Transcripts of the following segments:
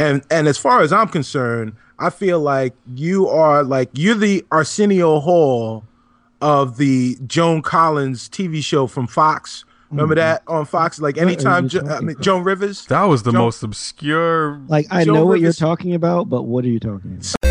And and as far as I'm concerned, I feel like you are like you're the Arsenio Hall of the Joan Collins TV show from Fox. Remember mm-hmm. that on Fox? Like anytime, jo- I mean, Joan Rivers. That was the Joan- most obscure. Like I Joe know what you're talking about, but what are you talking about?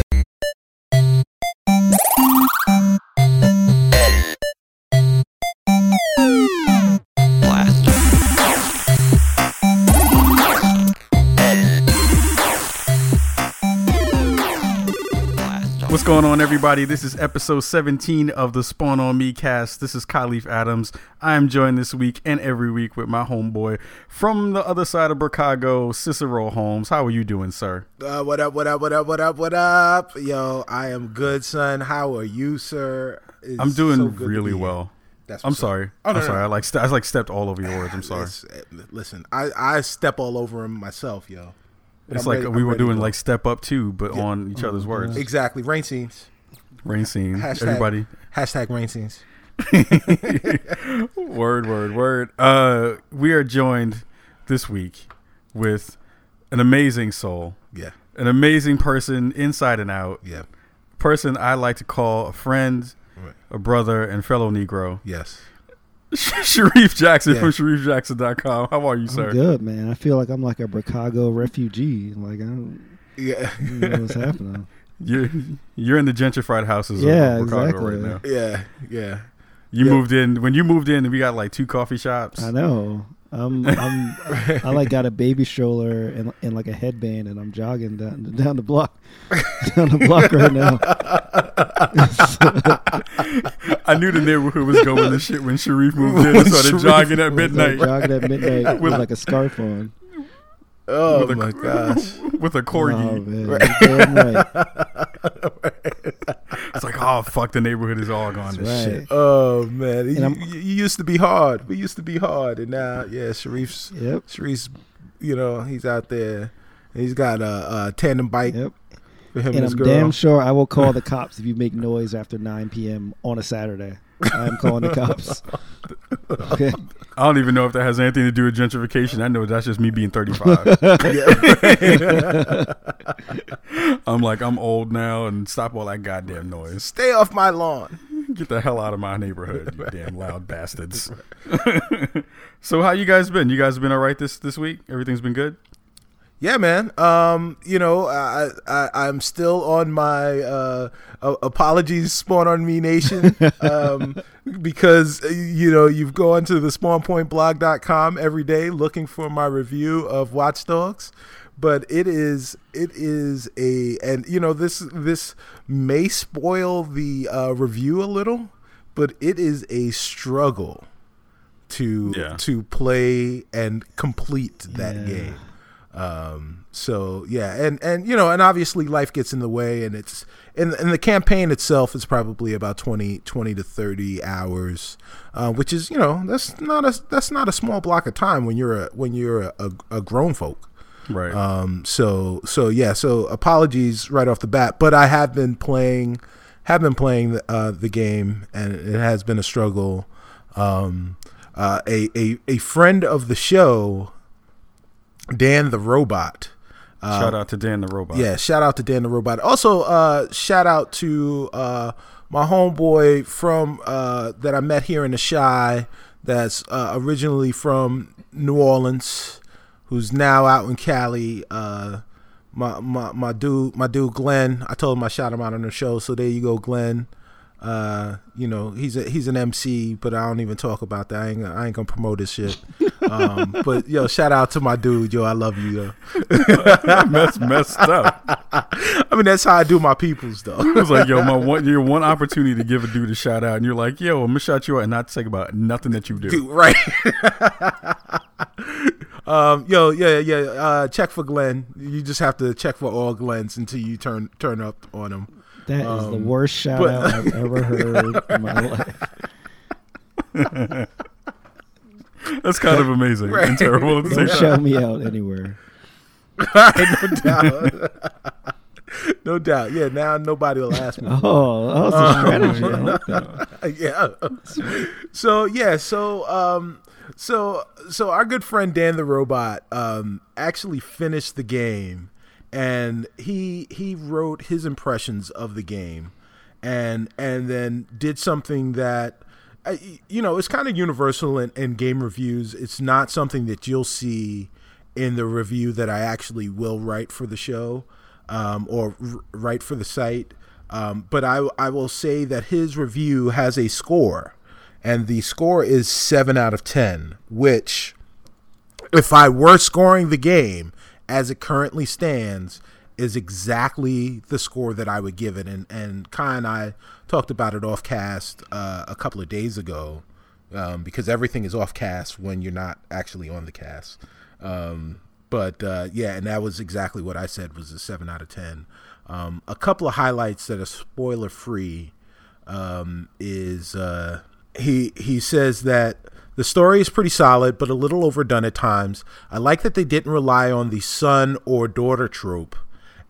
Going on, everybody? This is episode 17 of the Spawn on Me cast. This is Kahlief Adams. I am joined this week and every week with my homeboy from the other side of Chicago, Cicero Holmes. How are you doing, sir? Uh, what up? What up? What up? What up? What up? Yo, I am good, son. How are you, sir? It's I'm doing so really well. That's I'm sorry. Oh, no, I'm no, sorry. no. I like st- I like stepped all over your words. I'm sorry. It's- uh, listen, I I step all over him myself, yo. It's like ready- we I'm were doing like step up too, but on each other's words. exactly rain scenes. Rain scenes. Hashtag- Everybody. Hashtag rain scenes. word, word, word. Uh, we are joined this week with an amazing soul, Yeah, an amazing person inside and out, yeah, person I like to call a friend, Right. a brother, and fellow Negro. yes. Shareef Jackson Yeah. from ShareefJackson.com. How are you, I'm sir? good, man. I feel like I'm like a Chicago refugee. Like I don't, Yeah, I don't know what's happening. You're you're in the gentrified houses Yeah, of Chicago exactly. right now. yeah, yeah. You Yeah. moved in when you moved in. We got like two coffee shops. I know. I'm, I'm I like got a baby stroller and, and like a headband, and I'm jogging down down the block, down the block right now. I knew the neighborhood was going to shit when Shareef moved in and started Shareef jogging at I was, like, midnight jogging at midnight with like a scarf on. Oh With a- my gosh. with a Oh corgi. man, you're damn right. It's like, oh fuck, the neighborhood is all gone to That's shit. Oh man, you, you- you used to be hard. We used to be hard, and now, yeah, Shareef's Yep. Shareef's, you know, he's out there. He's got a, a tandem bike Yep. for him and, And his I'm girl. damn sure I will call the cops if you make noise after 9 p.m. on a Saturday. I'm calling the cops. Okay. I don't even know if that has anything to do with gentrification. I know that's just me being 35. I'm like, I'm old now and stop all that goddamn noise. Stay off my lawn. Get the hell out of my neighborhood, you damn loud bastards. so how you guys been? You guys been all right this this week? Everything's been good? Yeah, man. Um, you know, I, I I'm still on my uh, uh, apologies, Spawn on Me Nation, um, because uh, you know you've gone to the SpawnPointBlog.com every day looking for my review of Watch Dogs, but it is it is a and you know this this may spoil the uh, review a little, but it is a struggle to Yeah. to play and complete that Yeah. game. Um, so yeah, and and you know, and obviously life gets in the way, and it's and and the campaign itself is probably about 20, 20 to thirty hours, uh, which is you know that's not a that's not a small block of time when you're a when you're a, a, a grown folk. Right. Um, so so yeah, so apologies right off the bat, but I have been playing, have been playing the, uh, the game, and it has been a struggle. Um, uh, a a a friend of the show, Dan the robot. Uh, Shout out to Dan the robot. yeah, shout out to Dan the Robot. Also, uh, shout out to uh, my homeboy from uh, that I met here in the Chi. That's uh, originally from New Orleans, who's now out in Cali. Uh, my my my dude, my dude Glenn. I told him I shout him out on the show. So there you go, Glenn. Uh, you know he's a, he's an MC, but I don't even talk about that. I ain't, gonna- I ain't gonna promote his shit. Um, but yo, shout out to my dude, yo. I love you, yo. That's messed up. I mean, that's how I do my peoples, though. It was like, yo, my one your one opportunity to give a dude a shout out, and you're like, yo, I'm gonna shout you out and not think about nothing that you do. Dude, right. um, yo, yeah, yeah. Uh, check for Glenn. You just have to check for all Glens until you turn turn up on him. That is the Um, worst shout but- out I've ever heard in my life. That's kind of amazing and terrible at the same Don't time. shout me out anywhere. no doubt. no doubt. Yeah, now nobody will ask me. Oh, that was a strategy. I like yeah. So yeah, so um so so our good friend Dan the robot um actually finished the game and he he wrote his impressions of the game, and and then did something that. uh, You know, it's kind of universal in, in game reviews. It's not something that you'll see in the review that I actually will write for the show um, or r- write for the site. Um, but I, I will say that his review has a score, and the score is 7 out of 10, which, if I were scoring the game as it currently stands, is exactly the score that I would give it. And, and Kai and I talked about it off cast uh, a couple of days ago um, because everything is off cast when you're not actually on the cast. Um, but uh, yeah, and that was exactly what I said was a seven out of ten. Um, a couple of highlights that are spoiler free um, is uh, he he says that the story is pretty solid, but a little overdone at times. I like that they didn't rely on the son or daughter trope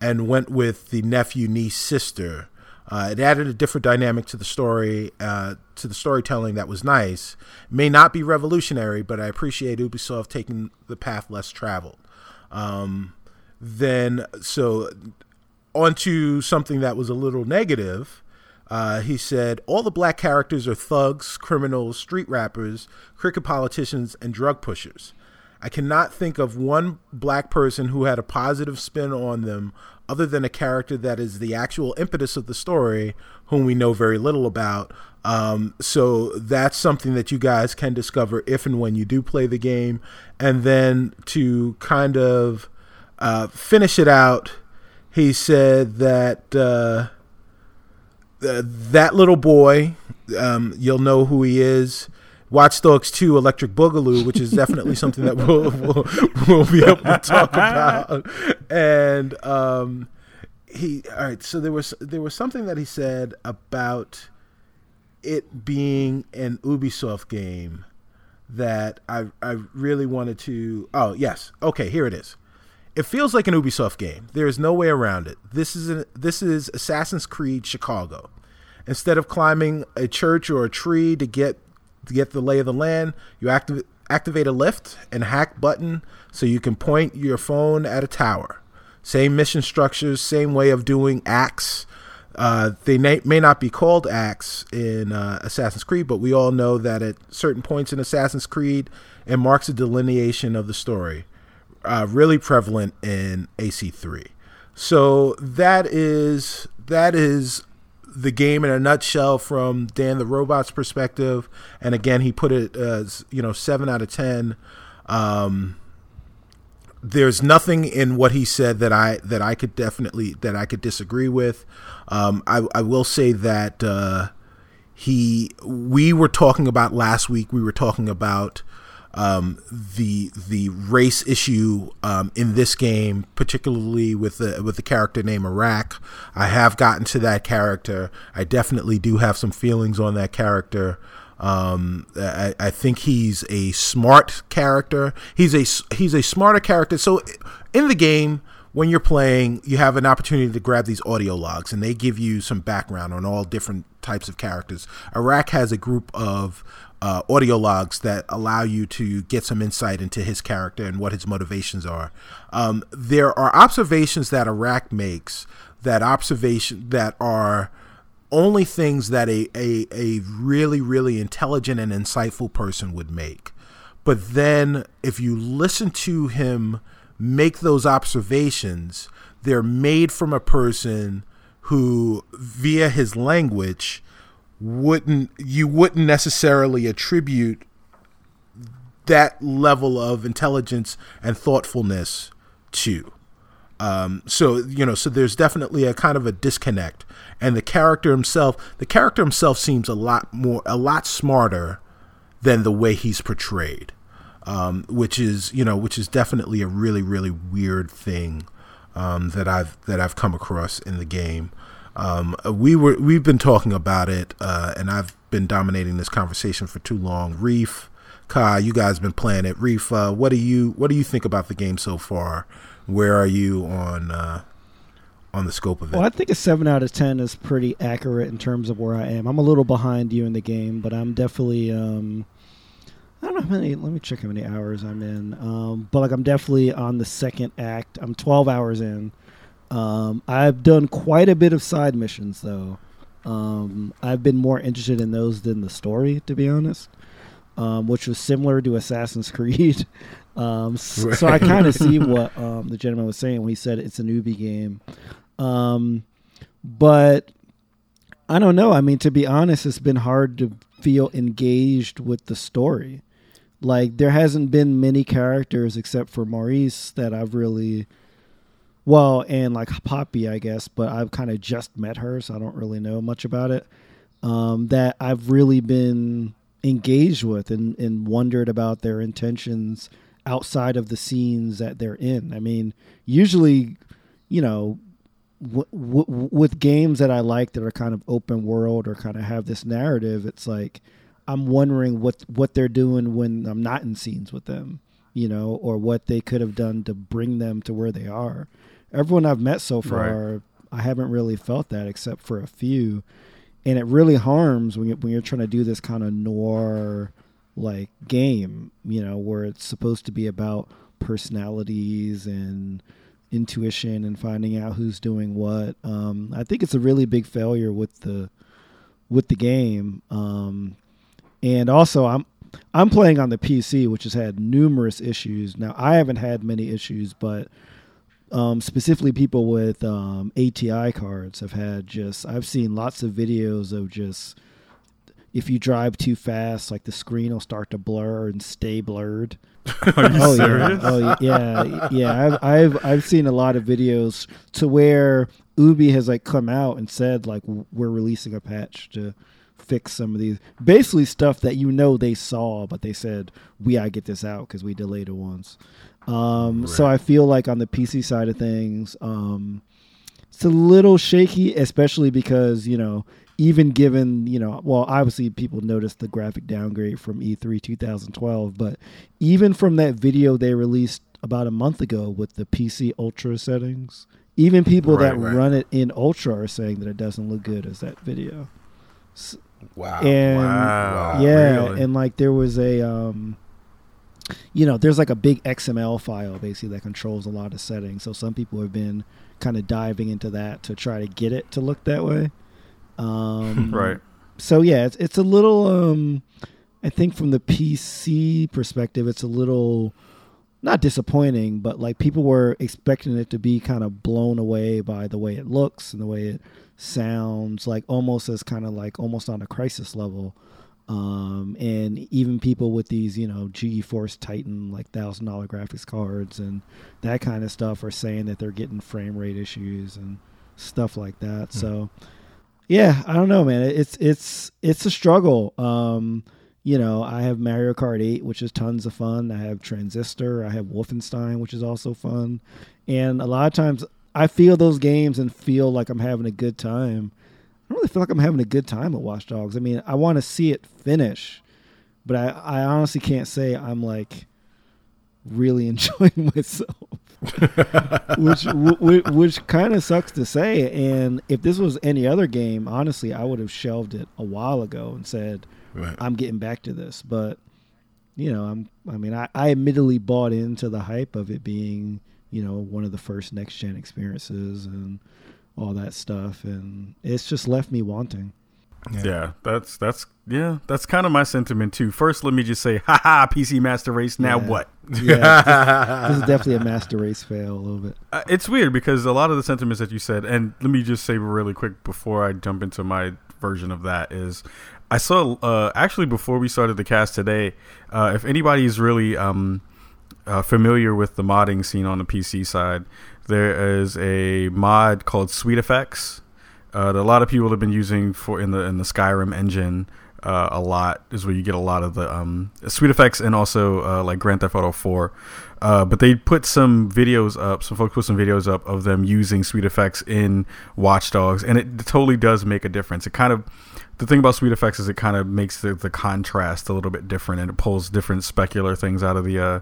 and went with the nephew niece sister. Uh, it added a different dynamic to the story, uh, to the storytelling that was nice. May not be revolutionary, but I appreciate Ubisoft taking the path less traveled. Um, then, so onto something that was a little negative. Uh, he said, All the black characters are thugs, criminals, street rappers, cricket politicians, and drug pushers. I cannot think of one black person who had a positive spin on them other than a character that is the actual impetus of the story, whom we know very little about. Um, so that's something that you guys can discover if and when you do play the game. And then to kind of uh, finish it out, he said that. Uh, uh, that little boy, um, you'll know who he is. Watch Dogs 2 Electric Boogaloo, which is definitely something that we'll, we'll, we'll be able to talk about. And um, he, all right, so there was there was something that he said about it being an Ubisoft game that I I really wanted to. Oh yes, okay, here it is. It feels like an Ubisoft game. There is no way around it. This is a, this is Assassin's Creed Chicago. Instead of climbing a church or a tree to get to get the lay of the land, you activate activate a lift and hack button so you can point your phone at a tower. Same mission structures, same way of doing acts. Uh, they may, may not be called acts in uh, Assassin's Creed, but we all know that at certain points in Assassin's Creed, it marks a delineation of the story uh, really prevalent in AC3. So that is that is the game in a nutshell from Dan the Robot's perspective. And again, he put it as you know seven out of ten. Um, there's nothing in what he said that I that I could definitely that I could disagree with. Um, I, I will say that uh, he we were talking about last week. We were talking about um, the the race issue um, in this game, particularly with the with the character named Iraq. I have gotten to that character. I definitely do have some feelings on that character. Um, I, I think he's a smart character. He's a he's a smarter character. So in the game, when you're playing, you have an opportunity to grab these audio logs, and they give you some background on all different types of characters. Iraq has a group of uh, audio logs that allow you to get some insight into his character and what his motivations are. Um, there are observations that Iraq makes that observation that are only things that a, a, a really, really intelligent and insightful person would make. But then if you listen to him make those observations, they're made from a person who, via his language, wouldn't you wouldn't necessarily attribute that level of intelligence and thoughtfulness to. Um, so you know, so there's definitely a kind of a disconnect, and the character himself, the character himself seems a lot more, a lot smarter than the way he's portrayed, um, which is you know, which is definitely a really really weird thing um, that I've that I've come across in the game. Um, we were we've been talking about it, uh, and I've been dominating this conversation for too long. Reef, Kai, you guys been playing it. Reef, uh, what do you what do you think about the game so far? Where are you on uh, on the scope of it? Well, I think a seven out of ten is pretty accurate in terms of where I am. I'm a little behind you in the game, but I'm definitely. Um, I don't know how many. Let me check how many hours I'm in. Um, but like, I'm definitely on the second act. I'm 12 hours in. Um, I've done quite a bit of side missions though. Um, I've been more interested in those than the story, to be honest. Um, which was similar to Assassin's Creed. Um, so I kind of see what um, the gentleman was saying when he said it's an Ubi game. Um, but I don't know. I mean, to be honest, it's been hard to feel engaged with the story. Like there hasn't been many characters except for Maurice that I've really well, and like Poppy, I guess, but I've kind of just met her, so I don't really know much about it. Um, that I've really been engaged with and, and wondered about their intentions outside of the scenes that they're in. I mean, usually, you know, w- w- with games that I like that are kind of open world or kind of have this narrative, it's like I'm wondering what what they're doing when I'm not in scenes with them, you know, or what they could have done to bring them to where they are. Everyone I've met so far, right. I haven't really felt that except for a few, and it really harms when you when you're trying to do this kind of noir like game, you know, where it's supposed to be about personalities and intuition and finding out who's doing what. Um, I think it's a really big failure with the with the game. Um, and also, I'm I'm playing on the PC, which has had numerous issues. Now, I haven't had many issues, but um, specifically people with um, ATI cards have had just. I've seen lots of videos of just if you drive too fast, like the screen will start to blur and stay blurred. oh serious? yeah, oh yeah, yeah. I've, I've I've seen a lot of videos to where Ubi has like come out and said like we're releasing a patch to fix some of these basically stuff that you know they saw, but they said we gotta get this out because we delayed it once. Um, right. So I feel like on the PC side of things, um, it's a little shaky, especially because you know even given you know well obviously people noticed the graphic downgrade from E3 2012 but even from that video they released about a month ago with the PC ultra settings even people right, that right. run it in ultra are saying that it doesn't look good as that video wow and wow. yeah really? and like there was a um you know there's like a big XML file basically that controls a lot of settings so some people have been kind of diving into that to try to get it to look that way um, right. So yeah, it's it's a little. Um, I think from the PC perspective, it's a little not disappointing, but like people were expecting it to be kind of blown away by the way it looks and the way it sounds, like almost as kind of like almost on a Crysis level. Um, and even people with these, you know, GeForce Titan like thousand dollar graphics cards and that kind of stuff are saying that they're getting frame rate issues and stuff like that. Mm. So yeah, I don't know, man. It's it's it's a struggle. Um, you know, I have Mario Kart 8, which is tons of fun. I have Transistor. I have Wolfenstein, which is also fun. And a lot of times, I feel those games and feel like I'm having a good time. I don't really feel like I'm having a good time at Watch Dogs. I mean, I want to see it finish, but I, I honestly can't say I'm like really enjoying myself. which which, which kind of sucks to say. And if this was any other game, honestly, I would have shelved it a while ago and said, right. "I'm getting back to this." But you know, I'm. I mean, I, I admittedly bought into the hype of it being, you know, one of the first next gen experiences and all that stuff, and it's just left me wanting. Yeah. yeah. that's that's yeah, that's kind of my sentiment too. First, let me just say, haha, PC Master Race. Now yeah. what? Yeah, this, is, definitely a Master Race fail a little bit. Uh, it's weird because a lot of the sentiments that you said, and let me just say really quick before I jump into my version of that is, I saw uh, actually before we started the cast today, uh, if anybody's really um, uh, familiar with the modding scene on the PC side, there is a mod called SweetFX uh, that a lot of people have been using for in the in the Skyrim engine uh, a lot is where you get a lot of the um, Effects and also uh, like Grand Theft Auto 4. Uh, but they put some videos up, some folks put some videos up of them using SweetFX in Watch Dogs, and it totally does make a difference. It kind of the thing about SweetFX is it kind of makes the, the contrast a little bit different, and it pulls different specular things out of the uh,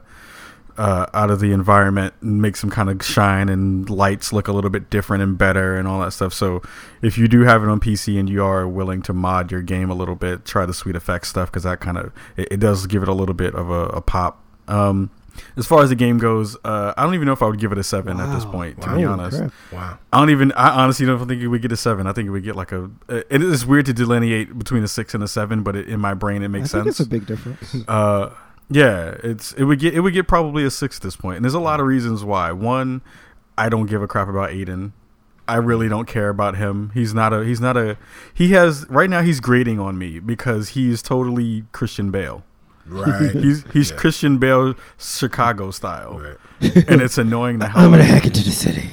uh, out of the environment and makes them kind of shine and lights look a little bit different and better and all that stuff. So if you do have it on PC and you are willing to mod your game a little bit, try the SweetFX stuff because that kind of it, it, does give it a little bit of a, a pop. Um, As far as the game goes, uh, I don't even know if I would give it a seven at this point. To Wow. be honest, crap. Wow. I don't even. I honestly don't think it would get a seven. I think it would get like a. uh, It is weird to delineate between a six and a seven, but it, in my brain it I makes think sense. it's a big difference. Uh, yeah, it's it would get it would get probably a six at this point. point, and there's a lot of reasons why. One, I don't give a crap about Aiden. I really don't care about him. He's not a. He's not a. He has right now. He's grading on me because he's totally Christian Bale. Right. He's he's Yeah. Christian Bale Chicago style, right. and it's annoying the hell. I'm gonna hack into the city.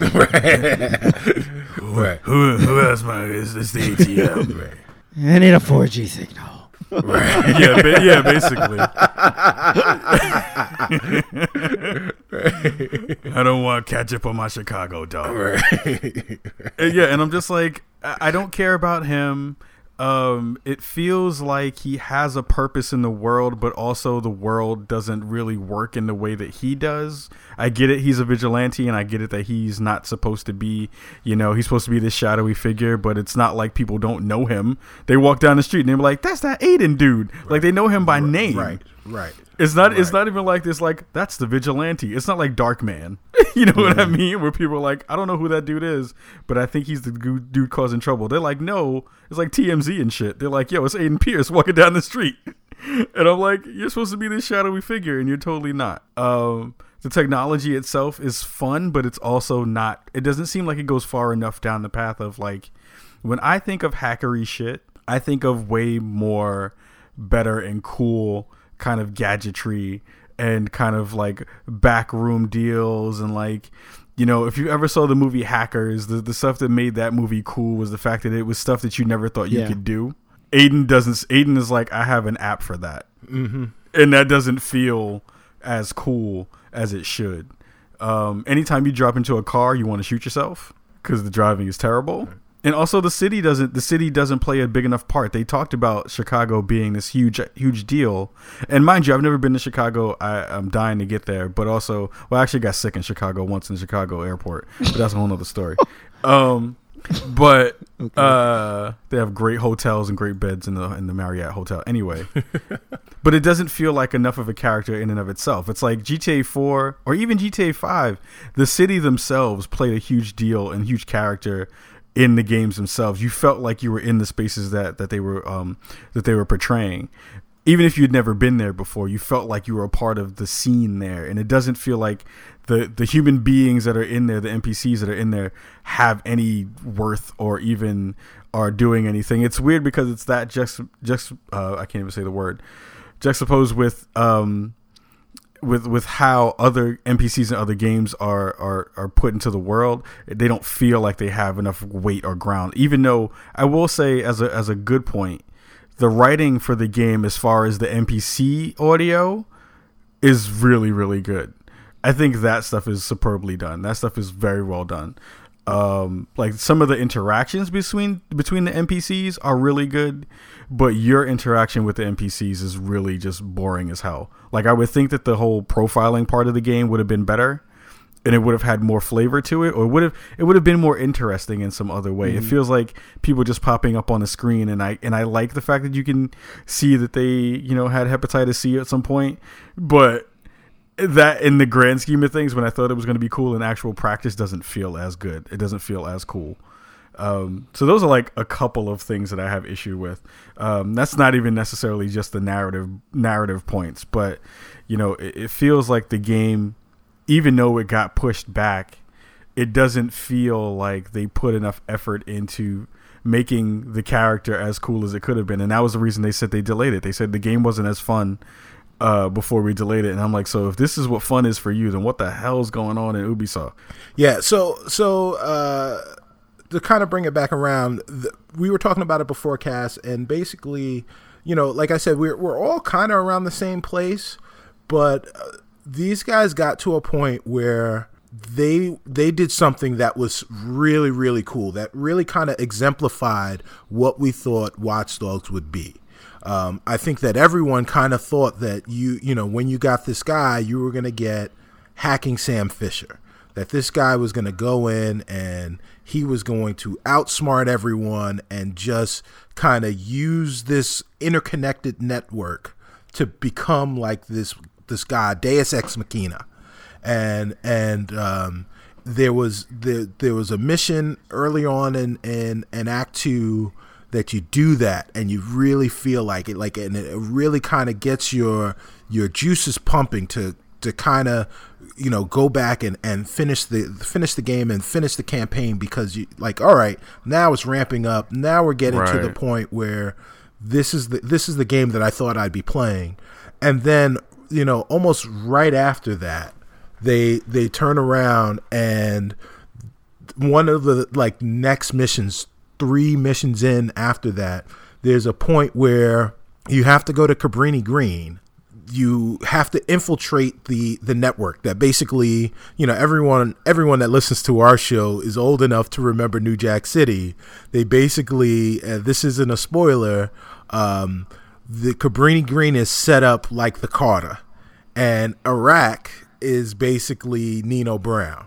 Right. Who who else? My is this the ATM? Right. I need a 4G signal. Right. yeah, ba- yeah, basically. I don't want ketchup on my Chicago dog. Right. Uh, yeah, and I'm just like, I I don't care about him. Um, it feels like he has a purpose in the world, but also the world doesn't really work in the way that he does. I get it; he's a vigilante, and I get it that he's not supposed to be, you know, he's supposed to be this shadowy figure. But it's not like people don't know him. They walk down the street and they're like, "That's that Aiden dude!" Like they know him by name. Right. Right. It's not. It's not even like this. Like that's the vigilante. It's not like Darkman. you know what I mean? Where people are like, I don't know who that dude is, but I think he's the dude causing trouble. They're like, no, it's like TMZ and shit. They're like, yo, it's Aiden Pearce walking down the street, and I'm like, you're supposed to be this shadowy figure, and you're totally not. Um, the technology itself is fun, but it's also not. It doesn't seem like it goes far enough down the path of like, when I think of hackery shit, I think of way more better and cool kind of gadgetry and kind of like backroom deals and like you know if you ever saw the movie hackers the, the stuff that made that movie cool was the fact that it was stuff that you never thought you Yeah. could do. Aiden doesn't aiden is like i have an app for that. Mm-hmm. and that doesn't feel as cool as it should. Um, anytime you drop into a car you want to shoot yourself because the driving is terrible and also the city doesn't the city doesn't play a big enough part. They talked about chicago being this huge huge deal. And mind you i've never been to chicago. I, i'm dying to get there. But also well i actually got sick in chicago once in the chicago airport. But that's a whole nother story. Um but uh they have great hotels and great beds in the in the marriott hotel. Anyway. But it doesn't feel like enough of a character in and of itself. It's like GTA 4 or even GTA 5, the city themselves played a huge deal and huge character in the games themselves. You felt like you were in the spaces that that they were um that they were portraying. Even if you'd never been there before, you felt like you were a part of the scene there, and it doesn't feel like the the human beings that are in there, the NPCs that are in there, have any worth or even are doing anything. It's weird because it's that just just uh, I can't even say the word juxtaposed with um with with how other NPCs in other games are are are put into the world, they don't feel like they have enough weight or ground. Even though I will say as a as a good point, the writing for the game as far as the NPC audio is really really good. I think that stuff is superbly done. That stuff is very well done. Um, like some of the interactions between between the NPCs are really good, but your interaction with the NPCs is really just boring as hell. Like I would think that the whole profiling part of the game would have been better, and it would have had more flavor to it, or would have it would have been more interesting in some other way. It feels like people just popping up on the screen, and I and I like the fact that you can see that they you know had hepatitis C at some point, but that in the grand scheme of things, when I thought it was going to be cool in actual practice, doesn't feel as good. It doesn't feel as cool. Um, so those are like a couple of things that I have issue with. Um, that's not even necessarily just the narrative narrative points, but you know, it, it feels like the game, even though it got pushed back, it doesn't feel like they put enough effort into making the character as cool as it could have been, and that was the reason they said they delayed it. They said the game wasn't as fun uh, before we delayed it, and I'm like, so if this is what fun is for you, then what the hell's going on in Ubisoft? Yeah. So so uh, to kind of bring it back around, we were talking about it before, Cass, and basically, you know, like I said, we're we're all kind of around the same place, but uh, these guys got to a point where they they did something that was really really cool that really kind of exemplified what we thought Watch Dogs would be. Um, I think that everyone kind of thought that you you know when you got this guy you were gonna get hacking Sam Fisher. That this guy was going to go in and he was going to outsmart everyone and just kind of use this interconnected network to become like this this guy Deus Ex Machina, and and um, there was there, there was a mission early on in in, in Act Two that you do that and you really feel like it like and it really kind of gets your your juices pumping to to kind of you know go back and and finish the finish the game and finish the campaign because you like all right now it's ramping up. Now we're getting to the point where this is the this is the game that I thought I'd be playing. And then you know almost right after that they they turn around and one of the like next missions three missions in after that there's a point where you have to go to cabrini green. You have to infiltrate the the network that basically you know everyone everyone that listens to our show is old enough to remember new jack city. They basically uh, this isn't a spoiler um, the cabrini green is set up like the carter and iraq is basically nino brown.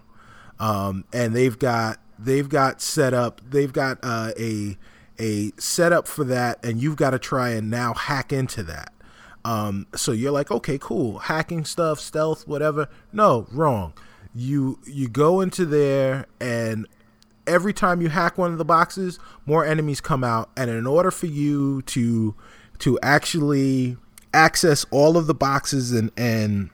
Um, and they've got they've got set up they've got uh, a a setup for that and you've got to try and now hack into that. Um, so you're like okay cool hacking stuff stealth whatever. No wrong. You you go into there and every time you hack one of the boxes more enemies come out and in order for you to to actually access all of the boxes and and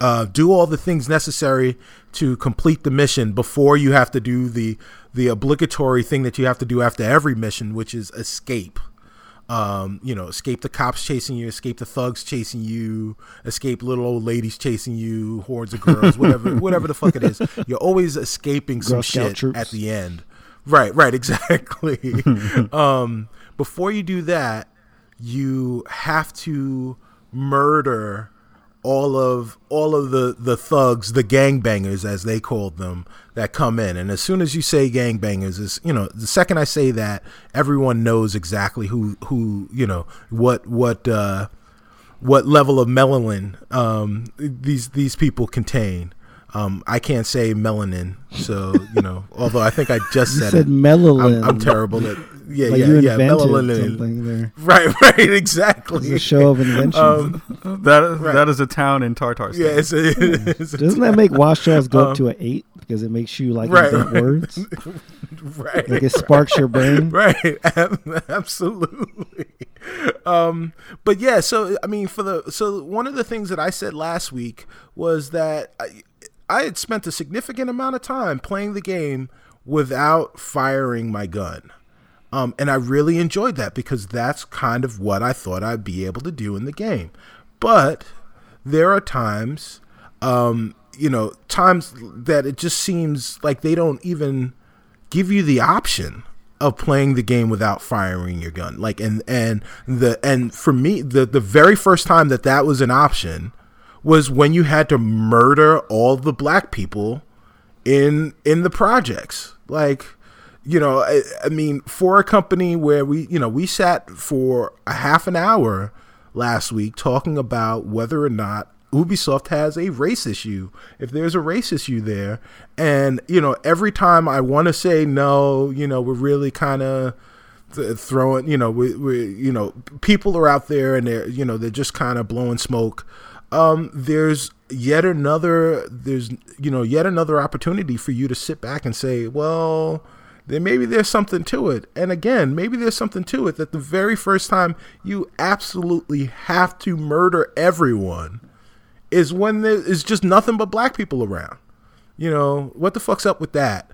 uh, do all the things necessary to complete the mission before you have to do the the obligatory thing that you have to do after every mission, which is escape. Um, you know, escape the cops chasing you, escape the thugs chasing you, escape little old ladies chasing you, hordes of girls, whatever, whatever the fuck it is. You're always escaping some Girl shit troops. at the end. Right, right, exactly. um, before you do that, you have to murder all of all of the the thugs, the gangbangers as they called them, that come in. And as soon as you say gangbangers, is you know the second I say that, everyone knows exactly who who you know what what uh, what level of melanin um, these these people contain. Um, I can't say melanin, so you know. although I think I just You said, said it. melanin. I'm, I'm terrible at yeah Like yeah you yeah melanin. something there. Right right It's exactly. a show of inventions. Um, That Right. that is a town in Tartarstan. yeah, it's a, it's a Doesn't that make Watchdogs go um, up to an eight because it makes you like right, right. words? right. Like it sparks your brain. right absolutely um but yeah so i mean for the so one of the things that i said last week was that i, I had spent a significant amount of time playing the game without firing my gun um, and I really enjoyed that because that's kind of what I thought I'd be able to do in the game. But there are times, um, you know, times that it just seems like they don't even give you the option of playing the game without firing your gun. Like, and and the and for me, the the very first time that that was an option was when you had to murder all the black people in in the projects. Like you know I, I mean for a company where we you know we sat for a half an hour last week talking about whether or not Ubisoft has a race issue if there's a race issue there. And you know every time I want to say no you know we're really kind of th- throwing you know we, we you know people are out there and they're you know they're just kind of blowing smoke um there's yet another there's you know yet another opportunity for you to sit back and say well then maybe there's something to it. And again maybe there's something to it that the very first time you absolutely have to murder everyone is when there is just nothing but black people around. You know what the fuck's up with that?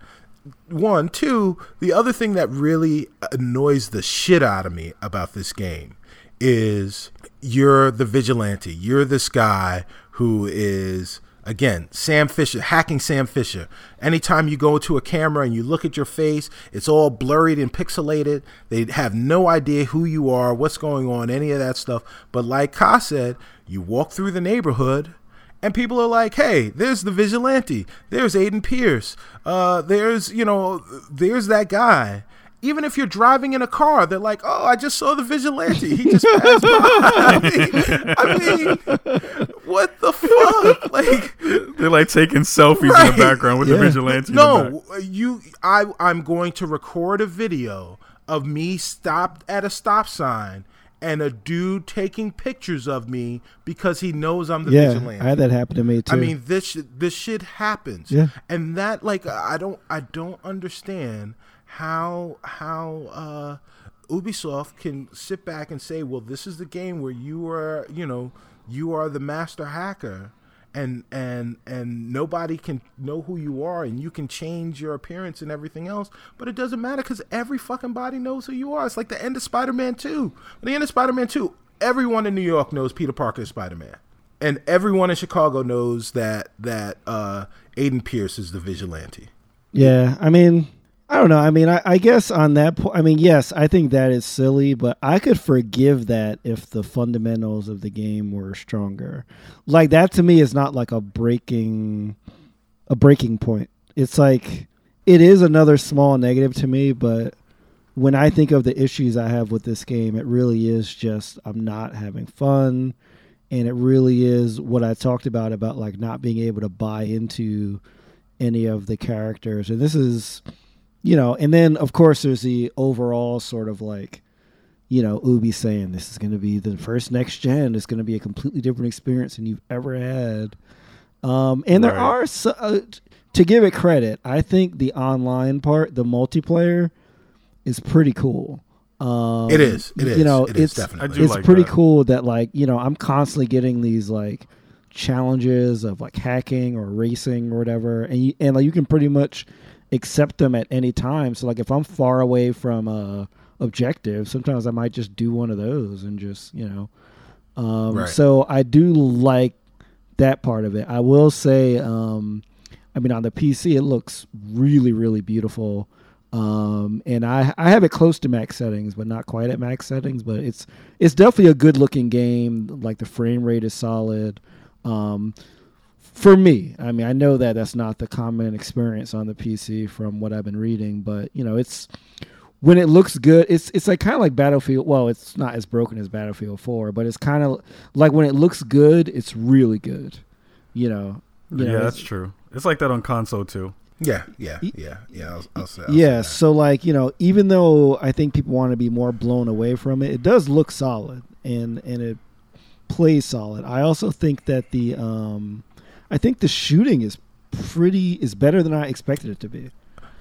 One two the other thing that really annoys the shit out of me about this game is you're the vigilante you're this guy who is again sam fisher hacking sam fisher anytime you go to a camera and you look at your face it's all blurred and pixelated they have no idea who you are what's going on any of that stuff but like ka said you walk through the neighborhood and people are like, "Hey, there's the vigilante. There's Aiden Pearce. Uh, there's you know, there's that guy." Even if you're driving in a car, they're like, "Oh, I just saw the vigilante. He just passed by." I mean, I mean, what the fuck? Like, They're like taking selfies in the background with the vigilante. in the no, you. I. I'm going to record a video of me stopped at a stop sign and a dude taking pictures of me because he knows I'm the yeah, vigilante. I had that happen to me too. I mean, this this shit happens. Yeah. And that like I don't I don't understand how how uh Ubisoft can sit back and say, "Well, this is the game where you are, you know, you are the master hacker." And, and and nobody can know who you are and you can change your appearance and everything else but it doesn't matter because every fucking body knows who you are it's like the end of spider-man 2 the end of spider-man 2 everyone in new york knows peter parker is spider-man and everyone in Chicago knows that that uh, Aiden Pearce is the vigilante. Yeah, I mean, I don't know. I mean, I, I guess on that point, I mean, yes, I think that is silly, but I could forgive that if the fundamentals of the game were stronger. Like that to me is not like a breaking, a breaking point. It's like it is another small negative to me, but when I think of the issues I have with this game, it really is just I'm not having fun, and it really is what I talked about about like not being able to buy into any of the characters. And this is, you know, and then of course there's the overall sort of like, you know, Ubi saying this is going to be the first next gen. It's going to be a completely different experience than you've ever had. Um, and there are so, uh, to give it credit, I think the online part, the multiplayer, is pretty cool. Um, It is. It is. You know, it is it's definitely. It's like pretty that. cool that like you know I'm constantly getting these like challenges of like hacking or racing or whatever, and you, and like you can pretty much accept them at any time. So like if I'm far away from a objective, sometimes I might just do one of those and just you know. Um, Right. So I do like that part of it. I will say, um, I mean, on the PC, it looks really, really beautiful. Um, and I I have it close to max settings, but not quite at max settings. But it's it's definitely a good looking game. Like the frame rate is solid. Um, for me, I mean, I know that that's not the common experience on the PC from what I've been reading, but you know, it's when it looks good. It's it's like kind of like Battlefield. Well, it's not as broken as Battlefield Four, but it's kind of like when it looks good, it's really good. You know. You know, yeah, it's- that's true. It's like that on console too. yeah, yeah, yeah, yeah. I'll, I'll say. I'll yeah that. so like you know even though i think people want to be more blown away from it it does look solid and and it plays solid i also think that the um i think the shooting is pretty is better than i expected it to be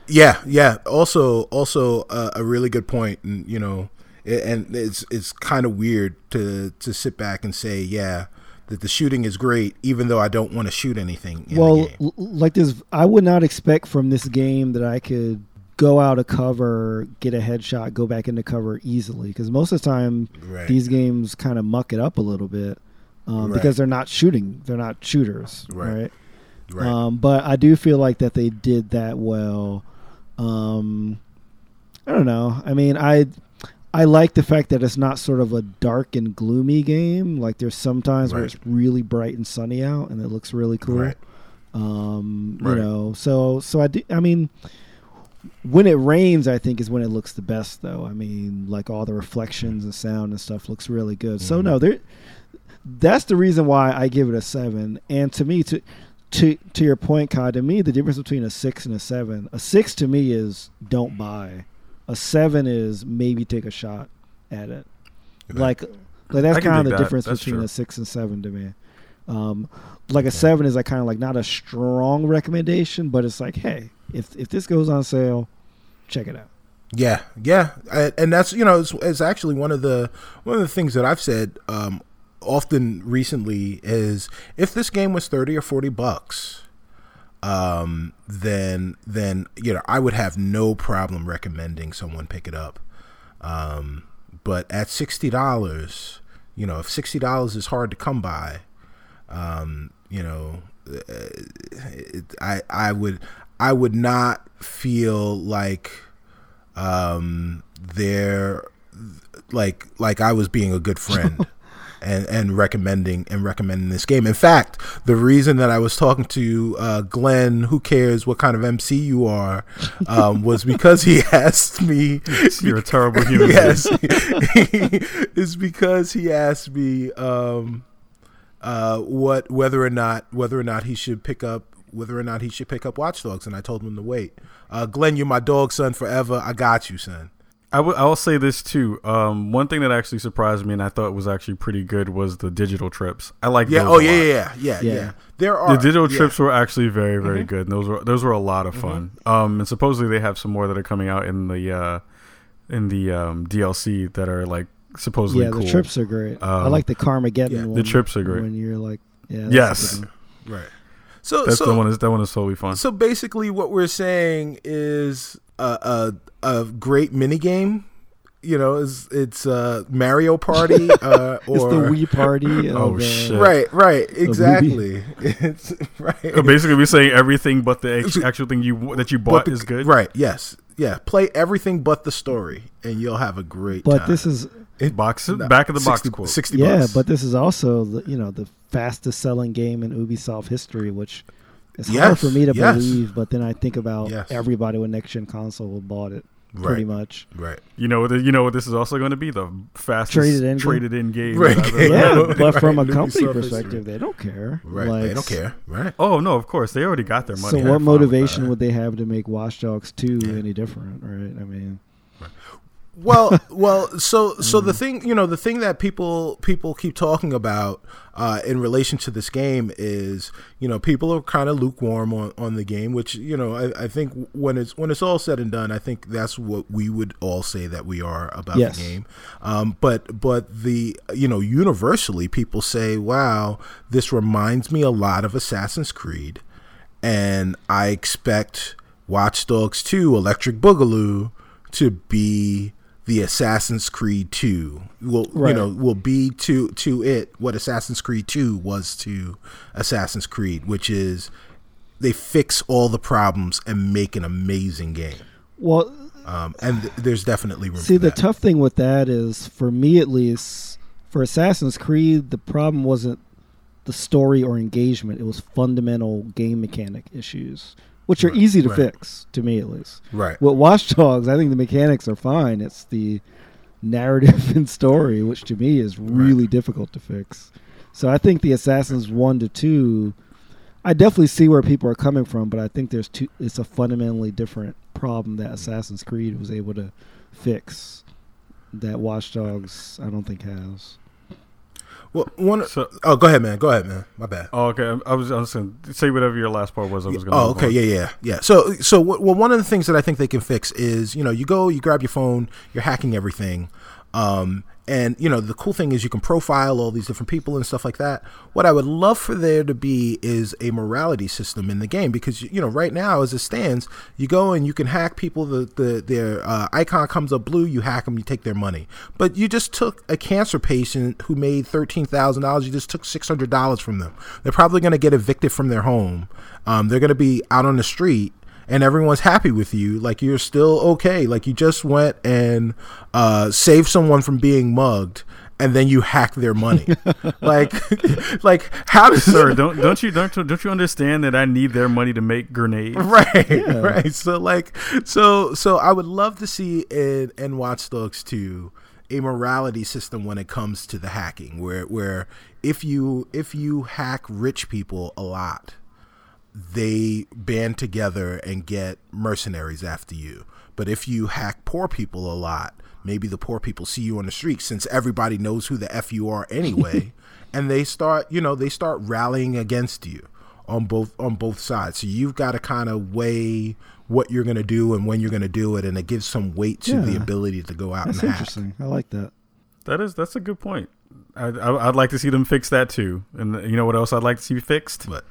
Yeah, yeah. Also, also uh, a really good point, and you know, and it's it's kind of weird to to sit back and say, yeah, that the shooting is great, even though I don't want to shoot anything. In well the game. l- like this i would not expect from this game that i could go out of cover get a headshot go back into cover easily because most of the time right, these games kind of muck it up a little bit um, Right. because they're not shooting they're not shooters Right. right? right, Um, but I do feel like that they did that well. Um, I don't know. I mean, I I like the fact that it's not sort of a dark and gloomy game. Like there's sometimes where it's really bright and sunny out, and it looks really cool. right, Um, Right. You know, so so I do. I mean. When it rains, I think is when it looks the best, though. I mean, like all the reflections and sound and stuff looks really good. So Mhm. no, there. That's the reason why I give it a seven. And to me, to to to your point, Kai, to me the difference between a six and a seven, a six to me is don't buy. A seven is maybe take a shot at it. right. Like like that's kind of the that. difference That's between true. a six and seven to me. Um, like a Okay. seven is like kind of like not a strong recommendation, but it's like, hey, if if this goes on sale, check it out. Yeah, yeah, and that's you know it's, it's actually one of the one of the things that I've said um, often recently is if this game was thirty or forty bucks, um, then then you know I would have no problem recommending someone pick it up. Um, but at sixty dollars, you know, if sixty dollars is hard to come by, um, you know, uh, it, I I would I would not feel like um they're like like I was being a good friend and and recommending and recommending this game. In fact, the reason that I was talking to uh, Glenn, who cares what kind of MC you are, um, was because he asked me. You're a terrible human. yes, is because he asked me um, uh, what whether or not whether or not he should pick up whether or not he should pick up Watch Dogs, and I told him to wait. Uh, Glenn, you're my dog, son, forever. I got you, son. I w- I'll say this too. Um, one thing that actually surprised me and I thought was actually pretty good was the digital trips. I like Yeah. those Oh a yeah, lot. yeah, yeah, yeah, Yeah. yeah. There are The digital yeah. trips were actually very, very Mm-hmm. good. And those were those were a lot of fun. Um, and supposedly they have some more that are coming out in the uh, in the um, DLC that are like supposedly yeah, cool. the trips are great. I Um, like the Carmageddon yeah. The one. trips are great. When you're like, yeah, Yes. Right. So That's so the one. Is that one is totally fun. so basically, what we're saying is a a, a great mini game. You know, is it's uh, Mario Party uh, or It's the Wii party. Of, Oh, uh, shit. Right, right, exactly. it's right. So basically, we're saying everything but the actual thing you that you bought the- is good. Right. Yes. Yeah. Play everything but the story, and you'll have a great. But time. this is Box No, back of the 60, box quote. Sixty. yeah, bucks. but this is also the you know the fastest selling game in Ubisoft history, which is hard for me to yes. believe. But then I think about Yes. everybody with next gen console bought it pretty right, much. right. You know, what the- you know what this is also going to be the fastest Traded in game? traded in game. Right. that I've Yeah, Right, but from a company perspective, they don't care. Right. Like, they don't care. Right. Oh no, of course they already got their money. So what motivation would they have to make Watch Dogs two Yeah. any different? Right? I mean, well well so so Mm. the thing you know the thing that people people keep talking about uh, in relation to this game is you know people are kind of lukewarm on, on the game which you know I, I think when it's when it's all said and done I think that's what we would all say that we are about Yes. the game um, but but the you know universally people say wow this reminds me a lot of Assassin's Creed and I expect Watch Dogs 2 Electric Boogaloo to be the Assassin's Creed 2 will you know will be to to it what Assassin's Creed 2 was to Assassin's Creed which is they fix all the problems and make an amazing game. Well, um, and th- there's definitely room see, the that. tough thing with that is, for me at least, for Assassin's Creed, the problem wasn't the story or engagement; it was fundamental game mechanic issues, which are Right, easy to right. fix, to me at least. right With Watch Dogs, I think the mechanics are fine. It's the narrative and story, which to me is really difficult to fix. So I think the Assassins one to two, I definitely see where people are coming from, but I think there's two. It's a fundamentally different problem that Assassin's Creed was able to fix that Watch Dogs I don't think has. Well one So, oh go ahead man go ahead man my bad oh, okay, I was, I was going to say whatever your last part was. I was going. Oh, okay, yeah, yeah, yeah. So, so well, one of the things that I think they can fix is, you know, you go, you grab your phone, you're hacking everything, um, and you know, the cool thing is you can profile all these different people and stuff like that. What I would love for there to be is a morality system in the game because you know, right now as it stands, you go and you can hack people. The the their uh, icon comes up blue, you hack them, you take their money. But you just took a cancer patient who made thirteen thousand dollars. You just took six hundred dollars from them. They're probably going to get evicted from their home. Um, they're going to be out on the street and everyone's happy with you like you're still okay. Like you just went and uh, saved someone from being mugged and then you hack their money. Like like how does Sir, don't don't you don't don't you understand that I need their money to make grenades? right right. So like so so i would love to see in in watch dogs 2 a morality system when it comes to the hacking where where if you if you hack rich people a lot they band together and get mercenaries after you. But if you hack poor people a lot, maybe the poor people see you on the street since everybody knows who the F you are anyway, and they start, you know, they start rallying against you on both on both sides. So you've got to kind of weigh what you're going to do and when you're going to do it and it gives some weight to the ability to go out That's and hack. interesting. I like that. That is that's a good point. I, I I'd like to see them fix that too. And you know what else I'd like to see fixed? But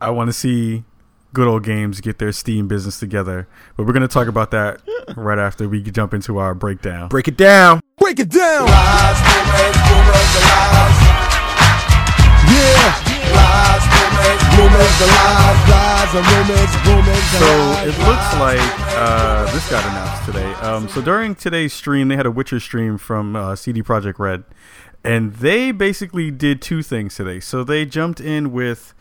I want to see good old games get their Steam business together. But we're going to talk about that right after we jump into our breakdown. break it down. Break it down. Lies, rumors, rumors, the lies. Yeah. Lies, rumors, rumors, the lies, lies, and rumors, rumors, So it looks like uh, this got announced today. Um, so during today's stream, they had a Witcher stream from uh, CD Projekt Red, and they basically did two things today. So they jumped in with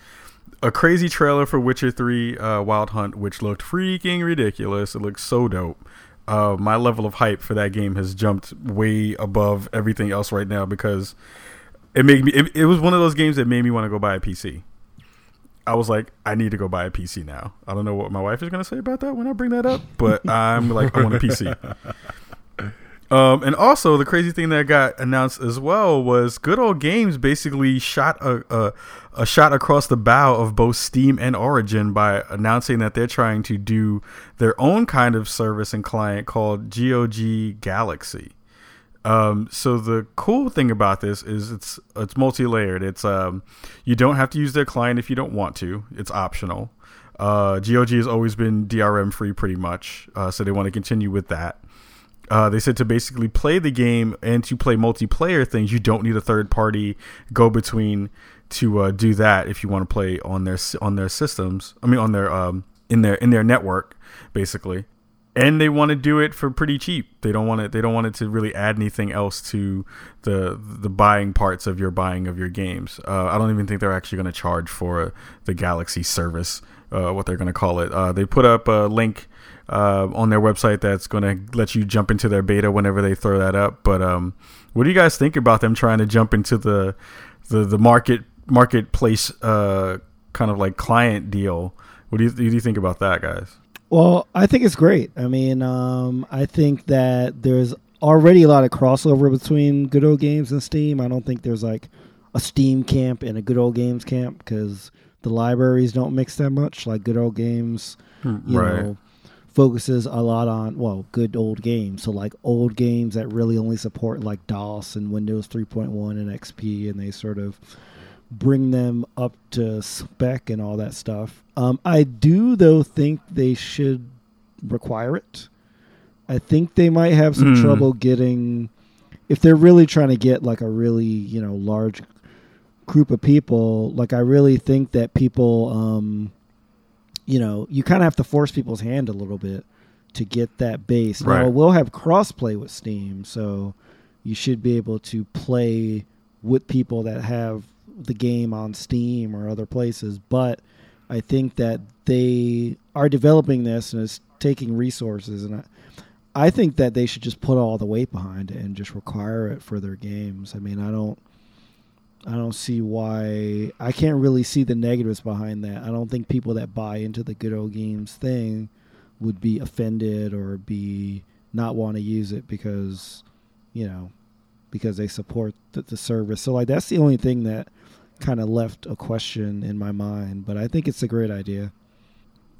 a crazy trailer for Witcher Three uh, Wild Hunt, which looked freaking ridiculous. It looked so dope. Uh, my level of hype for that game has jumped way above everything else right now because it made me. It, it was one of those games that made me want to go buy a PC. I was like, I need to go buy a PC now. I don't know what my wife is going to say about that when I bring that up, but I'm like, I want a PC. Um, and also the crazy thing that got announced as well was Good Old Games basically shot a, a a shot across the bow of both Steam and Origin by announcing that they're trying to do their own kind of service and client called GOG Galaxy. Um, so the cool thing about this is it's it's multi-layered. It's um, you don't have to use their client if you don't want to. It's optional. Uh, GOG has always been DRM free pretty much, uh, so they want to continue with that. Uh, they said to basically play the game and to play multiplayer things, you don't need a third party go between to uh, do that if you want to play on their on their systems. I mean, on their um, in their in their network, basically. And they want to do it for pretty cheap. They don't want it. They don't want it to really add anything else to the the buying parts of your buying of your games. Uh, I don't even think they're actually going to charge for the Galaxy service. Uh, what they're going to call it. Uh, they put up a link uh, on their website that's going to let you jump into their beta whenever they throw that up. But um, what do you guys think about them trying to jump into the the, the market marketplace uh, kind of like client deal? What do you, do you think about that, guys? Well, I think it's great. I mean, um, I think that there's already a lot of crossover between Good Old Games and Steam. I don't think there's like a Steam camp and a Good Old Games camp because the libraries don't mix that much. Like Good Old Games, you Right. know, focuses a lot on well, good old games. So like old games that really only support like DOS and Windows 3.1 and XP, and they sort of bring them up to spec and all that stuff. Um, I do though think they should require it. I think they might have some Mm. trouble getting if they're really trying to get like a really you know large group of people. Like I really think that people, um, you know, you kind of have to force people's hand a little bit to get that base. Now we'll have crossplay with Steam, so you should be able to play with people that have the game on Steam or other places. But I think that they are developing this and it's taking resources, and I, I think that they should just put all the weight behind it and just require it for their games. I mean, I don't. I don't see why I can't really see the negatives behind that. I don't think people that buy into the good old games thing would be offended or be not want to use it because you know because they support the, the service. So like that's the only thing that kind of left a question in my mind, but I think it's a great idea.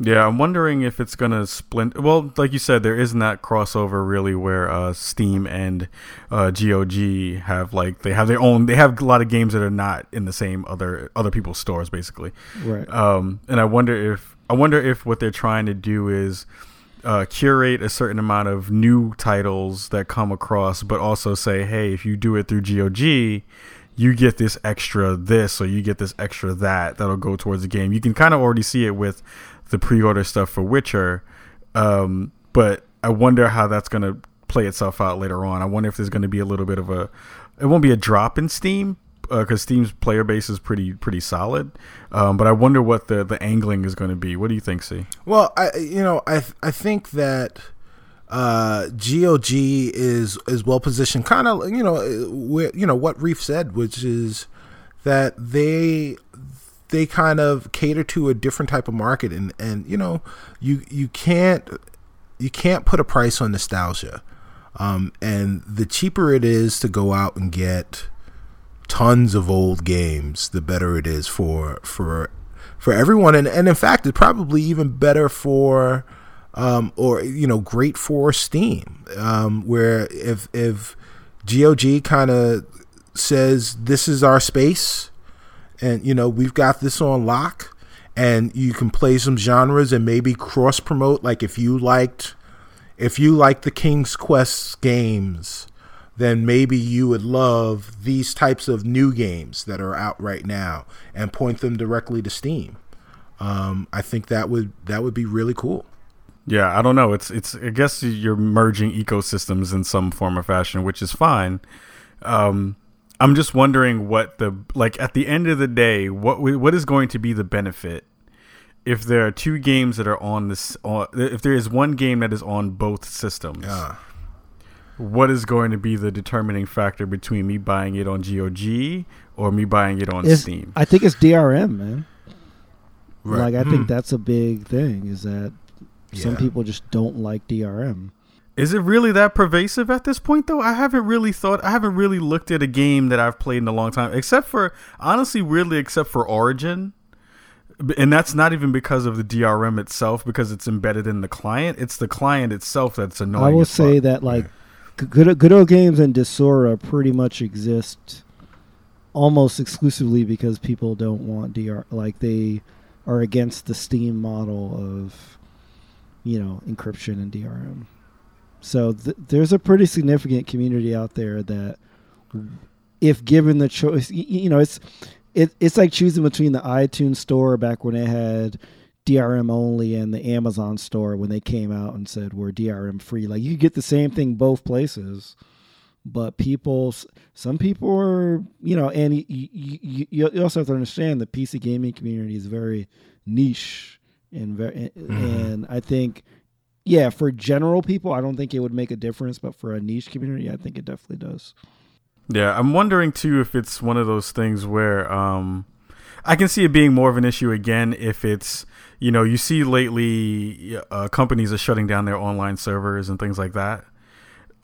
Yeah, I'm wondering if it's gonna splint. Well, like you said, there isn't that crossover really where uh, Steam and uh, GOG have like they have their own. They have a lot of games that are not in the same other other people's stores, basically. Right. Um, and I wonder if I wonder if what they're trying to do is uh, curate a certain amount of new titles that come across, but also say, hey, if you do it through GOG, you get this extra this or you get this extra that that'll go towards the game. You can kind of already see it with the pre-order stuff for Witcher, um, but I wonder how that's going to play itself out later on. I wonder if there's going to be a little bit of a. It won't be a drop in Steam because Steam's player base is pretty pretty solid. Um, but I wonder what the the angling is going to be. What do you think, Chi? Well, I you know I I think that uh, GOG is is well positioned, kind of you know where you know what Reef said, which is that they they kind of cater to a different type of market, and and you know you you can't you can't put a price on nostalgia, um, and the cheaper it is to go out and get tons of old games, the better it is for for for everyone, and and in fact, it's probably even better for, um, or you know, great for Steam, um, where if if GOG kind of says this is our space, and you know we've got this on lock, and you can play some genres and maybe cross promote, like if you liked, if you like the King's Quest games then maybe you would love these types of new games that are out right now and point them directly to Steam. Um, I think that would that would be really cool. Yeah, I don't know. It's it's. I guess you're merging ecosystems in some form or fashion, which is fine. Um, I'm just wondering what the like at the end of the day, what what is going to be the benefit if there are two games that are on this? On, if there is one game that is on both systems, Yeah. what is going to be the determining factor between me buying it on GOG or me buying it on It's- Steam? I think it's DRM, man. Right. Like I think hmm. that's a big thing is that some people just don't like DRM. Is it really that pervasive at this point, though? I haven't really thought. I haven't really looked at a game that I've played in a long time, except for honestly, really, except for Origin, and that's not even because of the DRM itself, because it's embedded in the client. It's the client itself that's annoying. I will say fuck. that like g- good good old games and Desura pretty much exist almost exclusively because people don't want DR like they are against the Steam model of you know encryption and DRM. So th- there's a pretty significant community out there that if given the choice y- y- you know it's it, it's like choosing between the iTunes store back when it had DRM only and the Amazon store when they came out and said we're DRM free. Like you get the same thing both places, but people, some people are, you know, and you, you, you also have to understand the PC gaming community is very niche and very, mm-hmm. and I think, yeah, for general people, I don't think it would make a difference, but for a niche community, I think it definitely does. Yeah, I'm wondering too if it's one of those things where um, I can see it being more of an issue again if it's you know you see lately uh, companies are shutting down their online servers and things like that.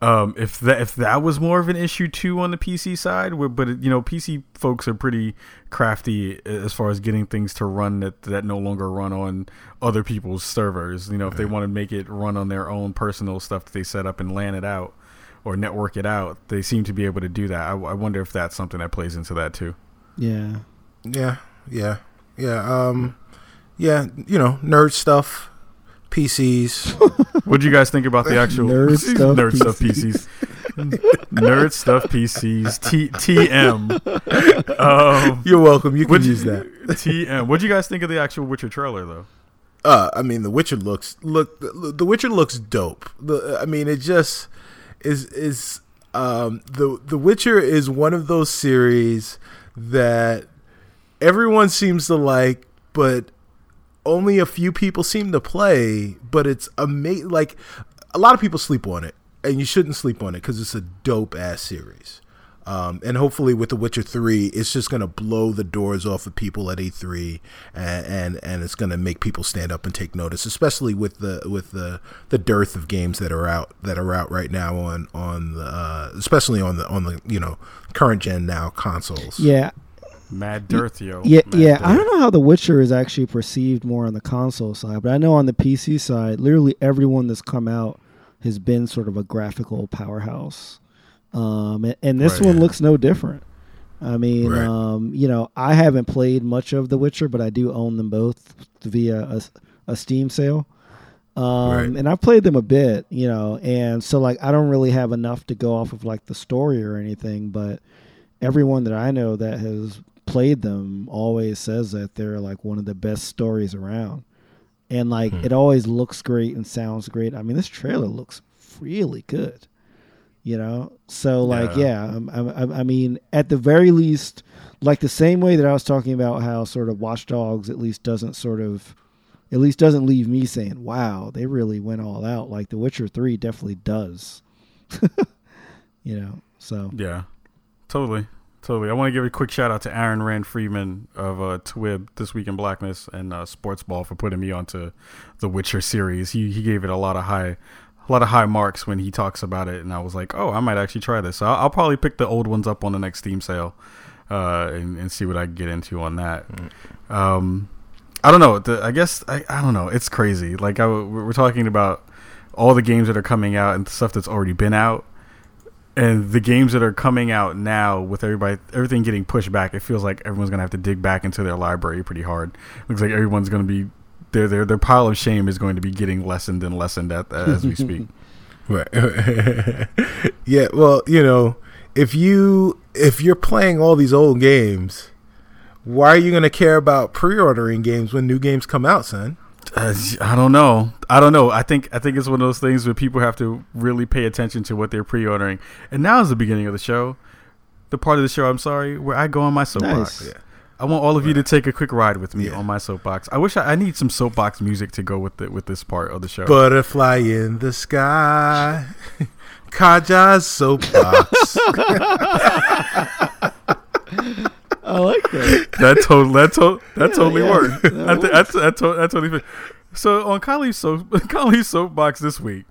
Um, if that if that was more of an issue too on the PC side, but you know PC folks are pretty crafty as far as getting things to run that that no longer run on other people's servers. You know, if they want to make it run on their own personal stuff that they set up and LAN it out or network it out, they seem to be able to do that. I, I wonder if that's something that plays into that too. Yeah. Yeah, yeah, yeah. Um, yeah, you know, nerd stuff, PCs. What do you guys think about the actual Nerd stuff nerd stuff PCs? nerd stuff PCs. T TM. Um, You're welcome. You can use that. TM. What do you guys think of the actual Witcher trailer though? Uh, I mean, The Witcher looks look. The Witcher looks dope. The I mean, it just is is um the The Witcher is one of those series that everyone seems to like, but only a few people seem to play. But it's amazing. Like a lot of people sleep on it, and you shouldn't sleep on it because it's a dope ass series. Um, and hopefully with The Witcher Three, it's just gonna blow the doors off of people at E3, and and, and it's gonna make people stand up and take notice, especially with the with the the dearth of games that are out that are out right now on on the uh, especially on the on the you know current gen now consoles. Yeah. Mad Dearth, yo. Yeah, Mad yeah. I don't know how The Witcher is actually perceived more on the console side, but I know on the PC side, literally everyone that's come out has been sort of a graphical powerhouse. Um, and, and this Right. one looks no different. I mean, Right. um, you know, I haven't played much of The Witcher, but I do own them both via a, a Steam sale. Um, Right. and I've played them a bit, you know, and so like I don't really have enough to go off of like the story or anything, but everyone that I know that has played them always says that they're like one of the best stories around. And like Hmm. it always looks great and sounds great. I mean, this trailer looks really good. You know? So like Yeah. yeah, I'm- I'm- I'm- I mean, at the very least like the same way that I was talking about how sort of Watch Dogs at least doesn't sort of at least doesn't leave me saying, "Wow, they really went all out." Like The Witcher 3 definitely does. you know. So Yeah, totally, totally. I want to give a quick shout out to Aaron Rand Freeman of uh, Twib This Week in Blackness and uh, Sports Ball for putting me onto the Witcher series. He he gave it a lot of high. A lot of high marks when he talks about it, and I was like, "Oh, I might actually try this." So I'll, I'll probably pick the old ones up on the next Steam sale, uh, and, and see what I can get into on that. Um, I don't know. The, I guess I, I don't know. It's crazy. Like I, we're talking about all the games that are coming out and stuff that's already been out, and the games that are coming out now with everybody, everything getting pushed back. It feels like everyone's gonna have to dig back into their library pretty hard. Looks like everyone's gonna be their their their pile of shame is going to be getting lessened and lessened at, uh, as we speak. Right. yeah. Well, you know, if you if you're playing all these old games, why are you going to care about pre-ordering games when new games come out, son? Uh, I don't know. I don't know. I think I think it's one of those things where people have to really pay attention to what they're pre-ordering. And now is the beginning of the show, the part of the show. I'm sorry, where I go on my soapbox. Nice. Yeah. I want all of you to take a quick ride with me Yeah. on my soapbox. I wish I, I need some soapbox music to go with the, with this part of the show. Butterfly in the sky, Kahlief's soapbox. I like that. that totally that, to, that totally yeah. worked. That That, that's that, to, that totally fit. So on Kahlief's so Kahlief's soapbox this week,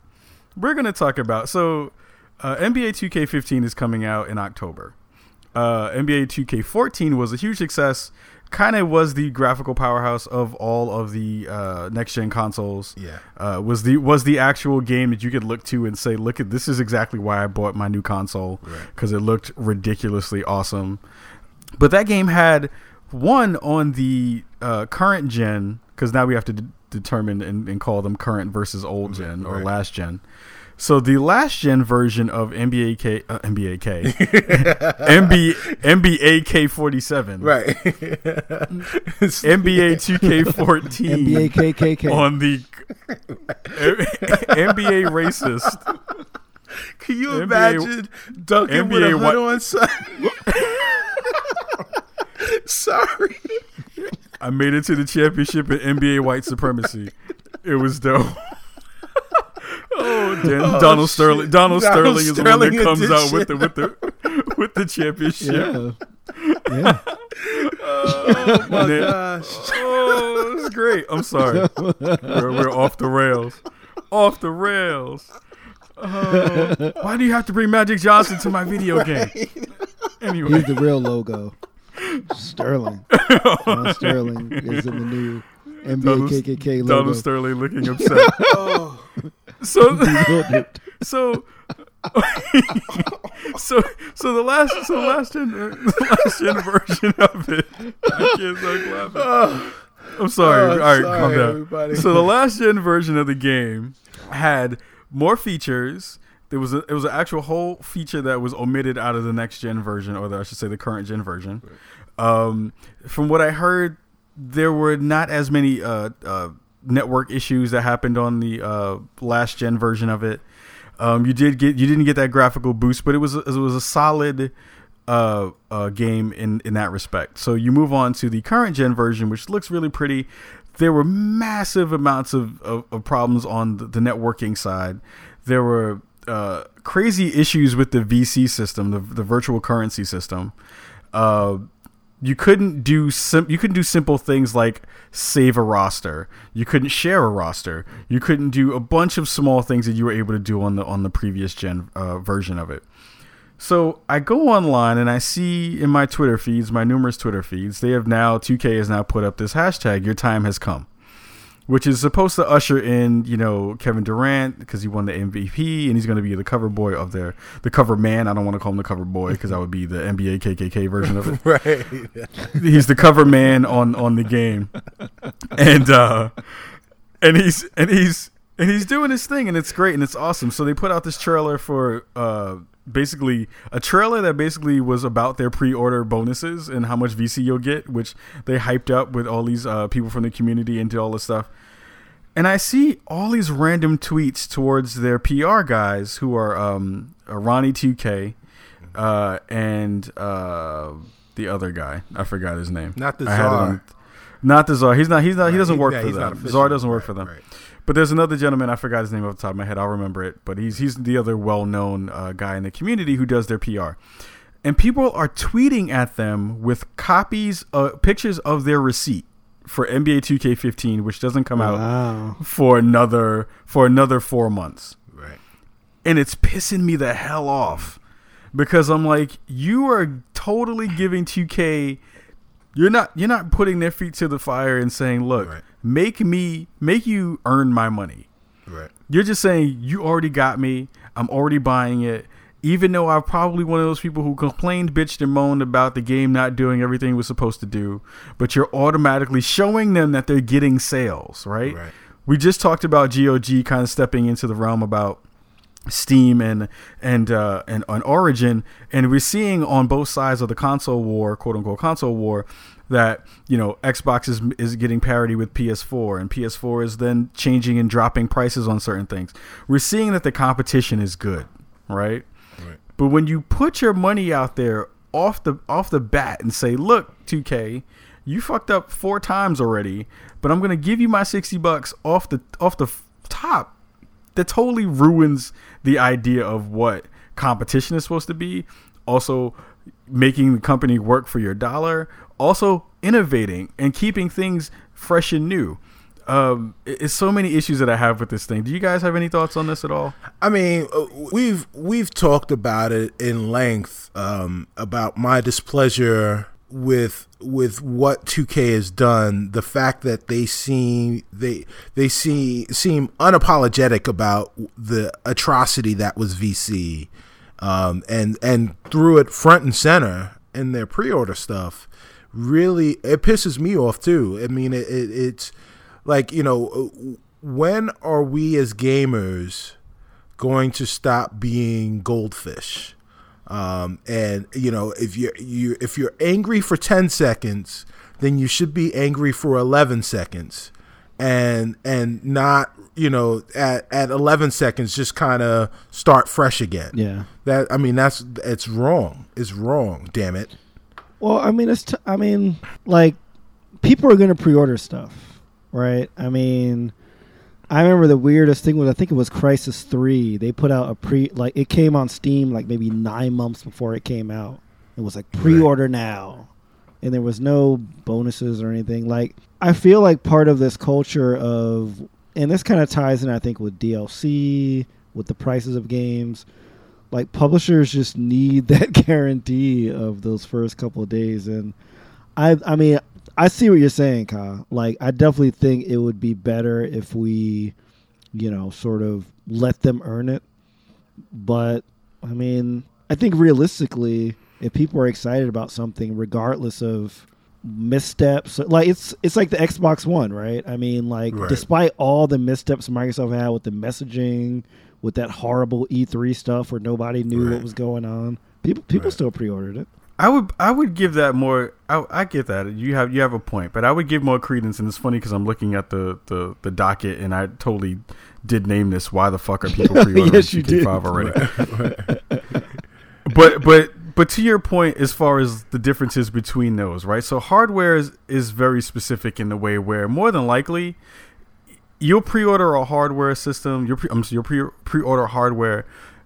we're gonna talk about so uh, NBA 2K15 is coming out in October. Uh, NBA 2K14 was a huge success. Kind of was the graphical powerhouse of all of the uh, next gen consoles. Yeah. uh, was the was the actual game that you could look to and say, "Look at this is exactly why I bought my new console Right. because it looked ridiculously awesome." But that game had one on the uh, current gen because now we have to d- determine and, and call them current versus old gen or right. last gen. So the last gen version of NBA K, uh, NBA K, NBA NBA K forty seven, Right. NBA two K fourteen, NBA KKK. on the NBA racist. Can you NBA imagine Duncan with a NBA hood what- on? Son? Sorry. I made it to the championship in NBA white supremacy. It was dope. oh, Dan, Oh, Donald shit. Sterling. Donald, Donald Sterling is Sterling the one that comes out with the with the with the championship. yeah. Yeah. Oh my then- gosh. Oh, it's great. I'm sorry. We're, we're off the rails. Off the rails. Oh, why do you have to bring Magic Johnson to my video game? Anyway, He's the real logo. Sterling. Ron Sterling is in the new NBA Donald- KKK logo. Donald Sterling looking upset. Oh. So, so, so, so the last, so the last gen, the last gen version of it. I can't stop laughing. Oh. I'm sorry. Oh, All right, sorry, calm down. everybody. So the last gen version of the game had more features. There was a, it was an actual whole feature that was omitted out of the next gen version, or the, I should say the current gen version. Um, from what I heard, there were not as many uh, uh, network issues that happened on the uh, last gen version of it. Um, you did get you didn't get that graphical boost, but it was a, it was a solid uh, uh, game in in that respect. So you move on to the current gen version, which looks really pretty. There were massive amounts of, of, of problems on the, the networking side. There were uh, crazy issues with the VC system, the, the virtual currency system. Uh, you couldn't do sim- you couldn't do simple things like save a roster. You couldn't share a roster. You couldn't do a bunch of small things that you were able to do on the on the previous gen uh, version of it. So I go online and I see in my Twitter feeds, my numerous Twitter feeds, they have now 2K has now put up this hashtag "Your time has come," which is supposed to usher in you know Kevin Durant because he won the MVP and he's going to be the cover boy of their the cover man. I don't want to call him the cover boy because that would be the NBA KKK version of it Right. he's the cover man on on the game and uh and he's and he's and he's doing his thing and it's great and it's awesome so they put out this trailer for uh basically a trailer that basically was about their pre-order bonuses and how much vc you'll get which they hyped up with all these uh people from the community and did all this stuff and I see all these random tweets towards their PR guys who are um, uh, Ronnie 2K uh, and uh, the other guy. I forgot his name. Not the I had it Czar. Not the czar. He's not. He's not. he doesn't work yeah, for them. Czar doesn't work Right, for them. right. But there's another gentleman. I forgot his name off the top of my head. I'll remember it. But he's he's the other well-known uh, guy in the community who does their PR. And people are tweeting at them with copies, uh, pictures of their receipt for NBA 2K15, which doesn't come out for another for another four months Right. and it's pissing me the hell off because I'm like, you are totally giving 2K. You're not you're not putting their feet to the fire and saying, look, Right. Make me make you earn my money. Right. You're just saying you already got me. I'm already buying it. Even though I'm probably one of those people who complained, bitched, and moaned about the game not doing everything it was supposed to do, but you're automatically showing them that they're getting sales, right? Right. We just talked about GOG kind of stepping into the realm about Steam and and uh, and on Origin, and we're seeing on both sides of the console war, quote unquote console war, that you know Xbox is is getting parity with PS4, and PS4 is then changing and dropping prices on certain things. We're seeing that the competition is good, right? Right. But when you put your money out there off the off the bat and say, "Look, 2K, you fucked up four times already, but I'm gonna give you my sixty bucks off the off the top," that totally ruins the idea of what competition is supposed to be. Also, making the company work for your dollar. Also, innovating and keeping things fresh and new. Um, it's so many issues that I have with this thing. Do you guys have any thoughts on this at all? I mean, uh, we've we've talked about it in length um, about my displeasure with with what 2K has done. The fact that they seem they they see seem unapologetic about the atrocity that was VC, um, and and threw it front and center in their pre-order stuff. Really, it pisses me off too. I mean, it, it it's like you know, when are we as gamers? going to stop being goldfish. Um, and you know, if you're you if you're angry for ten seconds, then you should be angry for eleven seconds, and and not you know at at eleven seconds just kind of start fresh again. Yeah. That I mean that's it's wrong. It's wrong. Damn it. Well, I mean, it's. T- I mean, like, people are going to pre-order stuff, right? I mean, I remember the weirdest thing was I think it was Crysis Three. They put out a pre, like, it came on Steam like maybe nine months before it came out. It was like pre-order now, and there was no bonuses or anything. Like, I feel like part of this culture of, and this kind of ties in, I think, with DLC, with the prices of games like publishers just need that guarantee of those first couple of days and i i mean i see what you're saying kyle like i definitely think it would be better if we you know sort of let them earn it but i mean i think realistically if people are excited about something regardless of missteps like it's it's like the xbox one right i mean like Right. despite all the missteps microsoft had with the messaging with that horrible E3 stuff where nobody knew what was going on. People people Right. still pre-ordered it. I would I would give that more. I, I get that you have you have a point, but I would give more credence. And it's funny because I'm looking at the, the the docket, and I totally did name this. Why the fuck are people pre-ordering Yes, you did. 2K5 already? but but but to your point, as far as the differences between those, right? So hardware is, is very specific in the way where more than likely you'll pre-order a hardware system. You'll pre, um, you'll pre pre-order hardware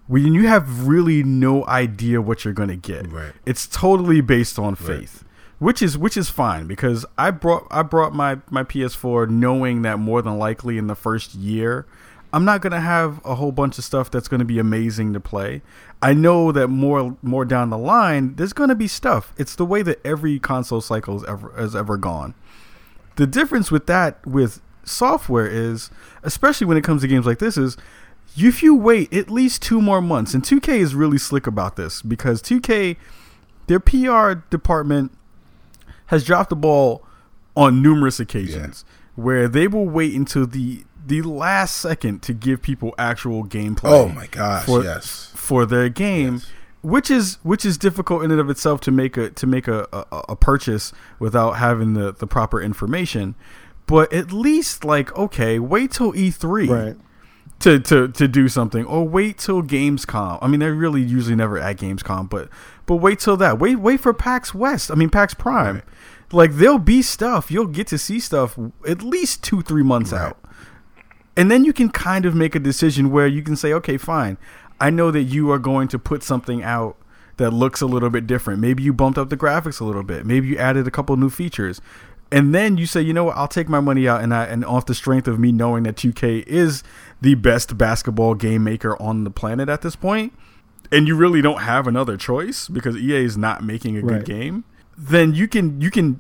when you have really no idea what you're going to get. Right. It's totally based on Right. faith. Which is which is fine because I brought I brought my my PS4 knowing that more than likely in the first year I'm not gonna have a whole bunch of stuff that's gonna be amazing to play. I know that more more down the line, there's gonna be stuff. It's the way that every console cycle has ever has ever gone. The difference with that with software is, especially when it comes to games like this, is if you wait at least two more months, and 2K is really slick about this because 2K, their PR department has dropped the ball on numerous occasions where they will wait until the the last second to give people actual gameplay. Oh my gosh, for, yes. for their game, Yes. which is which is difficult in and of itself to make a to make a, a, a purchase without having the, the proper information. But at least like okay, wait till E three Right. To, to to do something, or wait till Gamescom. I mean, they're really usually never at Gamescom, but but wait till that. Wait wait for PAX West. I mean PAX Prime. Right. Like there'll be stuff. You'll get to see stuff at least two three months Right. out, and then you can kind of make a decision where you can say, okay, fine. I know that you are going to put something out that looks a little bit different. Maybe you bumped up the graphics a little bit. Maybe you added a couple new features. And then you say, you know what, I'll take my money out and I and off the strength of me knowing that 2K is the best basketball game maker on the planet at this point, and you really don't have another choice because EA is not making a good game, then you can you can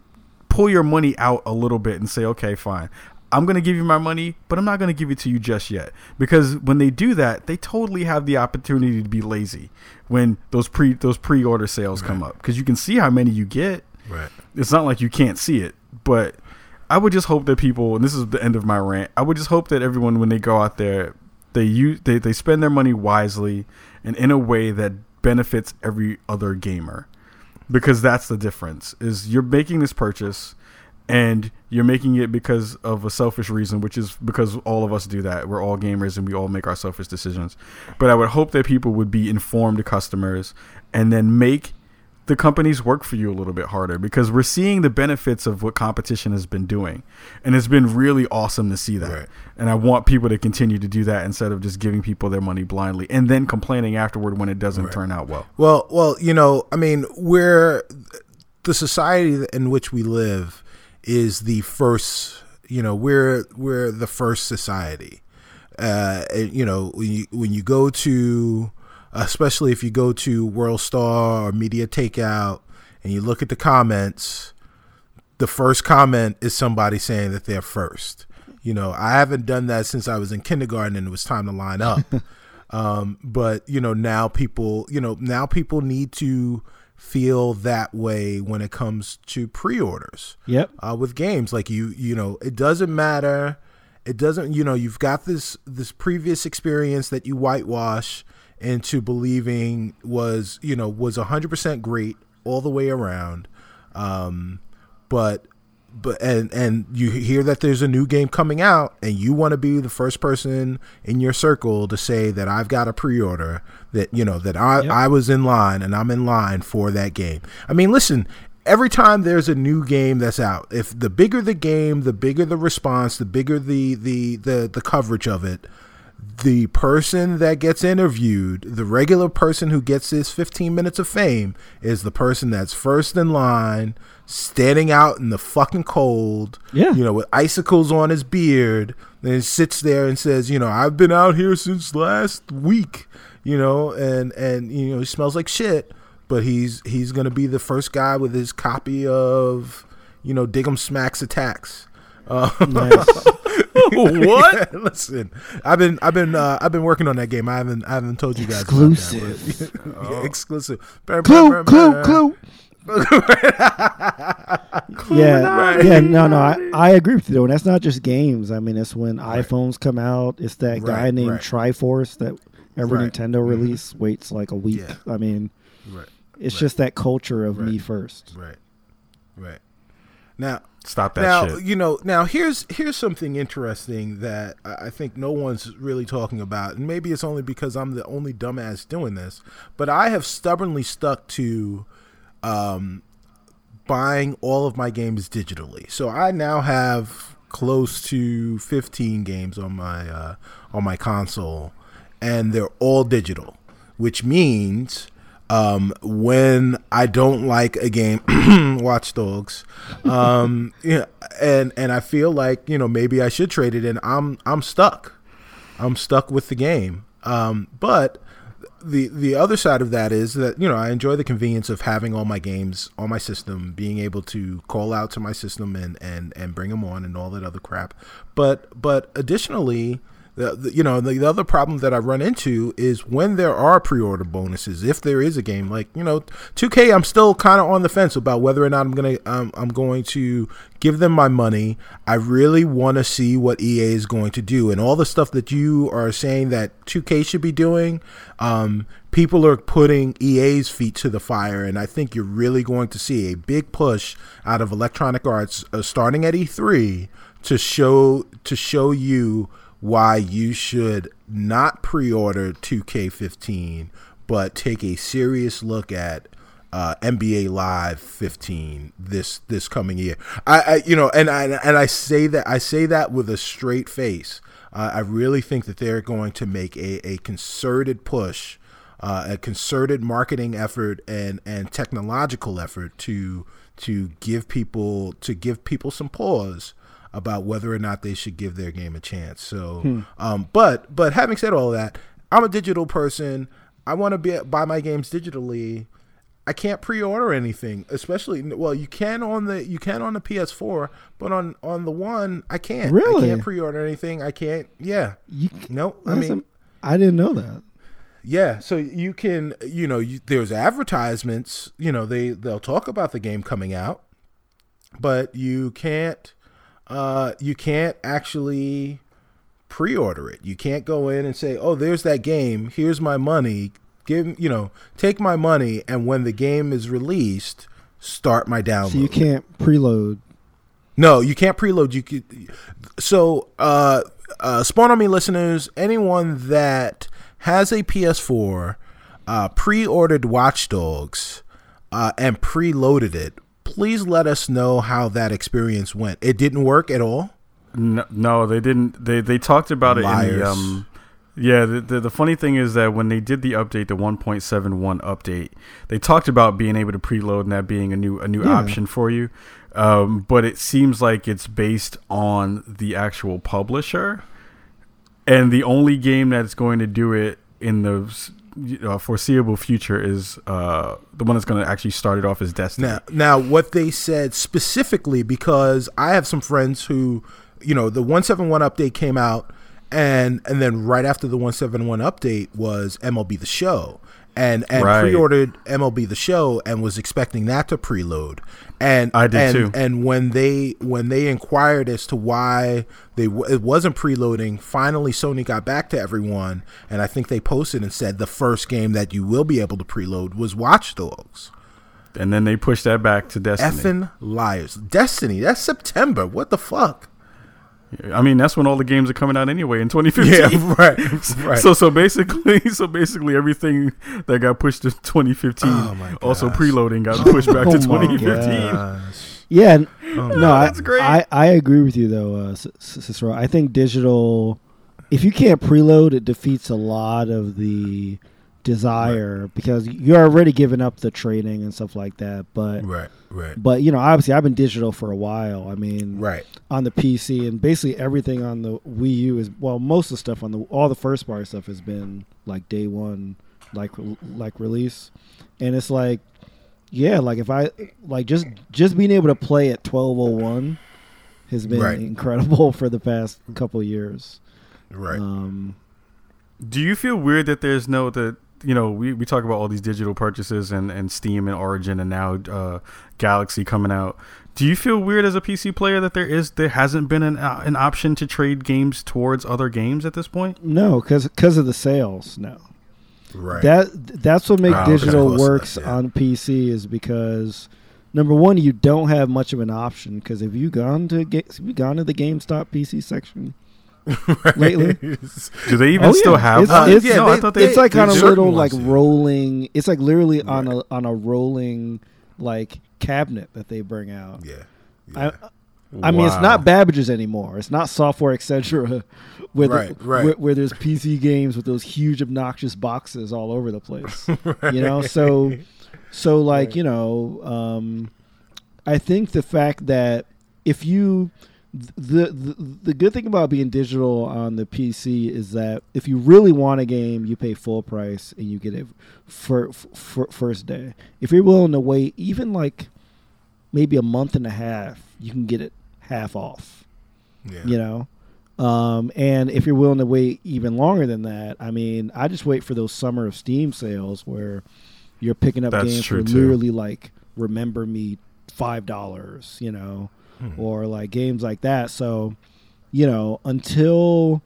pull your money out a little bit and say, okay, fine. I'm going to give you my money, but I'm not going to give it to you just yet. Because when they do that, they totally have the opportunity to be lazy when those pre those pre-order sales come up because you can see how many you get. Right. It's not like you can't see it, but I would just hope that people, and this is the end of my rant. I would just hope that everyone, when they go out there, they use they, they spend their money wisely and in a way that benefits every other gamer, because that's the difference. Is you're making this purchase, and you're making it because of a selfish reason, which is because all of us do that. We're all gamers and we all make our selfish decisions. But I would hope that people would be informed customers and then make the companies work for you a little bit harder because we're seeing the benefits of what competition has been doing. And it's been really awesome to see that. Right. And I want people to continue to do that instead of just giving people their money blindly and then complaining afterward when it doesn't Right. turn out well. Well, well, you know, I mean, we're the society in which we live is the first, You know, we're we're the first society. Uh, and, you know, when you when you go to, especially if you go to World Star or Media Takeout, and you look at the comments, the first comment is somebody saying that they're first. You know, I haven't done that since I was in kindergarten and it was time to line up. um, but you know, now people, you know, now people need to feel that way when it comes to pre-orders. Yep. Uh, with games like you, you know, it doesn't matter. It doesn't, you know, you've got this this previous experience that you whitewash into believing was, you know, was hundred percent great all the way around. Um, but but and and you hear that there's a new game coming out and you want to be the first person in your circle to say that I've got a pre-order that you know that I Yep. I was in line and I'm in line for that game. I mean, listen, every time there's a new game that's out, if the bigger the game, the bigger the response, the bigger the the the, the coverage of it, the person that gets interviewed, the regular person who gets this 15 minutes of fame, is the person that's first in line, standing out in the fucking cold, Yeah. you know, with icicles on his beard, and sits there and says, you know, I've been out here since last week, you know, and and you know, he smells like shit, but he's he's gonna be the first guy with his copy of, you know, Dig'em Smacks Attacks. Uh, Nice. what? Listen, I've been I've been uh, I've been working on that game. I haven't I haven't told you guys Exclusive. About that, but- Yeah, exclusive. Brr, brr, clue, brr, clue, brr. clue. yeah, Right. yeah, no, no, I, I agree with you though. And that's not just games. I mean, it's when iPhones come out. It's that guy named right. Triforce that every Right. Nintendo Mhm. release waits like a week. Yeah. I mean, Right, it's Right. just that culture of me first. right, right. Now, Stop that now shit. you know. Now here's here's something interesting that I think no one's really talking about, and maybe it's only because I'm the only dumbass doing this. But I have stubbornly stuck to um, buying all of my games digitally. So I now have close to 15 games on my uh, on my console, and they're all digital, which means um, when I don't like a game, Watch Dogs, um, and and I feel like you know maybe I should trade it in. I'm I'm stuck. I'm stuck with the game. Um, but the the other side of that is that you know I enjoy the convenience of having all my games on my system, being able to call out to my system and and and bring them on and all that other crap. But but additionally, the, you know the, the other problem that I run into is when there are pre-order bonuses. If there is a game like you know 2K, I'm still kind of on the fence about whether or not I'm gonna um, I'm going to give them my money. I really want to see what EA is going to do, and all the stuff that you are saying that 2K should be doing. Um, people are putting EA's feet to the fire, and I think you're really going to see a big push out of Electronic Arts uh, starting at E3 to show to show you why you should not pre-order 2K15, but take a serious look at uh, NBA Live 15 this this coming year. I, I you know, and I and I say that I say that with a straight face. Uh, I really think that they're going to make a, a concerted push, uh, a concerted marketing effort and and technological effort to to give people to give people some pause about whether or not they should give their game a chance. So, um, but but having said all that, I'm a digital person. I want to be buy my games digitally. I can't pre-order anything, especially well, you can on the you can on the PS4, but on on the one I can't. Really? I can't pre-order anything. I can't. Yeah. You, No, I mean, I didn't know that. yeah, so you can, you know, you, there's advertisements. You know, they they'll talk about the game coming out, but you can't, uh, you can't actually pre-order it. You can't go in and say, "Oh, there's that game. Here's my money. Give you know, take my money." And when the game is released, start my download. So you can't preload. No, you can't preload. You could. So, uh, uh, Spawn on Me listeners, anyone that has a PS4, uh, pre-ordered Watch Dogs, uh, and preloaded it, please let us know how that experience went. It didn't work at all. No, no, they didn't. They they talked about it in the um. Yeah, the, the the funny thing is that when they did the update, the 1.71 update, they talked about being able to preload and that being a new a new Yeah. option for you. Um, but it seems like it's based on the actual publisher, and the only game that's going to do it in the uh, foreseeable future is uh, the one that's going to actually start it off as Destiny. Now, now, what they said specifically, because I have some friends who, you know, the 171 update came out, and and then right after the 171 update was MLB The Show, and and Right. pre-ordered MLB The Show and was expecting that to preload, and I did and, too. And when they when they inquired as to why they w- it wasn't preloading, finally Sony got back to everyone, and I think they posted and said the first game that you will be able to preload was Watch Dogs. and then they pushed that back to Destiny. Effing liars. Destiny, that's September. What the fuck? I mean, that's when all the games are coming out anyway in 2015. Yeah, right. right. So so basically so basically everything that got pushed to 2015 Oh my also preloading got pushed back to Oh my 2015. Gosh. Yeah, n- Oh no, I, that's great. I I agree with you though, uh, C- C- Cicero. I think digital, if you can't preload, it defeats a lot of the desire because you're already giving up the trading and stuff like that. But Right, right, but you know, obviously, I've been digital for a while. I mean, right. on the PC and basically everything on the Wii U is well, most of the stuff on the all the first party stuff has been like day one, like like release, and it's like, yeah, like if I like just just being able to play at twelve oh one has been Right. incredible for the past couple years. Right. Um, Do you feel weird that there's no that you know we, we talk about all these digital purchases and, and Steam and Origin and now uh, Galaxy coming out. Do you feel weird as a PC player that there is there hasn't been an uh, an option to trade games towards other games at this point? no, because because of the sales. No, right. That that's what makes Ah, okay. digital Close works enough, yeah. on PC is because number one, you don't have much of an option because if you gone to get have you gone to the GameStop PC section lately? Do they even Oh, still yeah. have? It's- that? it's- no, yeah, I thought they. it's like on a little like rolling. It's like literally on a on a rolling like cabinet that they bring out. yeah. I, yeah. I mean, it's not Babbage's anymore. It's not Software Etc. Where, the- Right, right. Where, where there's PC games with those huge obnoxious boxes all over the place. You know, so so like Right. you know, um, I think the fact that if you the, the the good thing about being digital on the PC is that if you really want a game, you pay full price and you get it for, for first day. If you're willing to wait even like maybe a month and a half, you can get it half off. yeah. You know, um, and if you're willing to wait even longer than that, I mean, I just wait for those summer of Steam sales where you're picking up That's games for literally like remember me five dollars, you know, Hmm. or like games like that. So, you know, until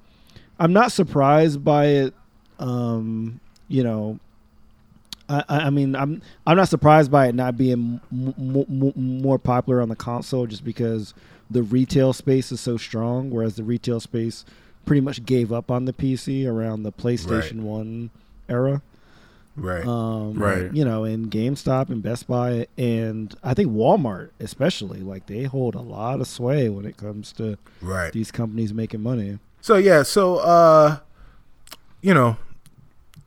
I'm not surprised by it, um, you know. I, I mean, I'm I'm not surprised by it not being m- m- more popular on the console, just because the retail space is so strong. Whereas the retail space pretty much gave up on the PC around the PlayStation One era. Right. Um, Right. You know, in GameStop and Best Buy, and I think Walmart, especially, like they hold a lot of sway when it comes to right. these companies making money. So yeah, so uh you know,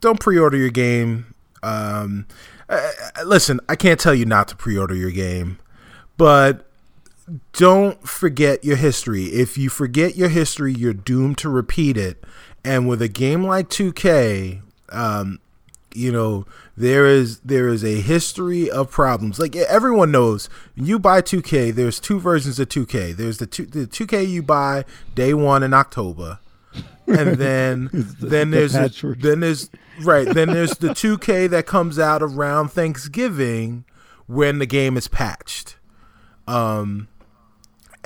don't pre-order your game. Um uh, uh, listen, I can't tell you not to pre-order your game, but don't forget your history. If you forget your history, you're doomed to repeat it. And with a game like 2K, um you know there is there is a history of problems. Like everyone knows when you buy 2k there's two versions of 2k there's the, two, the 2k you buy day one in october. And then then the there's a, then there's right then there's the 2k that comes out around thanksgiving when the game is patched. Um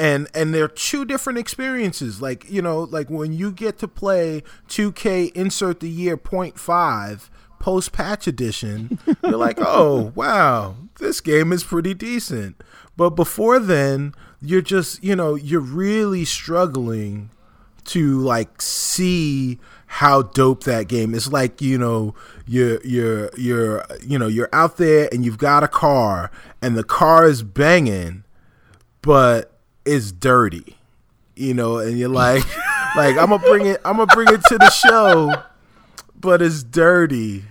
and and they're two different experiences. Like you know like when you get to play 2k insert the year 0.5 post patch edition you're like oh wow this game is pretty decent but before then you're just you know you're really struggling to like see how dope that game is like you know you're you're you're you know you're out there and you've got a car and the car is banging but it's dirty you know and you're like like i'm gonna bring it i'm gonna bring it to the show but it's dirty.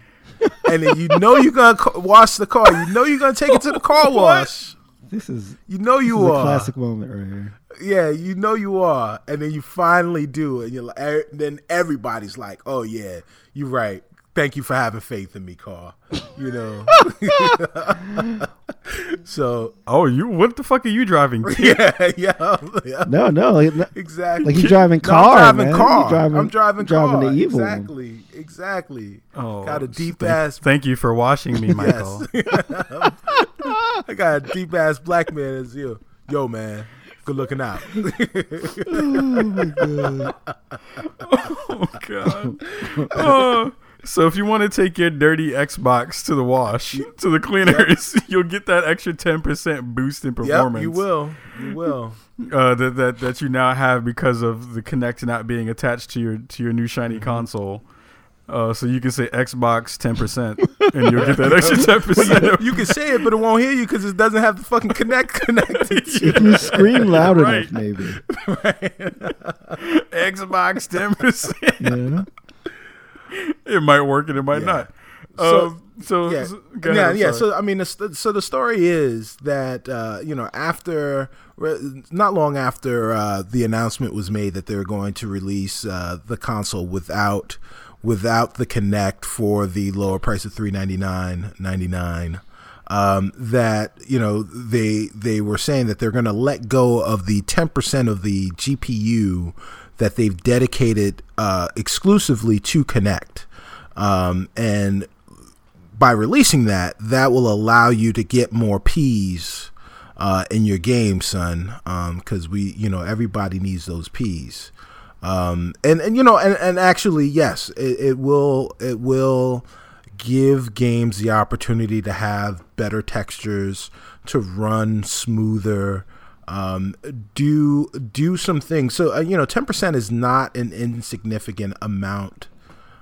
And then you know you're gonna ca- wash the car. You know you're gonna take it to the car wash. This is You know you this a are. classic moment right here. Yeah, you know you are, and then you finally do it. And you're like, eh, then everybody's like, "Oh yeah, you're right. Thank you for having faith in me, Carl. You know. so Oh, you what the fuck are you driving? yeah, yeah, yeah. No, no, like, no- Exactly. Like you driving car, No, I'm driving man. car. You driving- I'm driving driving car. the evil one. Exactly. Exactly. Oh, Got a deep thank, ass. Thank you for washing me, Michael. I got a deep ass black man as you. Yo, man. Good looking out. Oh my god. Oh god. Oh. So if you want to take your dirty Xbox to the wash, to the cleaners, you'll get that extra ten percent boost in performance. yep, you will. You will. Uh, that, that that you now have because of the Kinect not being attached to your to your new shiny Mm-hmm. console. Uh, so you can say Xbox ten percent, and you'll get that extra ten percent. You you can say it, but it won't hear you because it doesn't have the fucking Kinect connected. to if you scream loud Right. enough, maybe. Xbox ten percent. Yeah. It might work and it might Yeah. not. So- um, so yeah, so- go yeah, yeah. So I mean, the, so the story is that uh, you know after not long after uh, the announcement was made that they were going to release uh, the console without without the Kinect for the lower price of three ninety nine ninety nine. Um, that you know they they were saying that they're going to let go of the ten percent of the GPU that they've dedicated uh, exclusively to Kinect, um, and by releasing that, that will allow you to get more P's uh, in your game, son. Because we, you know, everybody needs those P's. Um, and and you know, and, and actually, yes, it, it will it will give games the opportunity to have better textures, to run smoother. Um, do do some things. So uh, you know, ten percent is not an insignificant amount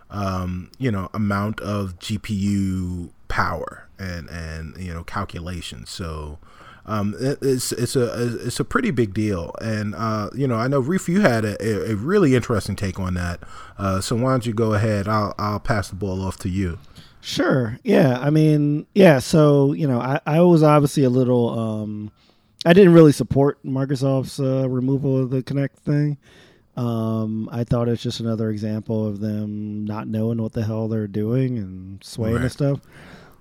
um, you know amount of GPU power and and you know calculations. So um, it, it's it's a it's a pretty big deal. And uh, you know I know Reef, you had a, a really interesting take on that. Uh, so why don't you go ahead? I'll I'll pass the ball off to you. Sure. Yeah. I mean, yeah. So you know, I, I was obviously a little. Um, I didn't really support Microsoft's uh, removal of the Kinect thing. Um, I thought it's just another example of them not knowing what the hell they're doing and swaying Right. and stuff.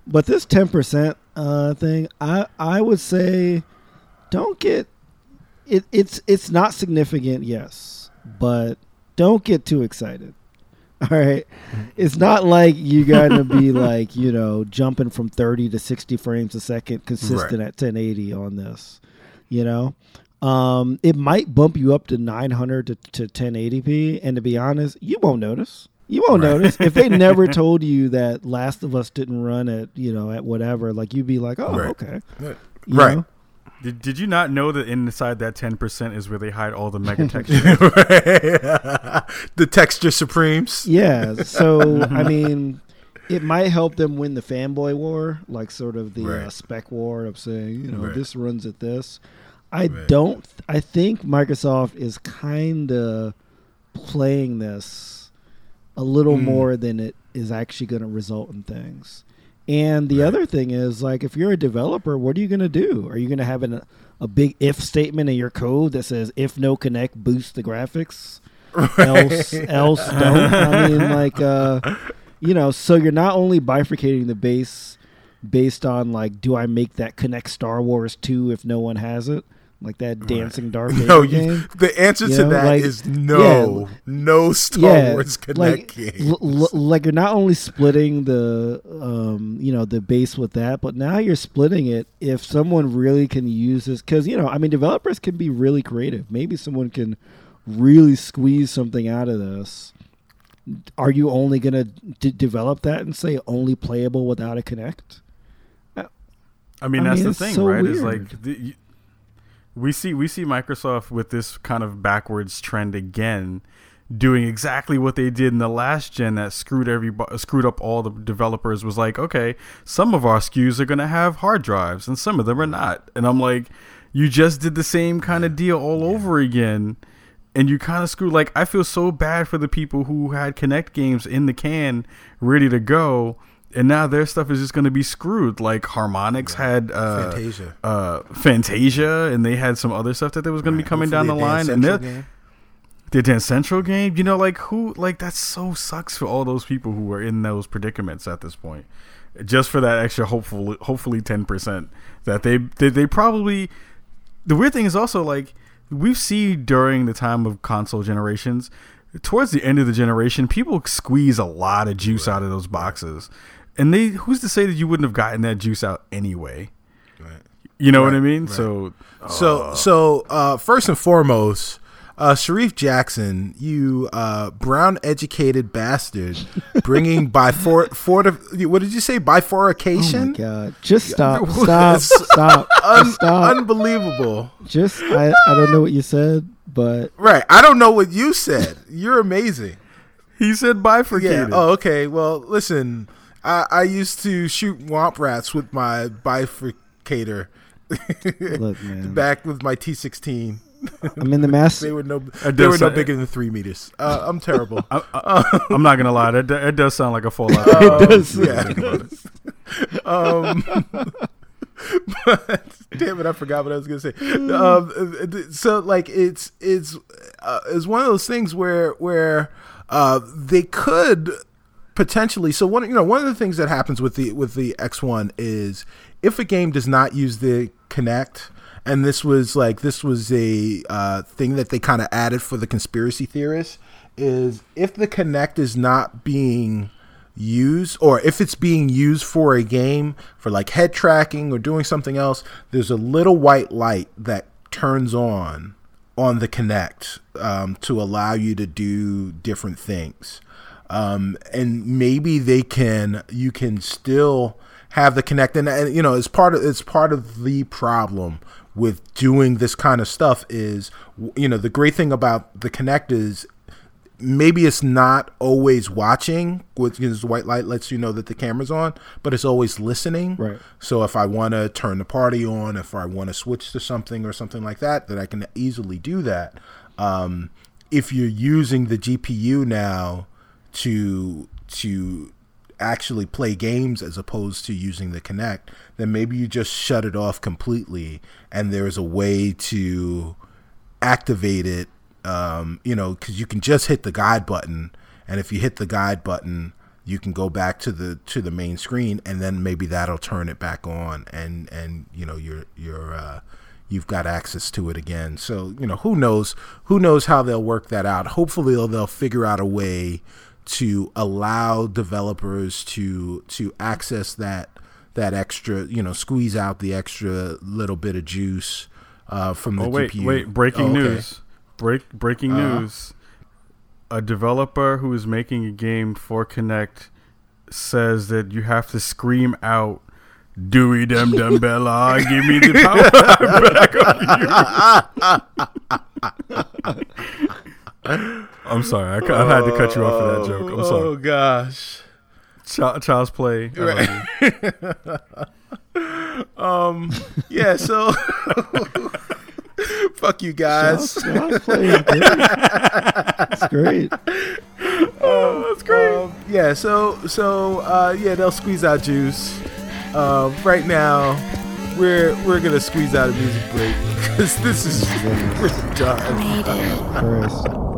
But this ten percent uh, thing, I I would say, don't get it. It's it's not significant, yes, but don't get too excited. All right. It's not like you're going to be like, you know, jumping from 30 to 60 frames a second consistent at 1080 on this, you know? Um, it might bump you up to 900 to, to 1080p. And to be honest, you won't notice. You won't Right. notice. If they never told you that Last of Us didn't run at, you know, at whatever, like you'd be like, oh, Right. okay. You Right. know? Did, did you not know that inside that ten percent is where they hide all the mega textures? the texture supremes. Yeah. So I mean, it might help them win the fanboy war, like sort of the uh, spec war of saying, you know, Right. this runs at this. I Right. don't. I think Microsoft is kind of playing this a little Mm. more than it is actually going to result in things. And the Right. other thing is, like, if you're a developer, what are you going to do? Are you going to have an, a big if statement in your code that says, if no Kinect, boost the graphics? else else don't. I mean, like, uh, you know, so you're not only bifurcating the base based on like, do I make that Kinect Star Wars two if no one has it, like that dancing Vader No, you, the answer You to know, that like- is no, no Star Wars Kinect like, l- l- like you're not only splitting the, um, you know, the base with that, but now you're splitting it. If someone really can use this, because you know, I mean, developers can be really creative. Maybe someone can really squeeze something out of this. Are you only gonna d- develop that and say only playable without a Kinect? I mean, I that's mean, the thing, so right? Is like the, we see we see Microsoft with this kind of backwards trend again, doing exactly what they did in the last gen that screwed every screwed up all the developers. Was like, okay, some of our SKUs are going to have hard drives, and some of them are not. And I'm like, you just did the same kind of deal all over again. And you kind of screw. Like I feel so bad for the people who had Kinect games in the can ready to go. And now their stuff is just going to be screwed. Like Harmonix had uh, Fantasia. uh, Fantasia, and they had some other stuff that they was going to be coming down the line. And they're, the Dance Central game, you know, like who, like that so sucks for all those people who are in those predicaments at this point. Just for that extra, hopefully, hopefully ten percent that they, they they probably. The weird thing is also like we've seen during the time of console generations, towards the end of the generation, people squeeze a lot of juice out of those boxes, and they who's to say that you wouldn't have gotten that juice out anyway? Right. You know what I mean? right. So So so uh, first and foremost, uh, Shareef Jackson, you uh, brown educated bastard, bringing by for for what did you say Oh my bifurcation? god! Just stop! Stop! Stop! Un- stop! unbelievable. Just I, I don't know what you said, but Right. I don't know what you said. You're amazing. he said Yeah. bifurcated. Oh, okay. Well, listen. I, I used to shoot womp rats with my bifurcator look, man, back with my T16. I'm in the They were no. They were no bigger than three meters. Uh, I'm terrible. I, I, I'm not gonna lie, that it does sound like a Fallout. Um, It does. Yeah. um, but, damn it, I forgot what I was gonna say. Um, so like it's it's uh, it's one of those things where where uh, they could potentially. So one you know one of the things that happens with the with the X1 is if a game does not use the Kinect. And this was like this was a uh, thing that they kind of added for the conspiracy theorists is if the Kinect is not being used or if it's being used for a game for like head tracking or doing something else there's a little white light that turns on on the Kinect um, to allow you to do different things. Um, and maybe they can you can still have the Kinect and, and you know it's part of it's part of the problem with doing this kind of stuff is you know the great thing about the Kinect is maybe it's not always watching because the white light lets you know that the camera's on but it's always listening Right. so if i want to turn the party on if i want to switch to something or something like that that i can easily do that um, if you're using the gpu now to to actually play games as opposed to using the Kinect then maybe you just shut it off completely and there's a way to activate it um, you know because you can just hit the guide button and if you hit the guide button you can go back to the to the main screen and then maybe that'll turn it back on and and you know you're you're uh, you've got access to it again. So you know who knows? Who knows how they'll work that out? Hopefully they'll, they'll figure out a way to allow developers to to access that that extra you know squeeze out the extra little bit of juice uh, from the Oh wait, GPU. wait! Breaking Oh, okay. news! Break breaking Uh-huh. news! A developer who is making a game for Kinect says that you have to scream out "Dewey Dum Dum Bella, give me the power back on you." I'm sorry, I, ca- I had to cut you off for that joke. I'm sorry. Oh gosh. Child, child's play. I love you. Yeah. So. Fuck you guys. Y'all playing good. It's great. that's great. Um, yeah, so so uh, yeah, they'll squeeze out juice. Um, right now, we're we're gonna squeeze out a music break because this is we're done.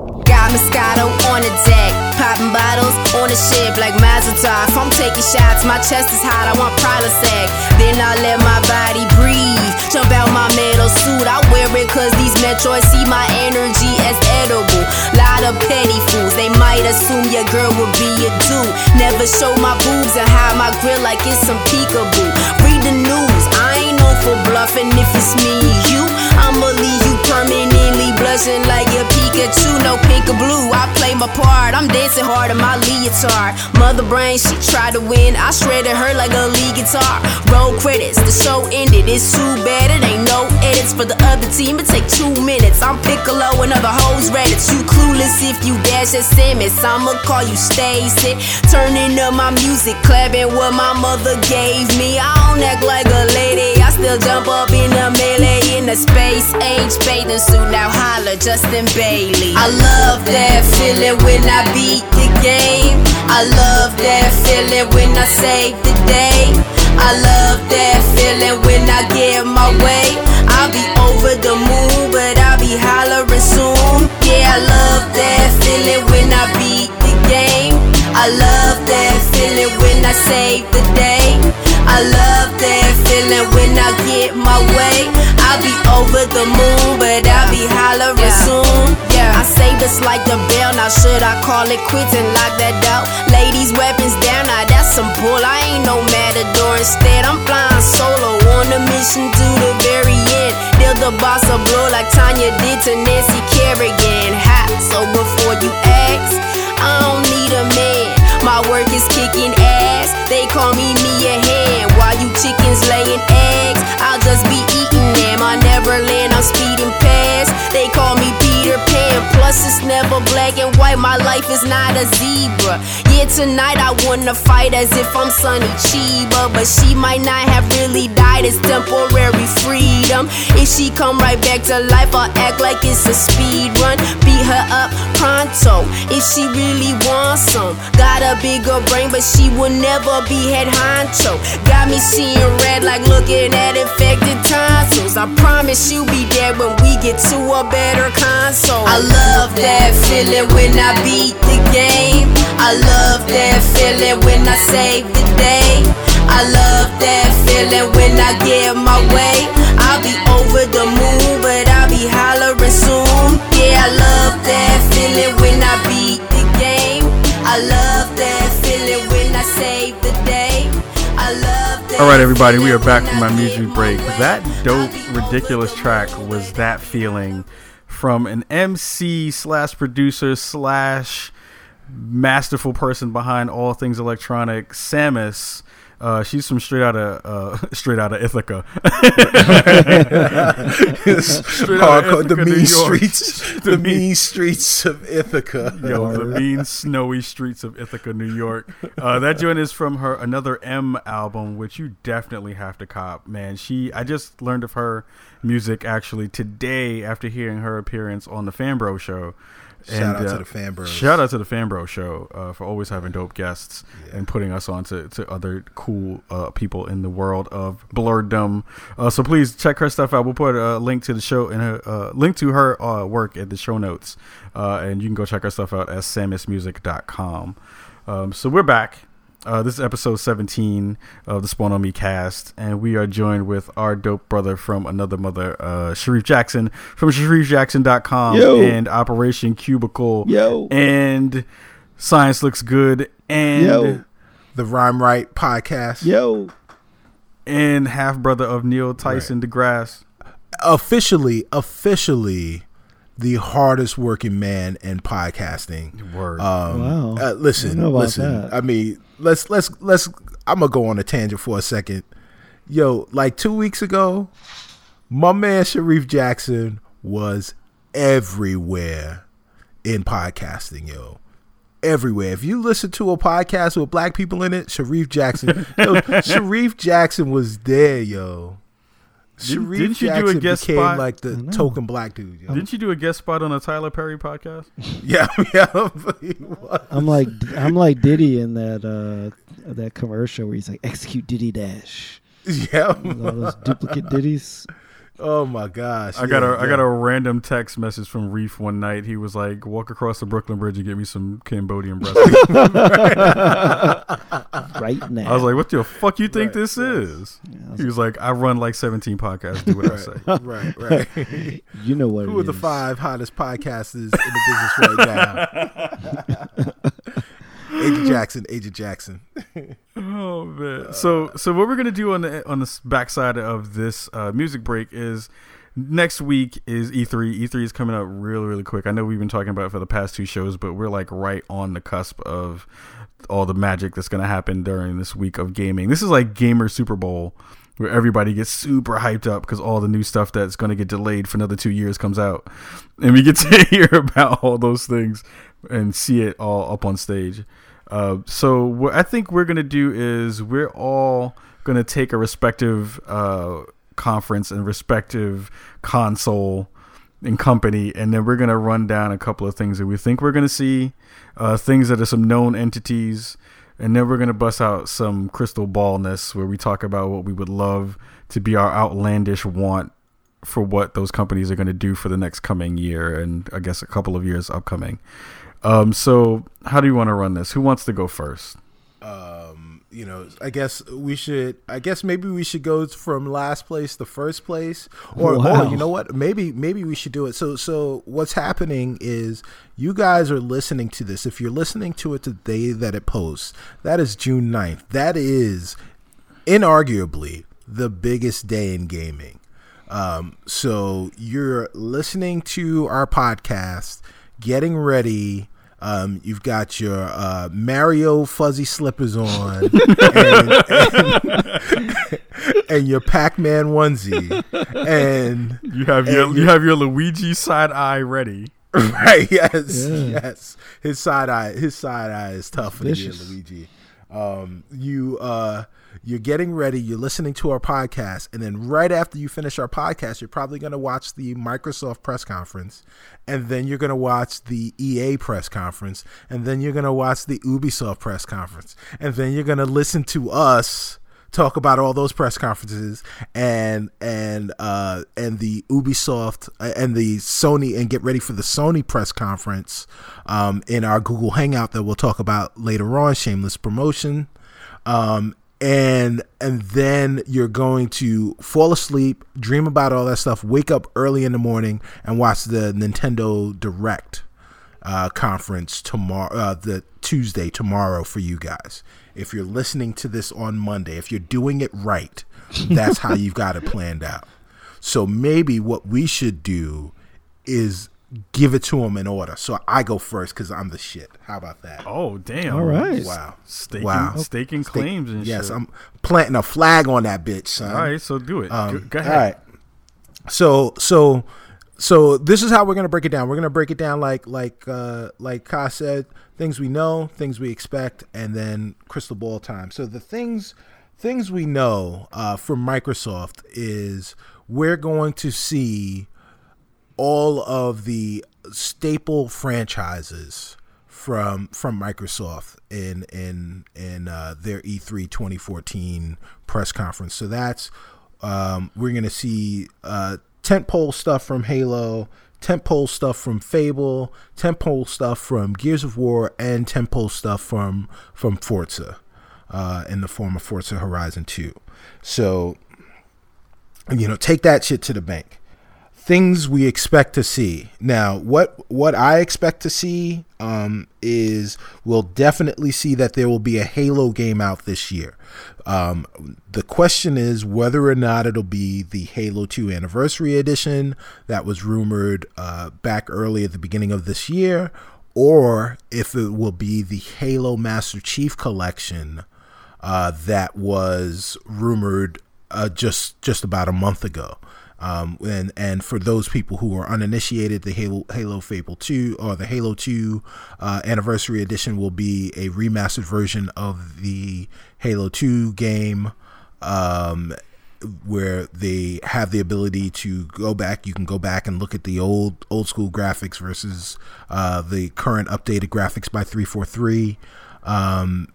Moscato on the deck, popping bottles on the ship like Mazel Tov. I'm taking shots, my chest is hot, I want Prilosec. Then I let my body breathe. Jump out my metal suit, I wear it cause these Metroids see my energy as edible. Lot of petty fools, they might assume your girl would be a dude. Never show my boobs and hide my grill like it's some peekaboo. Read the news, I ain't known for bluffing if it's me you. I'ma leave you permanently blushing like a Pikachu, no pink or blue. I play my part, I'm dancing hard in my leotard. Mother brain, she tried to win, I shredded her like a lead guitar. Roll credits, the show ended, it's too bad, it ain't no edits for the other team. It take two minutes. I'm Piccolo and other hoes Reddits. You clueless if you dash at Simmons. I'ma call you Stacy. Turning up my music, clapping what my mother gave me. I don't act like a lady, I still jump up in the melee space age bathing suit. Now holla, Justin Bailey. I love that feeling when I beat the game. I love that feeling when I save the day. I love that feeling when I get my way. I'll be over the moon, but I'll be hollering soon. Yeah, I love that feeling when I beat the game. I love that feeling when I save the day. I love that feeling when I get my way. I'll be over the moon, but I'll be hollering Yeah. soon. Yeah, I say this like the bell. Now should I call it quits and lock that out? Ladies, weapons down. Now that's some bull. I ain't no matador. Instead, I'm flying solo on a mission to the very end. Deal the boss a blow like Tonya did to Nancy Kerrigan. Ha! So before you ask, I don't need a man. My work is kicking ass. They call me Mia Hamm. While you chickens laying eggs, I'll just be eating them. I never land, I'm speeding past. They call me Peter Plus, it's never black and white. My life is not a zebra. Yeah, tonight I wanna fight as if I'm Sonny Chiba. But she might not have really died. It's temporary freedom. If she come right back to life, I'll act like it's a speed run. Beat her up pronto. If she really wants some. Got a bigger brain, but she will never be head honcho. Got me seeing red like looking at infected tonsils. I promise you'll be dead when we get to a better console. I love that feeling when I beat the game. I love that feeling when I save the day. I love that feeling when I get my way. I'll be over the moon, but I'll be hollering soon. Yeah, I love that feeling when I beat the game. I love that feeling when I save the day. I love that All right, everybody, we are back from I our music break. That dope, ridiculous track was that feeling from an MC slash producer slash masterful person behind all things electronic, Samus. Uh, she's from straight out of uh, straight out of Ithaca. Straight out of the Ithaca, New mean streets, The the mean- mean streets of Ithaca. Yo, the mean snowy streets of Ithaca, New York. Uh, that joint is from her another M album, which you definitely have to cop. Man, she I just learned of her music actually today after hearing her appearance on the Fanbro show. Shout out to the Fanbros. Shout out to the Fanbro show uh, for always having dope guests and putting us on to, to other cool uh, people in the world of blurredom. Uh, so please check her stuff out. We'll put a link to the show and her uh, link to her uh, work at the show notes, uh, and you can go check her stuff out at samusmusic.com. Um, so we're back. Uh, this is episode 17 of the Spawn on Me cast, and we are joined with our dope brother from another mother, uh, Shareef Jackson from ShareefJackson.com Yo. and Operation Cubicle Yo. and Science Looks Good and Yo. The Rhyme Right podcast. Yo. and half brother of Neil Tyson DeGrasse. Officially, officially, the hardest working man in podcasting. Word. Um, Wow. uh, listen, don't know about listen. that. I mean, let's let's let's. I'm gonna go on a tangent for a second. Yo, like two weeks ago, my man Shareef Jackson was everywhere in podcasting. Yo, everywhere. If you listen to a podcast with black people in it, Shareef Jackson, yo, Shareef Jackson was there. Yo, Shareef didn't you do a guest became spot? like the token black dude. Yo. Didn't you do a guest spot on a Tyler Perry podcast? Yeah, yeah. I'm like I'm like Diddy in that uh that commercial where he's like execute Diddy dash. Yeah. All those duplicate Diddies. Oh my gosh. I got yeah, a I got a random text message from Reef one night. He was like, "Walk across the Brooklyn Bridge and get me some Cambodian breast." Right now. I was like, "What the fuck you think Right, this right. is?" He was like, "I run like 17 podcasts. Do what I say." right, right. you know what Who it are the five hottest podcasters in the business right now? Agent Jackson, Agent Jackson. Oh man. So so what we're gonna do on the on the backside of this uh, music break is next week is E E3. E3 is coming up really really quick. I know we've been talking about it for the past two shows, but we're like right on the cusp of all the magic that's gonna happen during this week of gaming. This is like gamer Super Bowl. Where everybody gets super hyped up because all the new stuff that's going to get delayed for another two years comes out, and we get to hear about all those things and see it all up on stage. Uh, so what I think we're gonna do is we're all gonna take a respective uh, conference and respective console and company, and then we're gonna run down a couple of things that we think we're gonna see, uh, things that are some known entities, and then we're gonna bust out some crystal ballness where we talk about what we would love to be our outlandish want for what those companies are going to do for the next coming year and I guess a couple of years upcoming. Um, so how do you want to run this? Who wants to go first? Um, you know, I guess we should. I guess maybe we should go from last place to first place, or, Wow. or you know what? Maybe maybe we should do it. So so what's happening is you guys are listening to this. If you're listening to it the day that it posts, that is June 9th. That is inarguably the biggest day in gaming. Um, so you're listening to our podcast, getting ready. Um, you've got your uh, Mario fuzzy slippers on, and, and, and your Pac-Man onesie, and You have your you have your Luigi side eye ready. right, yes, Yeah. yes. His side eye, his side eye is tough for the year, Luigi. Um, you uh, you're getting ready. You're listening to our podcast, and then right after you finish our podcast, you're probably going to watch the Microsoft press conference, and then you're going to watch the EA press conference, and then you're going to watch the Ubisoft press conference, and then you're going to listen to us talk about all those press conferences and and uh and the Ubisoft and the Sony and get ready for the Sony press conference um in our Google Hangout that we'll talk about later on. Shameless promotion. Um and and then you're going to fall asleep dream about all that stuff wake up early in the morning and watch the Nintendo Direct uh, conference tomorrow, uh, the Tuesday tomorrow for you guys. If you're listening to this on Monday, if you're doing it right, that's how you've got it planned out. So maybe what we should do is give it to them in order. So I go first because I'm the shit. How about that? Oh damn! All right. Wow. staking Wow. staking claims and yes, shit. I'm planting a flag on that bitch, son. All right, so do it. Um, go, go ahead. right. So so so this is how we're gonna break it down. We're gonna break it down like like uh, like Ka said, things we know, things we expect, and then crystal ball time. So the things things we know uh, from Microsoft is we're going to see all of the staple franchises from from Microsoft in in in uh, their E3 2014 press conference. So that's um, we're gonna see uh, tentpole stuff from Halo, tentpole stuff from Fable, tentpole stuff from Gears of War, and tentpole stuff from from Forza uh, in the form of Forza Horizon 2. So you know, take that shit to the bank things we expect to see now what what i expect to see um is we'll definitely see that there will be a halo game out this year um the question is whether or not it'll be the halo 2 anniversary edition that was rumored uh back early at the beginning of this year or if it will be the halo master chief collection uh, that was rumored uh, just just about a month ago. Um, and and for those people who are uninitiated, the Halo Halo Fable Two or the Halo Two uh, Anniversary Edition will be a remastered version of the Halo Two game. Um, where they have the ability to go back you can go back and look at the old old school graphics versus uh, the current updated graphics by 343 um,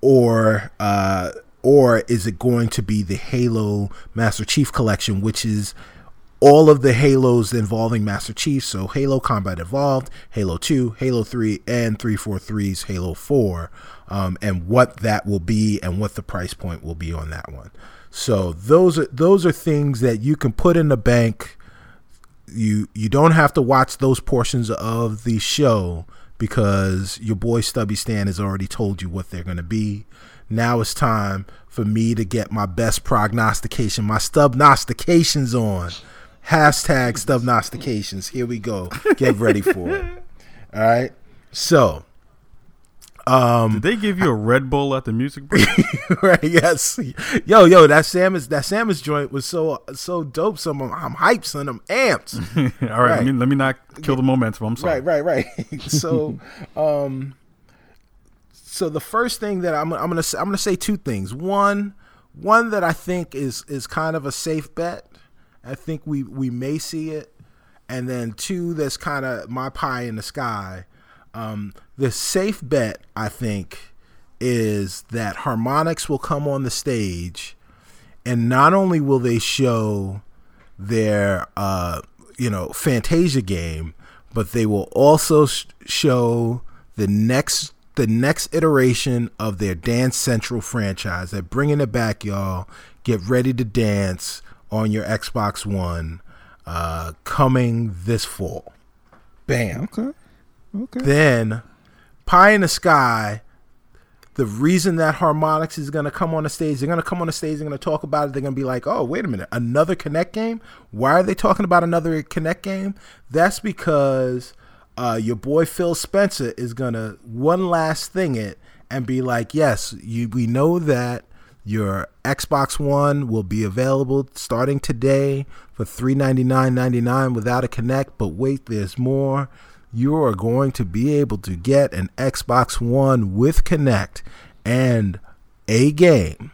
or uh, or is it going to be the Halo Master Chief collection, which is all of the Halos involving Master Chief? So Halo Combat Evolved, Halo Two, Halo Three, and 343's Halo Four, um, and what that will be and what the price point will be on that one. So those are those are things that you can put in the bank you you don't have to watch those portions of the show because your boy Stubby Stan has already told you what they're going to be. Now it's time for me to get my best prognostication, my stubnostications on. Hashtag stubnostications. Here we go. Get ready for it. All right. So, um, Did they give you a Red Bull at the music break? right? Yes. Yo, yo, that Samus, that Samus joint was so so dope. So I'm, I'm hyped, son. I'm amped. All right, let me let me not kill the momentum. I'm sorry. Right, right, right. so, um, so the first thing that I'm, I'm gonna I'm gonna say two things. One, one that I think is is kind of a safe bet. I think we we may see it, and then two that's kind of my pie in the sky. Um, the safe bet I think is that Harmonix will come on the stage, and not only will they show their uh, you know Fantasia game, but they will also sh- show the next the next iteration of their Dance Central franchise. They're bringing it back, y'all. Get ready to dance on your Xbox One, uh, coming this fall. Bam. Okay. Okay. Then, Pie in the Sky. The reason that Harmonix is going to come on the stage, they're going to come on the stage, they're going to talk about it. They're going to be like, oh, wait a minute, another Kinect game? Why are they talking about another Kinect game? That's because uh, your boy Phil Spencer is to one last thing it and be like, yes, you, we know that your Xbox One will be available starting today for $399.99 without a Kinect, but wait, there's more. You are going to be able to get an Xbox One with Kinect and a game,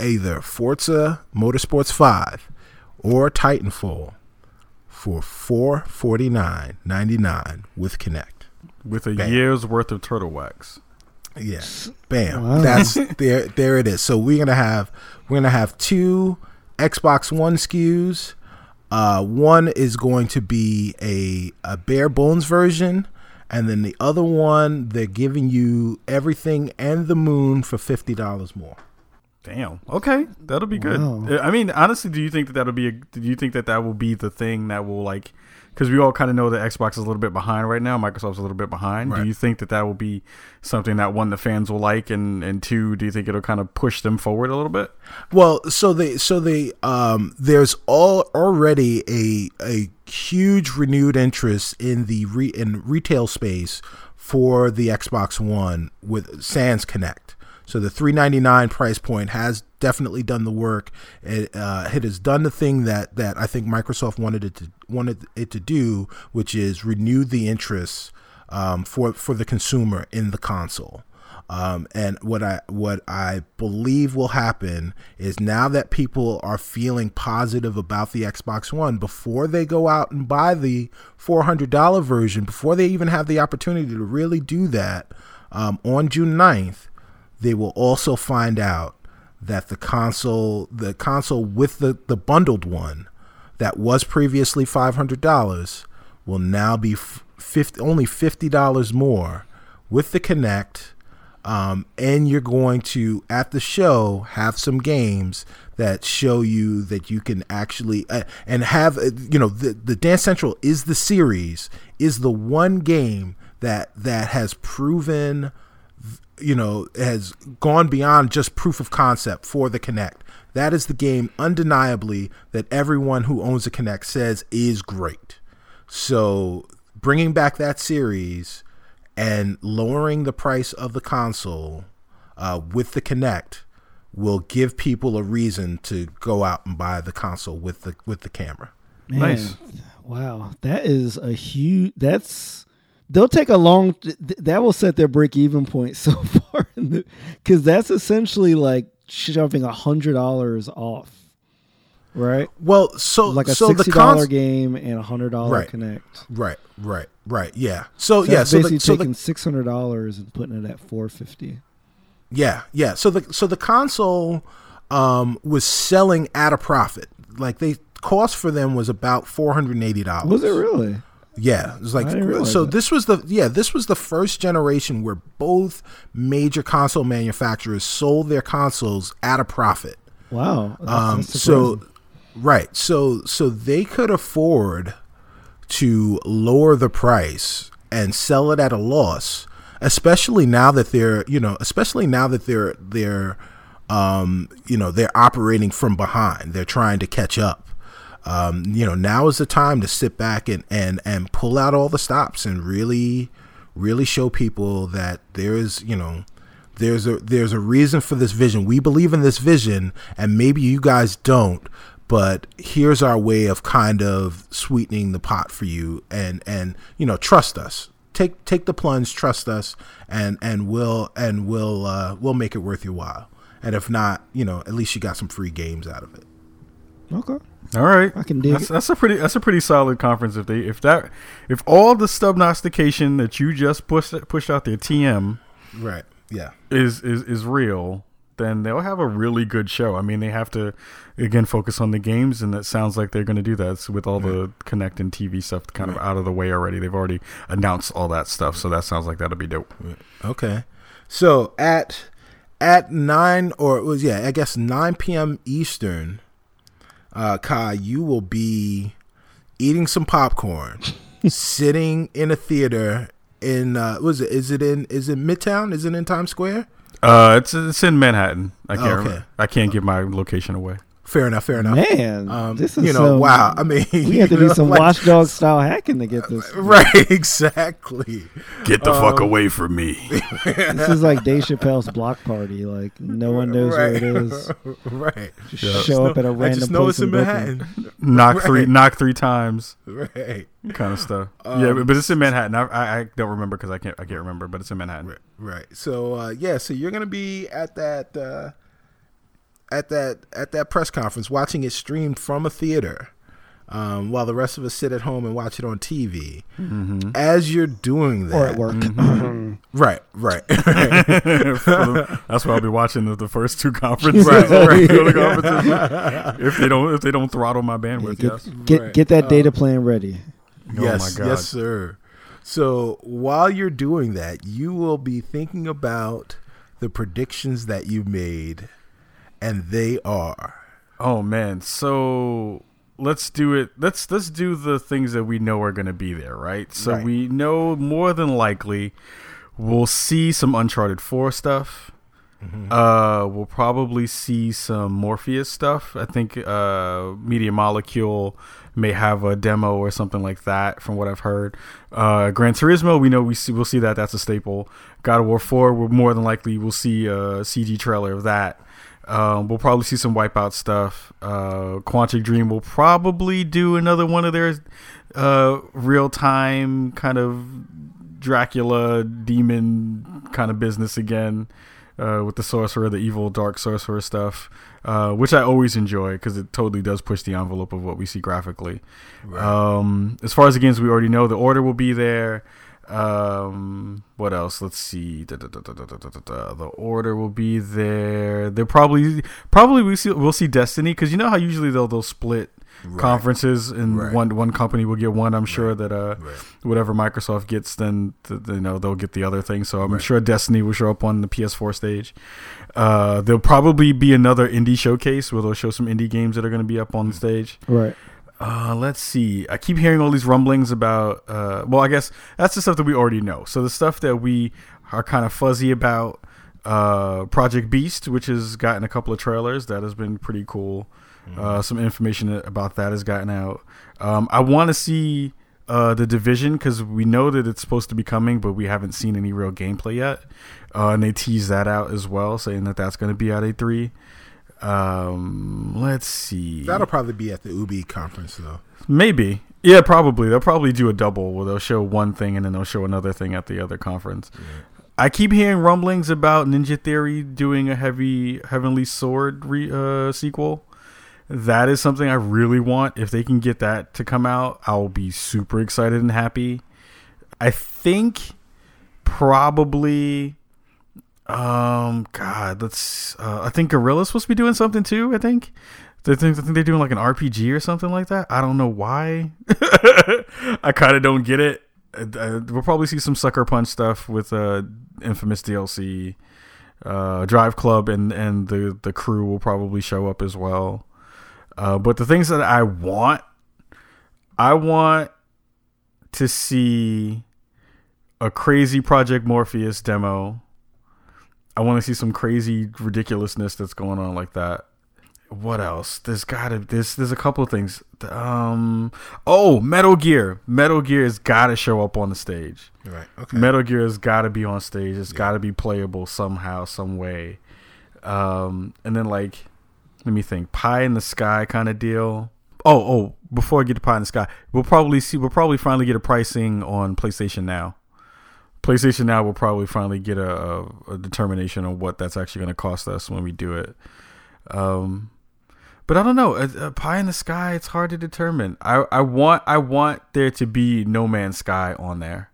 either Forza Motorsports 5 or Titanfall, for four forty nine ninety nine with Kinect. with a Bam. year's worth of turtle wax. Yeah, bam. Wow. That's there. There it is. So we're gonna have we're gonna have two Xbox One SKUs. Uh, one is going to be a a bare bones version, and then the other one they're giving you everything and the moon for fifty dollars more. Damn. Okay, that'll be good. Wow. I mean, honestly, do you think that that'll be? A, do you think that that will be the thing that will like? Because we all kind of know that Xbox is a little bit behind right now. Microsoft's a little bit behind. Right. Do you think that that will be something that one the fans will like, and and two, do you think it'll kind of push them forward a little bit? Well, so they so they um there's all already a a huge renewed interest in the re, in retail space for the Xbox One with Sans Kinect. So the 399 price point has definitely done the work. It, uh, it has done the thing that, that I think Microsoft wanted it to wanted it to do, which is renew the interest um, for for the consumer in the console. Um, and what I what I believe will happen is now that people are feeling positive about the Xbox One, before they go out and buy the four hundred dollar version, before they even have the opportunity to really do that um, on June 9th, they will also find out that the console the console with the, the bundled one that was previously five hundred dollars will now be 50, only fifty dollars more with the Kinect um, and you're going to at the show have some games that show you that you can actually uh, and have uh, you know the the Dance Central is the series is the one game that that has proven you know has gone beyond just proof of concept for the Kinect. That is the game undeniably that everyone who owns a Kinect says is great. So bringing back that series and lowering the price of the console uh, with the Kinect will give people a reason to go out and buy the console with the with the camera. Man, Nice. Wow, that is a huge. That's they'll take a long. th- That will set their break even point so far, because that's essentially like shoving a hundred dollars off, right? Well, so Like a so sixty dollar cons- game and a hundred dollar Right. Kinect. Right, right, right. Yeah. So, So yeah, so basically the, so taking the six hundred dollars and putting it at four fifty. yeah, yeah. So the so the console um was selling at a profit. Like they cost for them was about four hundred and eighty dollars. Was it really? Yeah, it was like I didn't realize so. that. This was the yeah. This was the first generation where both major console manufacturers sold their consoles at a profit. Wow. Um, so right, so so they could afford to lower the price and sell it at a loss, especially now that they're you know, especially now that they're they're um, you know they're operating from behind. They're trying to catch up. Um, you know, now is the time to sit back and and and pull out all the stops and really really show people that there is you know there's a there's a reason for this vision. We believe in this vision, and maybe you guys don't. But here's our way of kind of sweetening the pot for you, and and you know trust us. Take take the plunge, trust us, and and we'll and we'll uh, we'll make it worth your while. and if not, you know, at least you got some free games out of it. Okay. All right, I can dig that's, it. that's a pretty that's a pretty solid conference. If they if that if all the stubnostication that you just pushed pushed out there, TM Right. Yeah. is is is real, then they'll have a really good show. I mean, they have to again focus on the games, and it sounds like they're going to do that So with all the Kinect and TV stuff kind of out of the way already. They've already announced all that stuff, so that sounds like that'll be dope. Okay. So at at nine or it was yeah, I guess nine p.m. Eastern, uh, Chi, you will be eating some popcorn, sitting in a theater in uh, was it? Is it in? Is it Midtown? Is it in Times Square? Uh, it's it's in Manhattan. I can't Oh, okay. I can't give my location away. Fair enough. Fair enough. Man, Um, this is you know, some- wow. I mean, We have to do know, some like- watchdog style hacking to get this. Right, exactly. Get the Um, fuck away from me. This is like Dave Chappelle's block party. Like no one knows where it is. right. Just show up at a random just know place it's in Brooklyn. Manhattan. knock three, knock three times, right. kind of stuff. Um, yeah, but, but it's in Manhattan. I, I, I don't remember because I can't I can't remember, but it's in Manhattan. Right, right. So uh, yeah, so you're gonna be at that uh, at that at that press conference, watching it streamed from a theater, um, while the rest of us sit at home and watch it on TV. Mm-hmm. As you're doing that, or at work. right, right, That's where I'll be watching the, the first two conferences. Right, all right. the conferences. if they don't if they don't throttle my bandwidth, get yes. get, Right. get that data plan ready. yes, oh my god. yes, sir. So while you're doing that, you will be thinking about the predictions that you made, and they are Oh man. So let's do it. Let's let's do the things that we know are going to be there, right? So Right. we know more than likely we'll see some Uncharted 4 stuff. Uh, we'll probably see some Morpheus stuff. I think uh, Media Molecule may have a demo or something like that, from what I've heard. Uh, Gran Turismo, we know we see we'll see that. That's a staple. God of War Four, we're more than likely we'll see a CG trailer of that. Um, we'll probably see some Wipeout stuff. Uh, Quantic Dream will probably do another one of their uh, real time kind of Dracula demon kind of business again uh, with the sorcerer, the evil dark sorcerer stuff, uh, which I always enjoy because it totally does push the envelope of what we see graphically. Um, as far as the games we already know, the order will be there. Um, what else? Let's see. Da, da, da, the order will be there. They'll probably probably we see we'll see Destiny because you know how usually they'll they'll split right. conferences and right. one one company will get one. I'm sure right. that uh whatever Microsoft gets, then th- you know they'll get the other thing. So I'm sure Destiny will show up on the PS4 stage. Uh, there'll probably be another indie showcase where they'll show some indie games that are going to be up on hmm. stage. Right. Uh, let's see. I keep hearing all these rumblings about. Uh, well, I guess that's the stuff that we already know. So the stuff that we are kind of fuzzy about. Uh, Project Beast, which has gotten a couple of trailers, that has been pretty cool. Uh, some information about that has gotten out. Um, I want to see uh, the Division because we know that it's supposed to be coming, but we haven't seen any real gameplay yet. Uh, and they tease that out as well, saying that that's going to be at E3. Um, let's see. That'll probably be at the Ubi conference though. Maybe. Yeah, probably. They'll probably do a double where they'll show one thing and then they'll show another thing at the other conference. I keep hearing rumblings about Ninja Theory doing a heavy Heavenly Sword re- uh, sequel. That is something I really want. If they can get that to come out, I'll be super excited and happy. I think probably um god, let's uh, I think Guerrilla's supposed to be doing something too, I think. They think, I think they're doing like an RPG or something like that. I don't know why. I kind of don't get it. Uh, we'll probably see some Sucker Punch stuff with uh, Infamous DLC. Uh, Drive Club and, and the, the crew will probably show up as well. Uh, but the things that I want, I want to see a crazy Project Morpheus demo. I want to see some crazy ridiculousness that's going on like that what else? There's gotta there's there's a couple of things. Um oh, Metal Gear. Metal Gear has gotta show up on the stage. Right. Okay. Metal Gear has gotta be on stage. It's gotta be playable somehow, some way. Um and then like let me think, pie in the sky kind of deal. Oh, oh, before I get to pie in the sky, we'll probably see we'll probably finally get a pricing on PlayStation now. PlayStation Now will probably finally get a, a, determination on what that's actually going to cost us when we do it. Um, but I don't know. A, a pie in the sky, it's hard to determine. I, I want I want there to be No Man's Sky on there.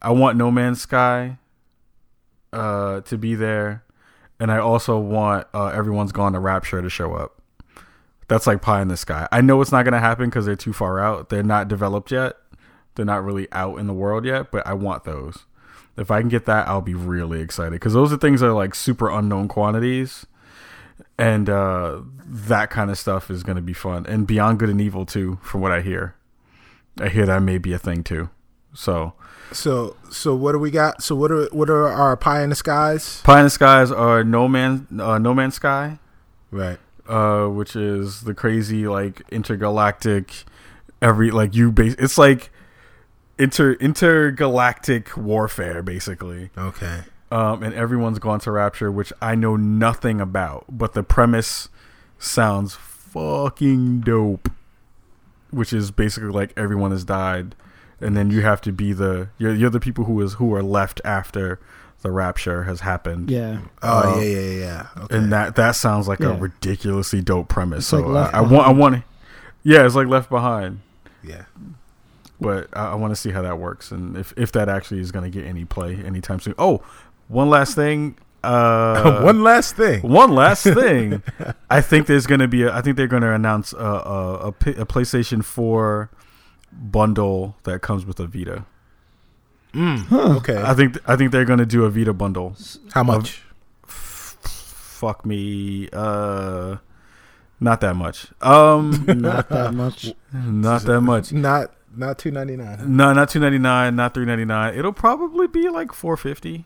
I want No Man's Sky uh, to be there, and I also want uh, Everyone's Gone to Rapture to show up. That's like pie in the sky. I know it's not going to happen because they're too far out. They're not developed yet. They're not really out in the world yet. But I want those. If I can get that, I'll be really excited because those are things that are like super unknown quantities, and uh, that kind of stuff is going to be fun. And Beyond Good and Evil too, from what I hear. I hear that may be a thing too. So So so what do we got? So what are what are our pie in the skies? Pie in the Skies are No Man, uh, No Man's Sky, Right. uh, which is the crazy like intergalactic, every like you base. It's like inter intergalactic warfare basically. Okay. Um, and everyone's gone to Rapture, which I know nothing about, but the premise sounds fucking dope. Which is basically like everyone has died, and then you have to be the you're, you're the people who is who are left after the rapture has happened. Yeah. Oh Uh, yeah yeah yeah. yeah. Okay. and that that sounds like a ridiculously dope premise. It's so like Left I, I want I Behind. want yeah, it's like Left Behind, yeah. But I, I want to see how that works and if if that actually is going to get any play anytime soon. Oh, one last thing. Uh, One last thing. one last thing. I think there's going to be. A, I think they're going to announce a a PlayStation 4 bundle that comes with a Vita. Mm, Okay. I think I think they're going to do a Vita bundle. How much? Fuck me. Uh, not that much. Um, Not that much. not that much. Not not two ninety nine. No, not two ninety nine, not three ninety nine. It'll probably be like four fifty.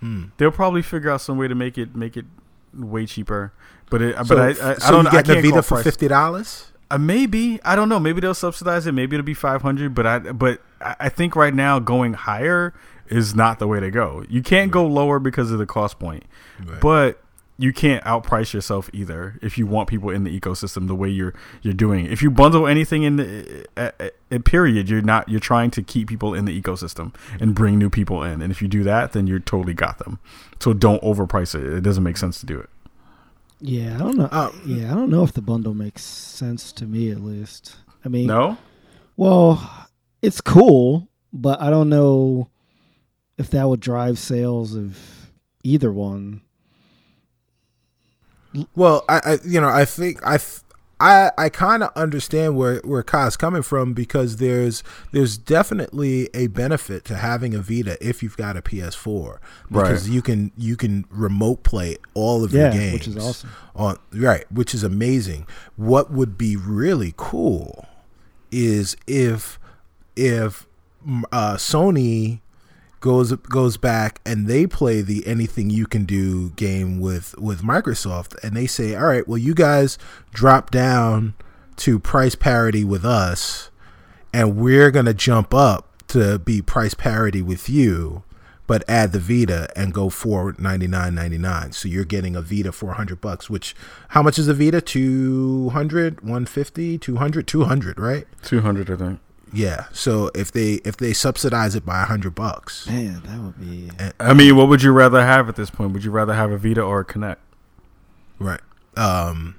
Hmm. They'll probably figure out some way to make it make it way cheaper. But it, So, but I, I, I don't you get the Vita for fifty dollars? Uh, maybe I don't know. Maybe they'll subsidize it. Maybe it'll be five hundred. But I but I I think right now going higher is not the way to go. You can't go lower because of the cost point, but you can't outprice yourself either if you want people in the ecosystem the way you're you're doing. If you bundle anything in the uh, uh, period, you're not you're trying to keep people in the ecosystem and bring new people in. And if you do that, then you're totally got them. So don't overprice it. It doesn't make sense to do it. Yeah, I don't know. Uh, yeah, I don't know if the bundle makes sense to me at least. I mean, No. well, it's cool, but I don't know if that would drive sales of either one. Well, I, I you know I think I th- I I kind of understand where where Kai's coming from because there's there's definitely a benefit to having a Vita if you've got a PS4 because Right. you can you can remote play all of Yeah, your games, which is awesome. On right, which is amazing. What would be really cool is if if uh, Sony goes goes back and they play the anything you can do game with with Microsoft. And they say all right well you guys drop down to price parity with us and we're going to jump up to be price parity with you but add the Vita and go for 99.99 so you're getting a Vita for 100 bucks which how much is a Vita? 200 150 200 200 right? Two hundred, I think. Yeah so if they if they subsidize it by a 100 bucks Man, that would be. I mean, what would you rather have at this point? Would you rather have a Vita or a Kinect? Right. Um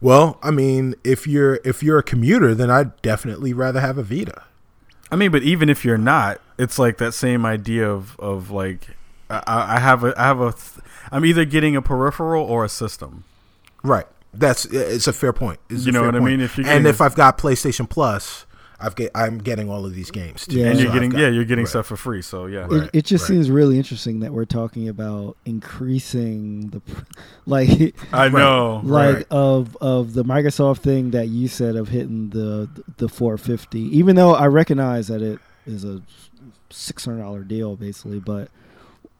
well, I mean, if you're if you're a commuter, then I'd definitely rather have a Vita. I mean, but even if you're not, it's like that same idea of of like I, I have a I have a th- I'm either getting a peripheral or a system. Right. That's it's a fair point. It's You know fair what I mean? If you're and getting if I've got PlayStation Plus, I've get I'm getting all of these games too. Yeah. and you're I've getting got- yeah, you're getting right. stuff for free. So yeah, Right. It, it just right. seems really interesting that we're talking about increasing the, like, I know. like Right. of of the Microsoft thing that you said of hitting the the 450. Even though I recognize that it is a six hundred dollar deal basically, but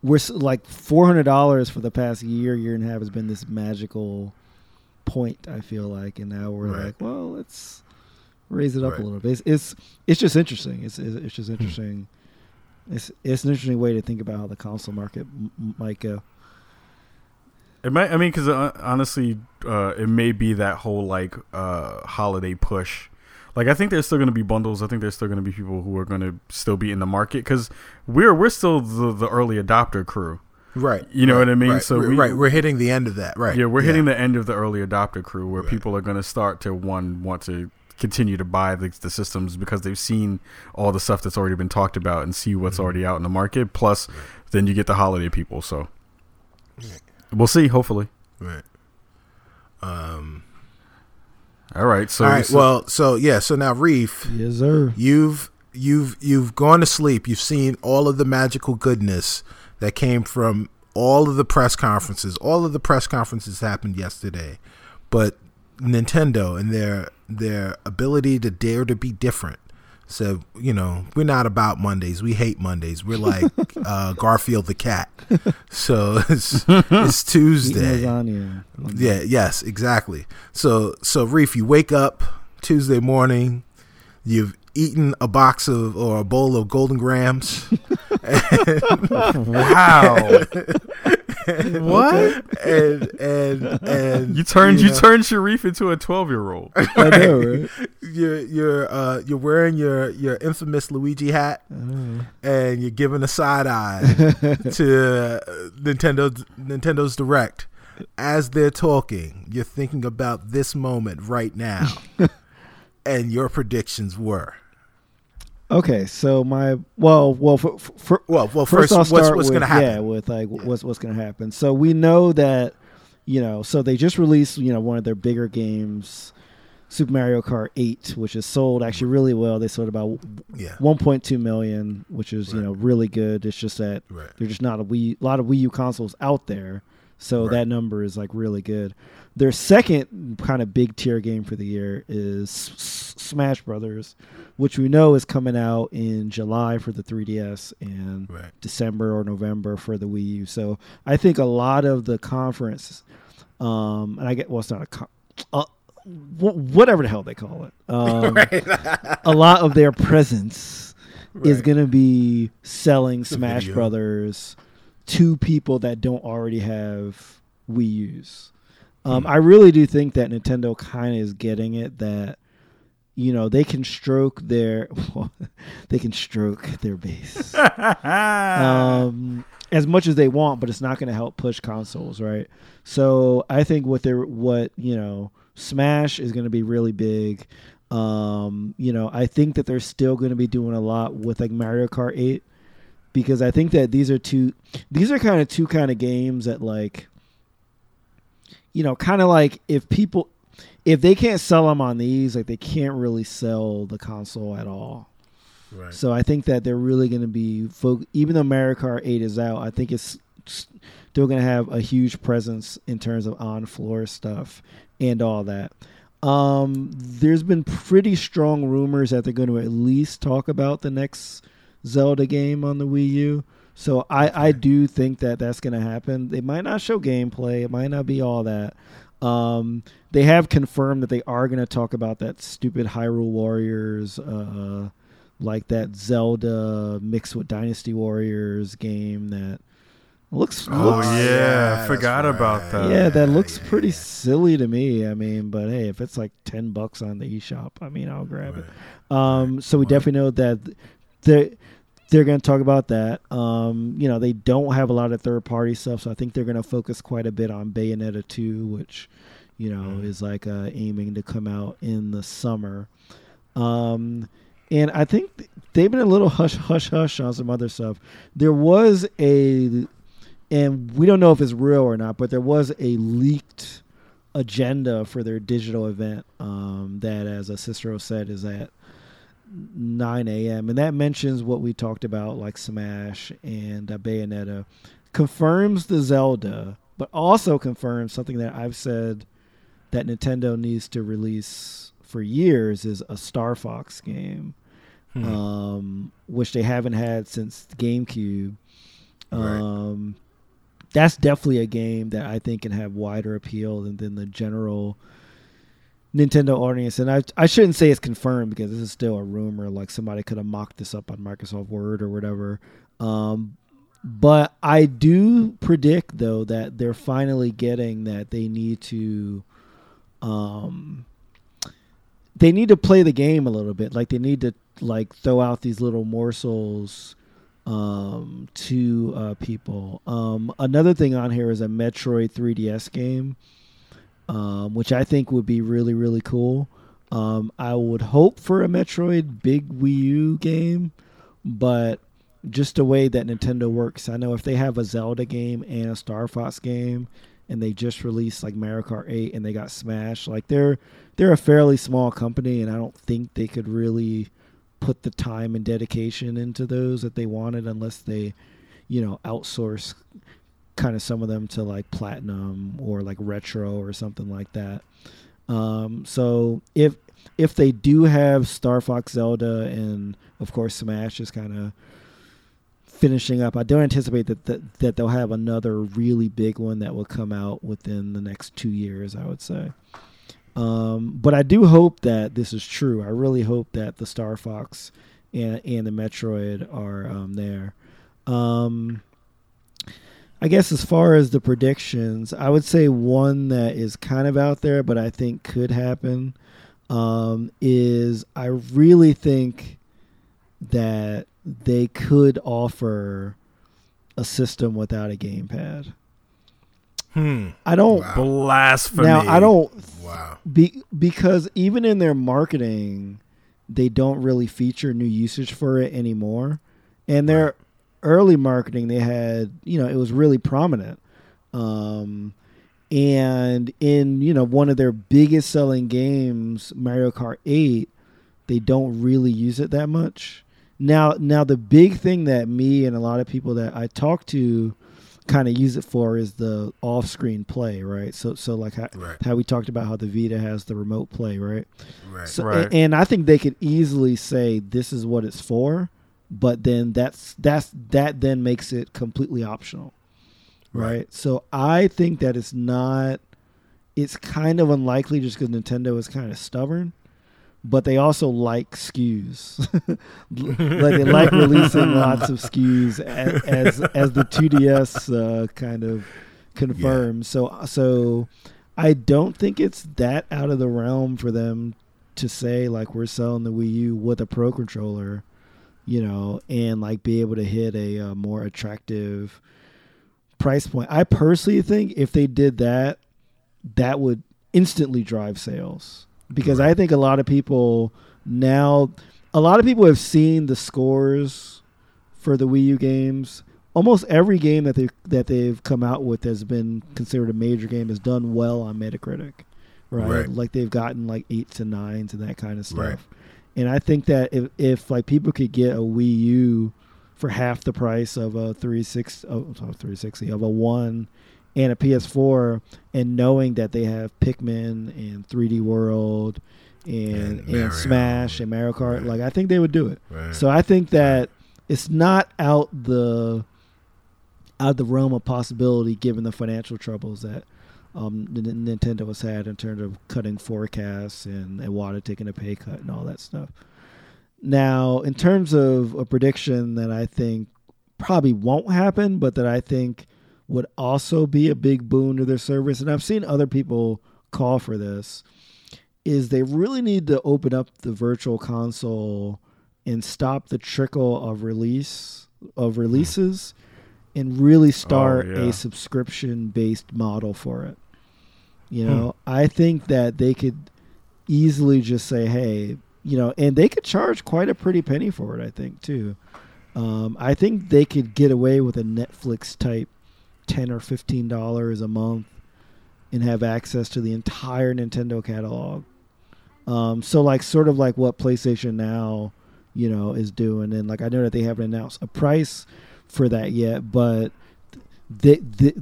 we're like four hundred dollars for the past year year and a half has been this magical point. I feel like, and now we're Right. like, well, let's raise it up Right. a little bit. It's, it's it's just interesting. It's it's, it's just interesting. It's it's an interesting way to think about how the console market m- m- might go. It might. I mean, because uh, honestly, uh, it may be that whole like uh, holiday push. Like I think there's still going to be bundles. I think there's still going to be people who are going to still be in the market because we're we're still the, the early adopter crew. Right. You know right, what I mean? Right, So we're, we- right, we're hitting the end of that. Right. Yeah, we're hitting the end of the early adopter crew where Right. people are going to start to one want to continue to buy the, the systems because they've seen all the stuff that's already been talked about and see what's Mm-hmm. already out in the market. Plus, then you get the holiday people. So we'll see. Hopefully. Right. Um. All right. So all right. this- Well. So yeah. So now, Reef, Yes, sir. you've you've you've gone to sleep. You've seen all of the magical goodness that came from all of the press conferences. All of the press conferences happened yesterday, but Nintendo and their their ability to dare to be different. So you know we're not about Mondays. We hate Mondays. We're like uh, Garfield the cat. So it's it's Tuesday. Yeah, yes, exactly. So so Reef, you wake up Tuesday morning, you've eaten a box of or a bowl of Golden Grahams wow. what? and and and You turned you know, turned Shareef into a twelve year old. I know, right? you're you're uh you're wearing your your infamous Luigi hat Oh. and you're giving a side eye to uh, Nintendo's Nintendo's Direct as they're talking. You're thinking about this moment right now, and your predictions were. Okay, so my well, well, for, for, Well, well, first, first, I'll what's, start what's with going to happen? yeah, with like what's what's going to happen. So we know that you know, so they just released you know one of their bigger games, Super Mario Kart 8, which is sold actually really well. They sold about Yeah, 1.2 million, which is you know really good. It's just that right. there's just not a Wii, a lot of Wii U consoles out there, so Right. that number is like really good. Their second kind of big tier game for the year is S- Smash Brothers, which we know is coming out in July for the 3DS and Right. December or November for the Wii U. So I think a lot of the conference, um, and I get well, it's not a con- uh, whatever the hell they call it. Um, a lot of their presence is going to be selling Smash. Brothers to people that don't already have Wii U's. Um, Hmm. I really do think that Nintendo kind of is getting it that you know they can stroke their they can stroke their base um, as much as they want, but it's not going to help push consoles, right? So I think what they're what you know, Smash is going to be really big. Um, you know, I think that they're still going to be doing a lot with like Mario Kart Eight because I think that these are two these are kind of two kind of games that like you know, kind of like if people if they can't sell them on these, like they can't really sell the console at all. Right. So I think that they're really going to be, fo- even though Mario Kart 8 is out, I think it's still going to have a huge presence in terms of on floor stuff and all that. Um, there's been pretty strong rumors that they're going to at least talk about the next Zelda game on the Wii U. So I, I do think that that's going to happen. They might not show gameplay. It might not be all that. Um, they have confirmed that they are going to talk about that stupid Hyrule Warriors, uh, like that Zelda mixed with Dynasty Warriors game that looks. Oh looks yeah, yeah, forgot that's about that. yeah, that looks yeah, pretty yeah. silly to me. I mean, but hey, if it's like ten bucks on the eShop, I mean, I'll grab Right. it. Um, so we Right. definitely know that they they're going to talk about that. Um, you know, they don't have a lot of third party stuff, so I think they're going to focus quite a bit on Bayonetta two, which you know Mhm. is like uh, aiming to come out in the summer. Um, and I think th- they've been a little hush hush hush on some other stuff. There was a, and we don't know if it's real or not, but there was a leaked agenda for their digital event um, that, as a Cicero said, is at 9 a.m. And that mentions what we talked about, like Smash and uh, Bayonetta. Confirms the Zelda, but also confirms something that I've said that Nintendo needs to release for years is a Star Fox game, Hmm. um, which they haven't had since GameCube. Right. Um, that's definitely a game that I think can have wider appeal than, than the general Nintendo audience. And I I shouldn't say it's confirmed because this is still a rumor. Like somebody could have mocked this up on Microsoft Word or whatever. Um, but I do predict though that they're finally getting that they need to um they need to play the game a little bit. Like they need to like throw out these little morsels um, to uh, people. Um, another thing on here is a Metroid 3DS game, um, which I think would be really really cool. Um, I would hope for a Metroid Big Wii U game, but just the way that Nintendo works, I know if they have a Zelda game and a Star Fox game, and they just released like Mario Kart 8 and they got smashed, like they're they're a fairly small company, and I don't think they could really put the time and dedication into those that they wanted unless they, you know, outsource kind of some of them to like platinum or like retro or something like that. Um, so if if they do have Star Fox Zelda and of course Smash is kind of finishing up, I don't anticipate that, that that they'll have another really big one that will come out within the next two years. I would say. Um, but I do hope that this is true. I really hope that the Star Fox and, and the Metroid are um, there. Um, I guess as far as the predictions, I would say one that is kind of out there, but I think could happen um, is I really think that they could offer a system without a gamepad. Hmm. I don't. Wow. Blasphemy. Now I don't Wow. be, because even in their marketing, they don't really feature new usage for it anymore. And their early marketing, they had you know it was really prominent. Um, and in you know one of their biggest selling games, Mario Kart Eight, they don't really use it that much. Now, now the big thing that me and a lot of people that I talk to kind of use it for is the off-screen play, right? So, so like how, Right. how we talked about how the Vita has the remote play, right? Right. So, Right. a- and I think they could easily say this is what it's for, but then that's that's that then makes it completely optional, right? Right. So I think that it's not. It's kind of unlikely just because Nintendo is kind of stubborn, but they also like SKUs. like they like releasing lots of SKUs as as, as the 2DS uh, kind of confirms. So so I don't think it's that out of the realm for them to say like we're selling the Wii U with a Pro controller, you know, and like be able to hit a uh, more attractive price point. I personally think if they did that, that would instantly drive sales because I think a lot of people now, a lot of people have seen the scores for the Wii U games. Almost every game that they that they've come out with has been considered a major game has done well on Metacritic, right? Right. Like they've gotten like eights and nines and that kind of stuff. Right. And I think that if if like people could get a Wii U for half the price of a 360 oh, 360 of a 1 and a PS4 and knowing that they have Pikmin and 3D World and And and, Smash and Mario Kart Right. like I think they would do it. Right. So I think that it's not out the out the realm of possibility given the financial troubles that um, Nintendo has had in terms of cutting forecasts and Iwata taking a pay cut and all that stuff. Now, in terms of a prediction that I think probably won't happen, but that I think would also be a big boon to their service, and I've seen other people call for this, is they really need to open up the virtual console and stop the trickle of release of releases and really start yeah. a subscription based model for it. You know, I think that they could easily just say, hey, you know, and they could charge quite a pretty penny for it, I think, too. Um, I think they could get away with a Netflix type ten or fifteen dollars a month and have access to the entire Nintendo catalog. Um, so like sort of like what PlayStation Now, you know, is doing, and like I know that they haven't announced a price for that yet, but they they,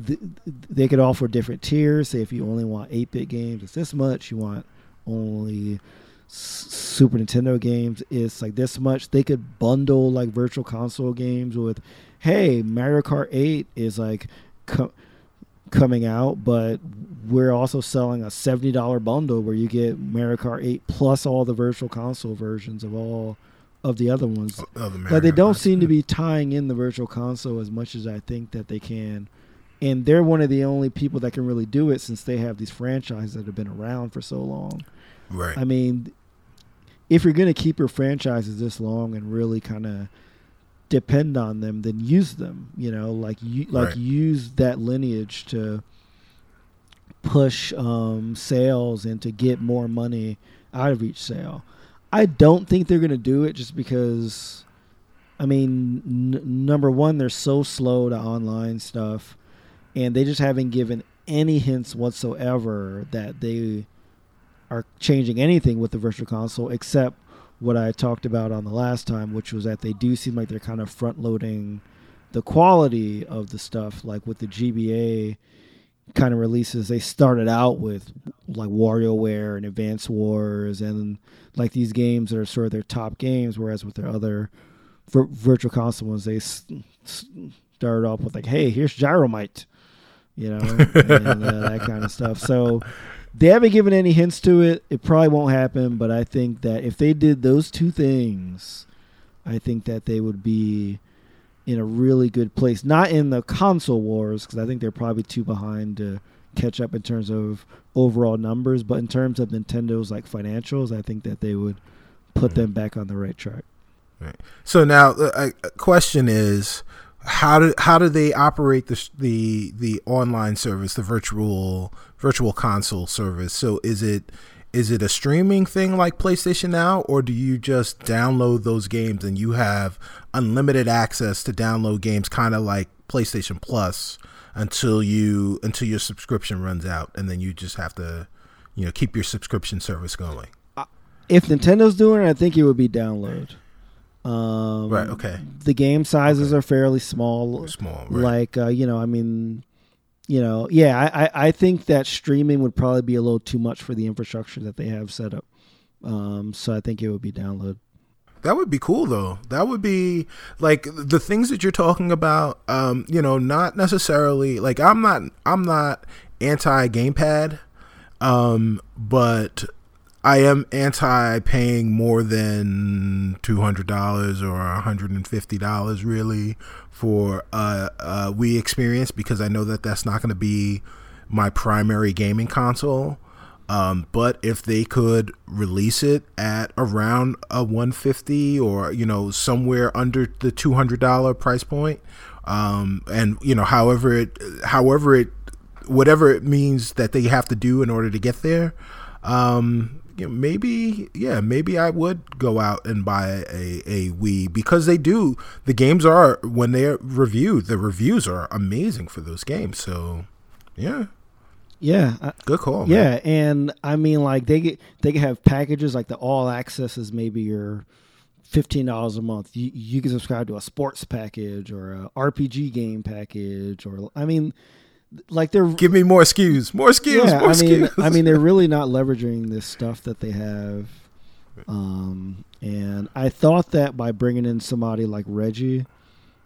they, could offer different tiers. Say if you only want eight bit games, it's this much. You want only Super Nintendo games, it's like this much. They could bundle like virtual console games with, hey, Mario Kart Eight is like. Co- coming out, but we're also selling a seventy dollar bundle where you get Mario Kart Eight plus all the virtual console versions of all of the other ones. Other But they don't seem to be tying in the virtual console as much as I think that they can. And they're one of the only people that can really do it since they have these franchises that have been around for so long. Right. I mean, if you're going to keep your franchises this long and really kind of depend on them, then use them. You know, like you like Right. use that lineage to push um, sales and to get more money out of each sale. I don't think they're to do it just because. I mean, n- number one, they're so slow to online stuff, and they just haven't given any hints whatsoever that they are changing anything with the virtual console except what I talked about on the last time, which was that they do seem like they're kind of front loading the quality of the stuff. Like with the GBA kind of releases, they started out with like WarioWare and Advance Wars and like these games that are sort of their top games, whereas with their other vir- virtual console ones, they s- started off with like, hey, here's Gyromite, you know, and uh, that kind of stuff. So they haven't given any hints to it. It probably won't happen, but I think that if they did those two things, I think that they would be in a really good place. Not in the console wars, because I think they're probably too behind to catch up in terms of overall numbers, but in terms of Nintendo's like financials, I think that they would put them back on the right track. Right. So now the uh, question is, how do how do they operate the the the online service, the virtual virtual console service? So is it is it a streaming thing like PlayStation Now, or do you just download those games and you have unlimited access to download games, kind of like PlayStation Plus, until you until your subscription runs out, and then you just have to, you know, keep your subscription service going. If Nintendo's doing it, I think it would be download. Um, Right, okay. The game sizes Okay. are fairly small. Small, right? Like uh, you know, I mean, you know, yeah, I, I I think that streaming would probably be a little too much for the infrastructure that they have set up. Um, so I think it would be download. That would be cool though. That would be like the things that you're talking about um you know not necessarily like I'm not I'm not anti gamepad um but I am anti paying more than $200 or $150 really for uh uh Wii experience because I know that that's not going to be my primary gaming console. Um, but if they could release it at around a 150 or you know somewhere under the $200 price point, um, and you know however it however it whatever it means that they have to do in order to get there, um, you know, maybe yeah maybe I would go out and buy a a Wii because they do the games are when they're reviewed the reviews are amazing for those games so yeah Yeah, I, good call man. yeah, and I mean, like they get they can have packages like the all access is maybe your fifteen dollars a month. You you can subscribe to a sports package or a RPG game package, or I mean, like they're Give me more SKUs, more SKUs, yeah. more I mean, SKUs. I mean, they're really not leveraging this stuff that they have. Um, and I thought that by bringing in somebody like Reggie,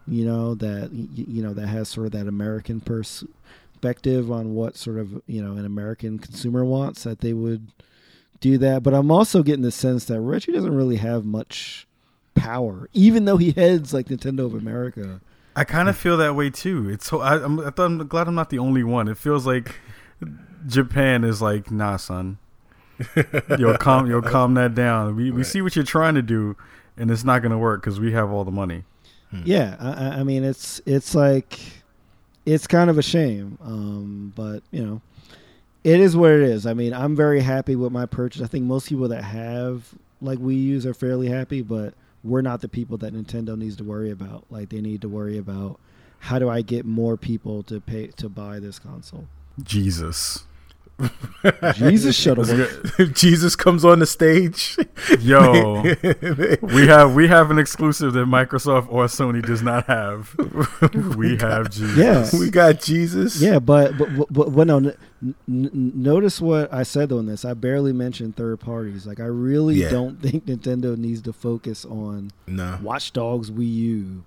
you know, that you know that has sort of that American perspective on what sort of you know an American consumer wants, that they would do that. But I'm also getting the sense that Reggie doesn't really have much power, even though he heads like Nintendo of America. I kind of feel that way too. It's so I, I'm, I thought, I'm glad I'm not the only one. It feels like Japan is like, nah, son. Yo, calm, yo, calm that down. We we see what you're trying to do, and it's not gonna work because we have all the money. Yeah, I, I- I mean it's it's like it's kind of a shame, um, but you know, it is what it is. I mean, I'm very happy with my purchase. I think most people that have like Wii U's are fairly happy, but we're not the people that Nintendo needs to worry about. Like they need to worry about how do I get more people to pay to buy this console. Jesus, Jesus, shut up. Jesus comes on the stage. yo, we have we have an exclusive that Microsoft or Sony does not have. We have Jesus. Yeah. we got Jesus. Yeah, but but but, but, but no. N- notice what I said on this. I barely mentioned third parties. Like I really Yeah. don't think Nintendo needs to focus on No. Watch Dogs Wii U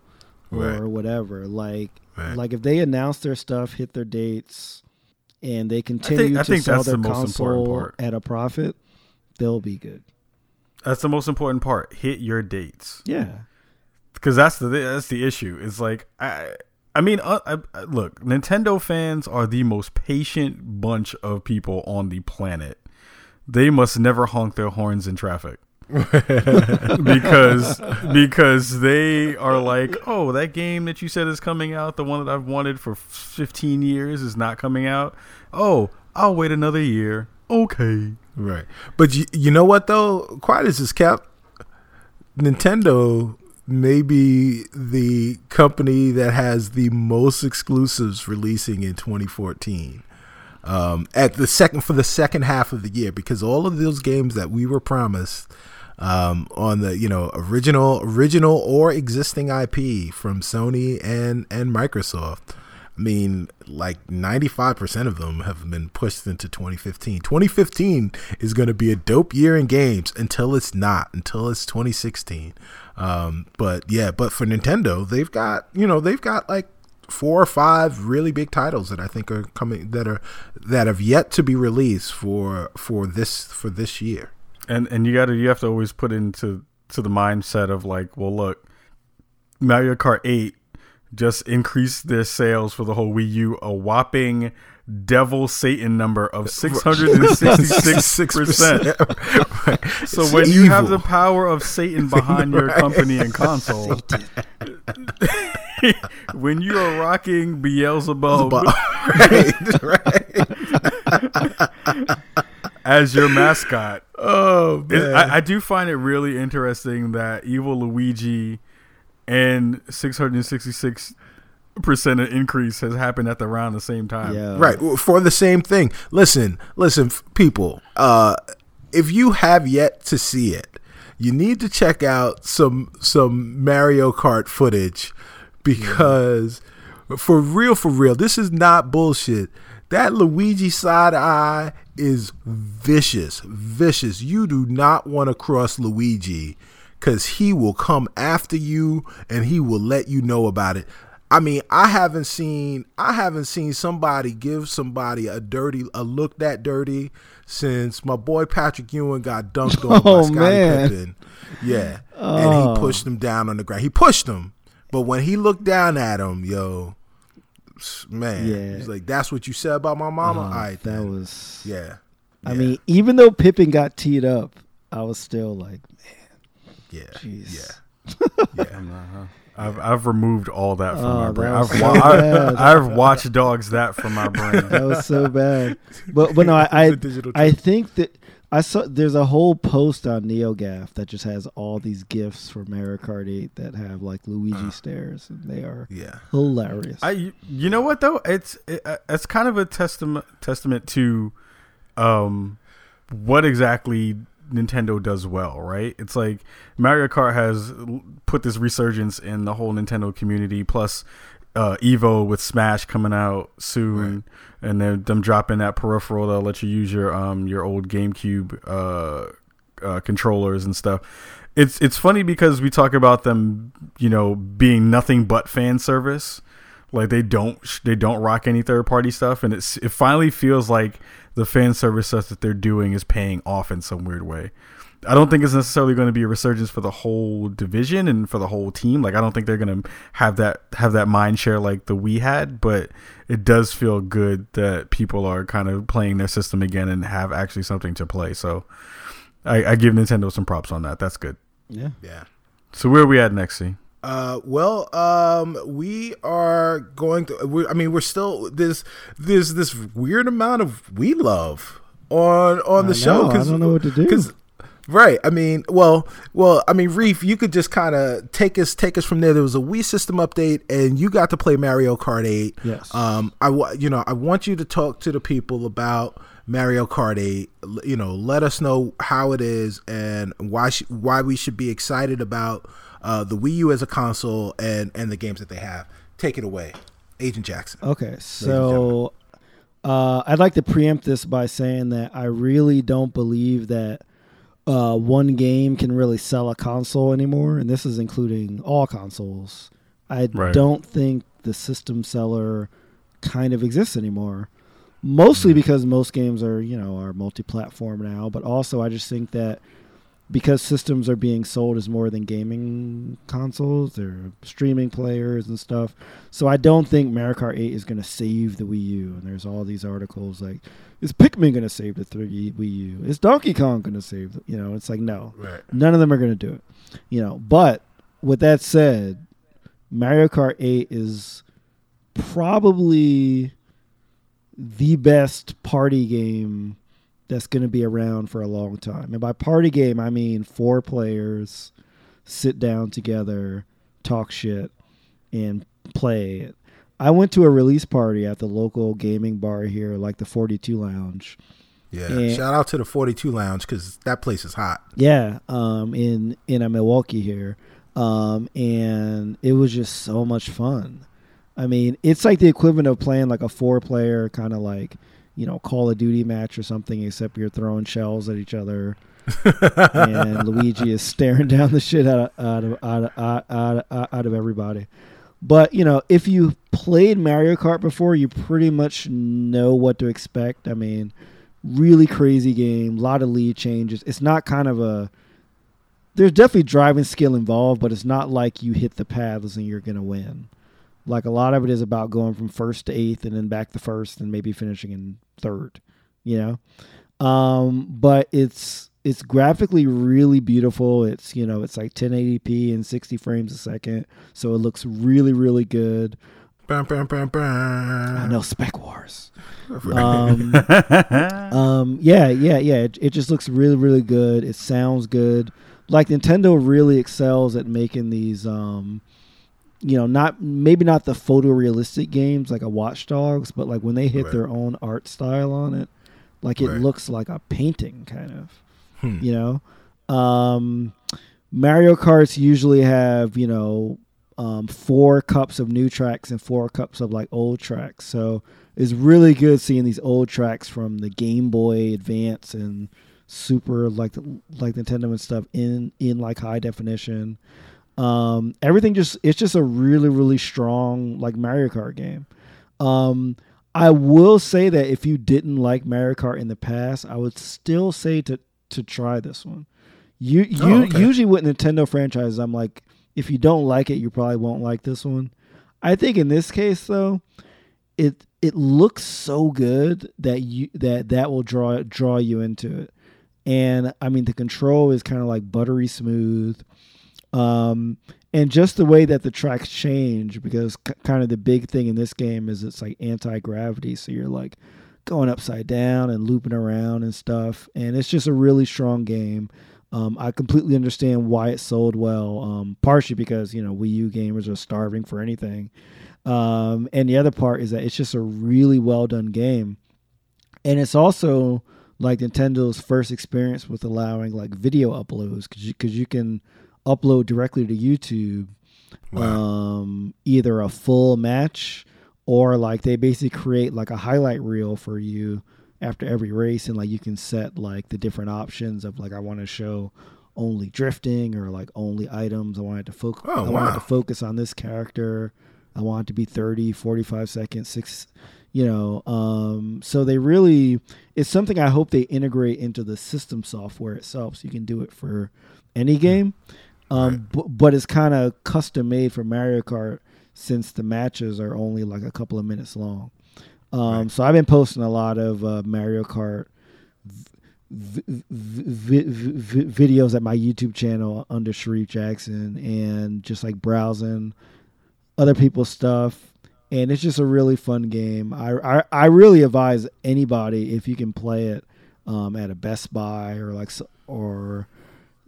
or Right. whatever. Like Right. like if they announce their stuff, hit their dates, and they continue I to think sell their the console at a profit, they'll be good. That's the most important part. Hit your dates. Yeah. because that's the that's the issue. It's like I I mean, uh, I, look, Nintendo fans are the most patient bunch of people on the planet. They must never honk their horns in traffic. because because they are like, oh, that game that you said is coming out, the one that I've wanted for 15 years, is not coming out. Oh, I'll wait another year. Okay. Right. But you, you know what though? Quiet as is kept. Nintendo may be the company that has the most exclusives releasing in 2014. Um, at the second for the second half of the year, because all of those games that we were promised um, on the you know original original or existing IP from Sony and and Microsoft. I mean, like 95% of them have been pushed into 2015. 2015 is going to be a dope year in games until it's not, until it's 2016. Um, but yeah, but for Nintendo, they've got, you know, they've got like four or five really big titles that I think are coming that are that have yet to be released for for this for this year. And and you got to you have to always put into to the mindset of like, well, look, Mario Kart 8 just increased their sales for the whole Wii U a whopping devil Satan number of 666 percent. So when you have the power of Satan behind your company and console, when you are rocking Beelzebub right, right. as your mascot, Oh man. I, I do find it really interesting that Evil Luigi and 666 percent of increase has happened at the around the same time. Yeah. right for the same thing listen listen people uh if you have yet to see it you need to check out some some mario kart footage because for real for real this is not bullshit that luigi side eye is vicious vicious you do not want to cross luigi because he will come after you and he will let you know about it I mean, I haven't seen I haven't seen somebody give somebody a dirty a look that dirty since my boy Patrick Ewing got dunked on Oh, by Scottie man. Pippen. Yeah, and Oh. he pushed him down on the ground. He pushed him, but when he looked down at him, yo, man, Yeah. he's like, "That's what you said about my mama." Oh, All right, that then. was. yeah. I Yeah. mean, even though Pippen got teed up, I was still like, man, yeah, jeez. yeah, yeah. I've I've removed all that from Oh, my brain. I've, so wa- I've, I've watched dogs that from my brain. that was so bad. But but no, I I, I think that I saw there's a whole post on NeoGAF that just has all these gifts for Mario Kart 8 that have like Luigi stares, and they are Yeah. hilarious. I you know what though it's it, uh, it's kind of a testament testament to um what exactly Nintendo does well, right? It's like Mario Kart has put this resurgence in the whole Nintendo community plus uh Evo with Smash coming out soon and then them dropping that peripheral that'll let you use your um your old GameCube uh uh, controllers and stuff. It's it's funny because we talk about them, you know, being nothing but fan service. Like they don't they don't rock any third party stuff, and it's it finally feels like the fan service stuff that they're doing is paying off in some weird way. I don't think it's necessarily going to be a resurgence for the whole division and for the whole team. Like I don't think they're going to have that have that mind share like the we had, but it does feel good that people are kind of playing their system again and have actually something to play. So I, I give Nintendo some props on that. That's good. yeah. Yeah. So where are Wii at next? See? Uh, well, um, we are going to. I mean, we're still there's there's this weird amount of we love on on the I show know, I don't know what to do. Right. I mean, well, well. I mean, Reef, you could just kind of take us take us from there. There was a Wii system update, and you got to play Mario Kart Eight. Yes. Um, I wa- you know I want you to talk to the people about Mario Kart Eight. L- You know, let us know how it is and why sh- why we should be excited about uh, the Wii U as a console and and the games that they have. Take it away, Agent Jackson. Okay, so uh, I'd like to preempt this by saying that I really don't believe that uh, one game can really sell a console anymore, and this is including all consoles. I Right. don't think the system seller kind of exists anymore. Mostly because most games are, you know, are multi-platform now, but also I just think that because systems are being sold as more than gaming consoles, they're streaming players and stuff. So I don't think Mario Kart 8 is going to save the Wii U. And there's all these articles like, is Pikmin going to save the 3 Wii U? Is Donkey Kong going to save? The, you know, it's like no, Right. none of them are going to do it. You know, but with that said, Mario Kart 8 is probably the best party game that's going to be around for a long time. And by party game, I mean four players sit down together, talk shit, and play it. I went to a release party at the local gaming bar here, like the 42 Lounge. Yeah. Yeah. Shout out to the 42 Lounge because that place is hot. Yeah, um, in in a Milwaukee here, um, and it was just so much fun. I mean, it's like the equivalent of playing like a four player kind of like you know Call of Duty match or something, except you're throwing shells at each other, and Luigi is staring down the shit out of out of out of, out of, out, of everybody. But you know, if you played Mario Kart before, you pretty much know what to expect. I mean, really crazy game, a lot of lead changes. It's not kind of a there's definitely driving skill involved, but it's not like you hit the paths and you're gonna win. Like a lot of it is about going from first to eighth and then back to first and maybe finishing in third, you know. Um, but it's it's graphically really beautiful. It's you know it's like 1080p and 60 frames a second, so it looks really really good. Bam, bam, bam, bam. I know Spec Wars. Um, um, yeah, yeah, yeah. It, it just looks really, really good. It sounds good. Like Nintendo really excels at making these, um, you know, not maybe not the photorealistic games like a Watch Dogs, but like when they hit Right. their own art style on it, like it Right. looks like a painting kind of Hmm. you know um mario karts usually have you know um four cups of new tracks and four cups of like old tracks so it's really good seeing these old tracks from the game boy advance and super like like nintendo and stuff in in like high definition um everything just it's just a really really strong like mario kart game um I will say that if you didn't like Mario Kart in the past, I would still say to to try this one. You you Oh, okay. usually with Nintendo franchises, I'm like, if you don't like it, you probably won't like this one. I think in this case though, it it looks so good that you that that will draw draw you into it. And I mean the control is kind of like buttery smooth. Um and just the way that the tracks change because k- kind of the big thing in this game is it's like anti-gravity. So you're like going upside down and looping around and stuff. And it's just a really strong game. Um, i completely understand why it sold well um, partially because you know wii u gamers are starving for anything. Um, and the other part is that it's just a really well done game. And it's also like nintendo's first experience with allowing like video uploads because you, 'cause you can upload directly to YouTube um, either a full match or like they basically create like a highlight reel for you after every race and like you can set like the different options of like I want to show only drifting or like only items. I wanted to focus Oh, I wanted to focus on this character. I want it to be 30 45 seconds 6 you know um so they really it's something I hope they integrate into the system software itself so you can do it for any game um, but, but it's kind of custom made for Mario Kart since the matches are only like a couple of minutes long. Um, So I've been posting a lot of uh, Mario Kart v- v- v- v- videos at my YouTube channel under Shareef Jackson and just like browsing other people's stuff. And it's just a really fun game. I, I, I really advise anybody if you can play it um, at a Best Buy or like or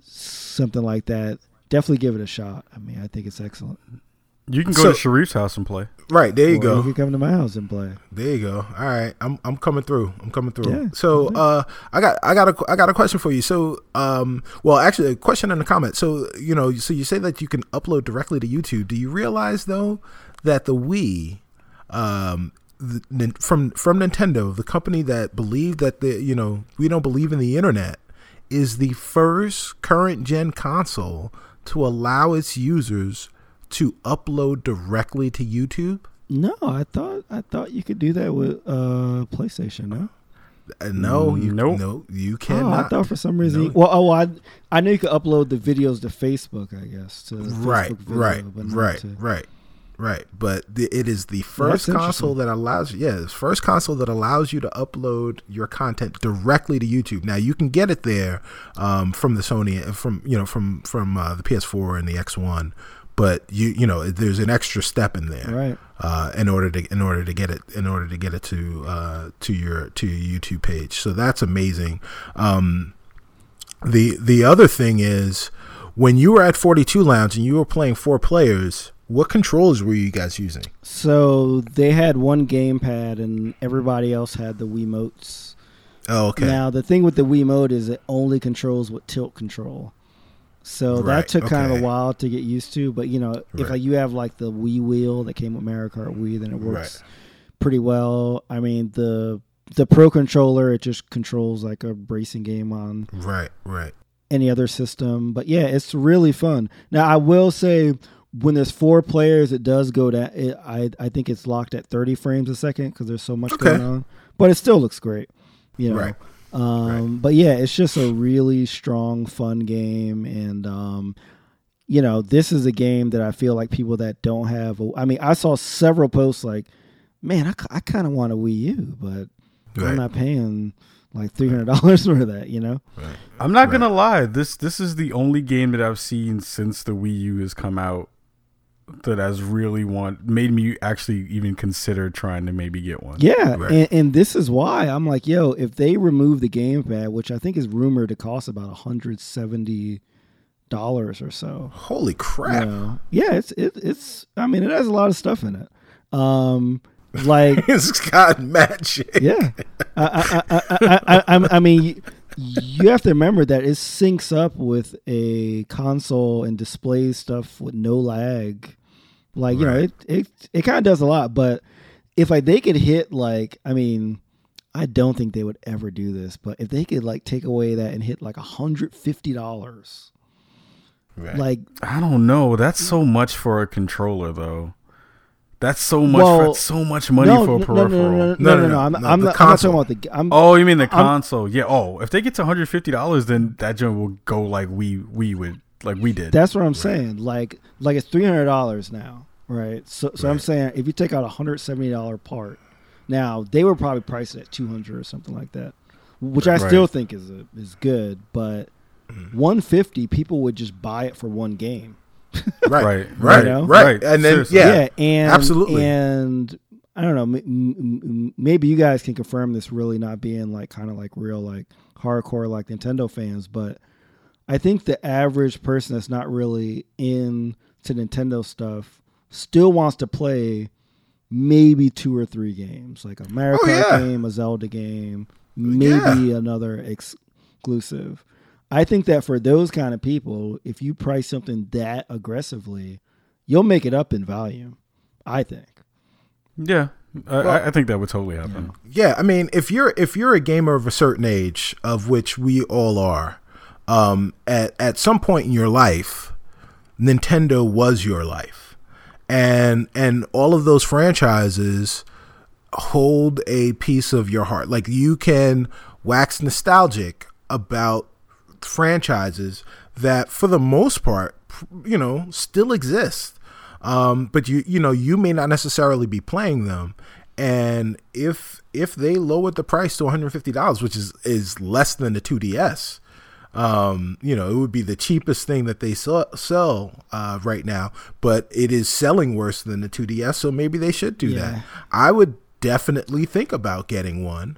something like that. Definitely give it a shot. I mean, I think it's excellent. You can go So- to Shareef's house and play. Right there you Or go. You can come to my house and play. There you go. All right, I'm I'm coming through. I'm coming through. Yeah. So uh, I got I got a I got a question for you. So um, well, actually, a question in the comment. So you know, so you say that you can upload directly to YouTube. Do you realize though that the Wii, um, the, from from Nintendo, the company that believed that the you know we don't believe in the internet, is the first current gen console to allow its users to upload directly to YouTube. No, I thought I thought you could do that with uh PlayStation. No, Uh, no, you Nope. no, you Oh, cannot. I thought for some reason. No. Well, oh, I I knew you could upload the videos to Facebook. I guess to the right, Facebook video, right, but right, to- right, right. But the, it is the first That's console that allows yeah, the first console that allows you to upload your content directly to YouTube. Now you can get it there um, from the Sony, from you know, from from uh, the PS4 and the X1, but you you know, there's an extra step in there, Right. Uh, in order to in order to get it in order to get it to uh, to your to your YouTube page. So that's amazing. Um, the the other thing is when you were at 42 Lounge and you were playing four players, what controls were you guys using? So they had one gamepad, and everybody else had the Wii Wiimotes. Oh, okay. Now the thing with the Wii Wiimote is it only controls with tilt control. So Right, that took kind of a while to get used to, but you know, if Right. like you have like the Wii wheel that came with Mario Kart Wii, then it works Right. pretty well. I mean, the the Pro controller it just controls like a racing game on right, right. any other system. But yeah, it's really fun. Now I will say when there's four players, it does go that. It, I I think it's locked at 30 frames a second because there's so much Okay. going on. But it still looks great. You know. Right. Um, But yeah, it's just a really strong, fun game, and um, you know, this is a game that I feel like people that don't have. A, I mean, I saw several posts like, "Man, I, I kind of want a Wii U, but Right. I'm not paying like three hundred dollars for that." You know? I'm not gonna lie. This this is the only game that I've seen since the Wii U has come out that has really want made me actually even consider trying to maybe get one. Yeah, Right. and, and this is why I'm like, yo, if they remove the gamepad, which I think is rumored to cost about 170 dollars or so, Holy you crap. know, yeah, it's it, it's. I mean, it has a lot of stuff in it. Um, like it's got magic. yeah, I I I I, I, I, I mean. You have to remember that it syncs up with a console and displays stuff with no lag. Like you know, it it it kind of does a lot. But if like they could hit like, I mean, I don't think they would ever do this. But if they could like take away that and hit like a hundred fifty dollars, Right. like I don't know. That's so mm. much for a controller, though. That's so much. Well, for, so much money no, for a no, peripheral. no, no, no, no, I'm, I'm, not, I'm not talking about the. I'm, Oh, you mean the console? yeah. Oh, if they get to 150 dollars, then that joint will go like we we would like we did. That's what I'm saying. Like like it's three hundred dollars now, right? So so I'm saying if you take out a hundred seventy dollar part, now they were probably priced at two hundred or something like that, which I Right. still think is a, is good. But Mm-hmm. one fifty, people would just buy it for one game. right, Right, right, right, right, right. And then Seriously. yeah, and absolutely. And I don't know. m- m- m- Maybe you guys can confirm this really not being like kind of like real like hardcore like Nintendo fans, but I think the average person that's not really into Nintendo stuff still wants to play maybe two or three games, like a Mario Oh, Kart yeah. game, a Zelda game, maybe another exclusive. I think that for those kind of people, if you price something that aggressively, you'll make it up in volume. I think. yeah, I, I- I think that would totally happen. Yeah, I mean, if you're if you're a gamer of a certain age, of which we all are, um, at at some point in your life, Nintendo was your life, and and all of those franchises hold a piece of your heart. Like you can wax nostalgic about franchises that, for the most part, you know, still exist. Um, but you you know you may not necessarily be playing them, and if if they lowered the price to one hundred fifty dollars, which is is less than the two DS, um, you know, it would be the cheapest thing that they sell, sell uh, right now, but it is selling worse than the 2DS, so maybe they should do Yeah. that. I would definitely think about getting one.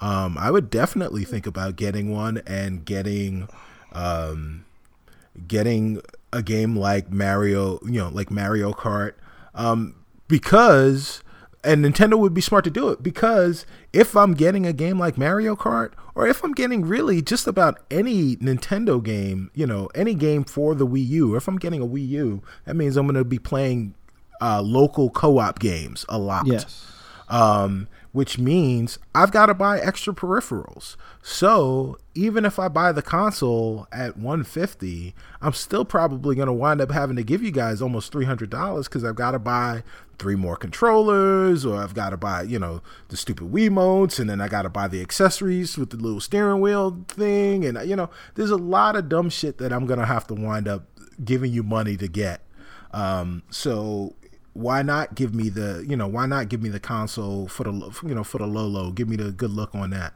Um, I would definitely think about getting one and getting, um, getting a game like Mario, you know, like Mario Kart, um, because and Nintendo would be smart to do it because if I'm getting a game like Mario Kart, or if I'm getting really just about any Nintendo game, you know, any game for the Wii U, or if I'm getting a Wii U, that means I'm going to be playing uh, local co-op games a lot. Yes. Um, which means I've got to buy extra peripherals. So even if I buy the console at 150, I'm still probably going to wind up having to give you guys almost $300 because I've got to buy three more controllers, or I've got to buy, you know, the stupid Wiimotes, and then I got to buy the accessories with the little steering wheel thing, and you know, there's a lot of dumb shit that I'm going to have to wind up giving you money to get. Um, so why not give me the you know why not give me the console for the you know for the low low give me the good look on that.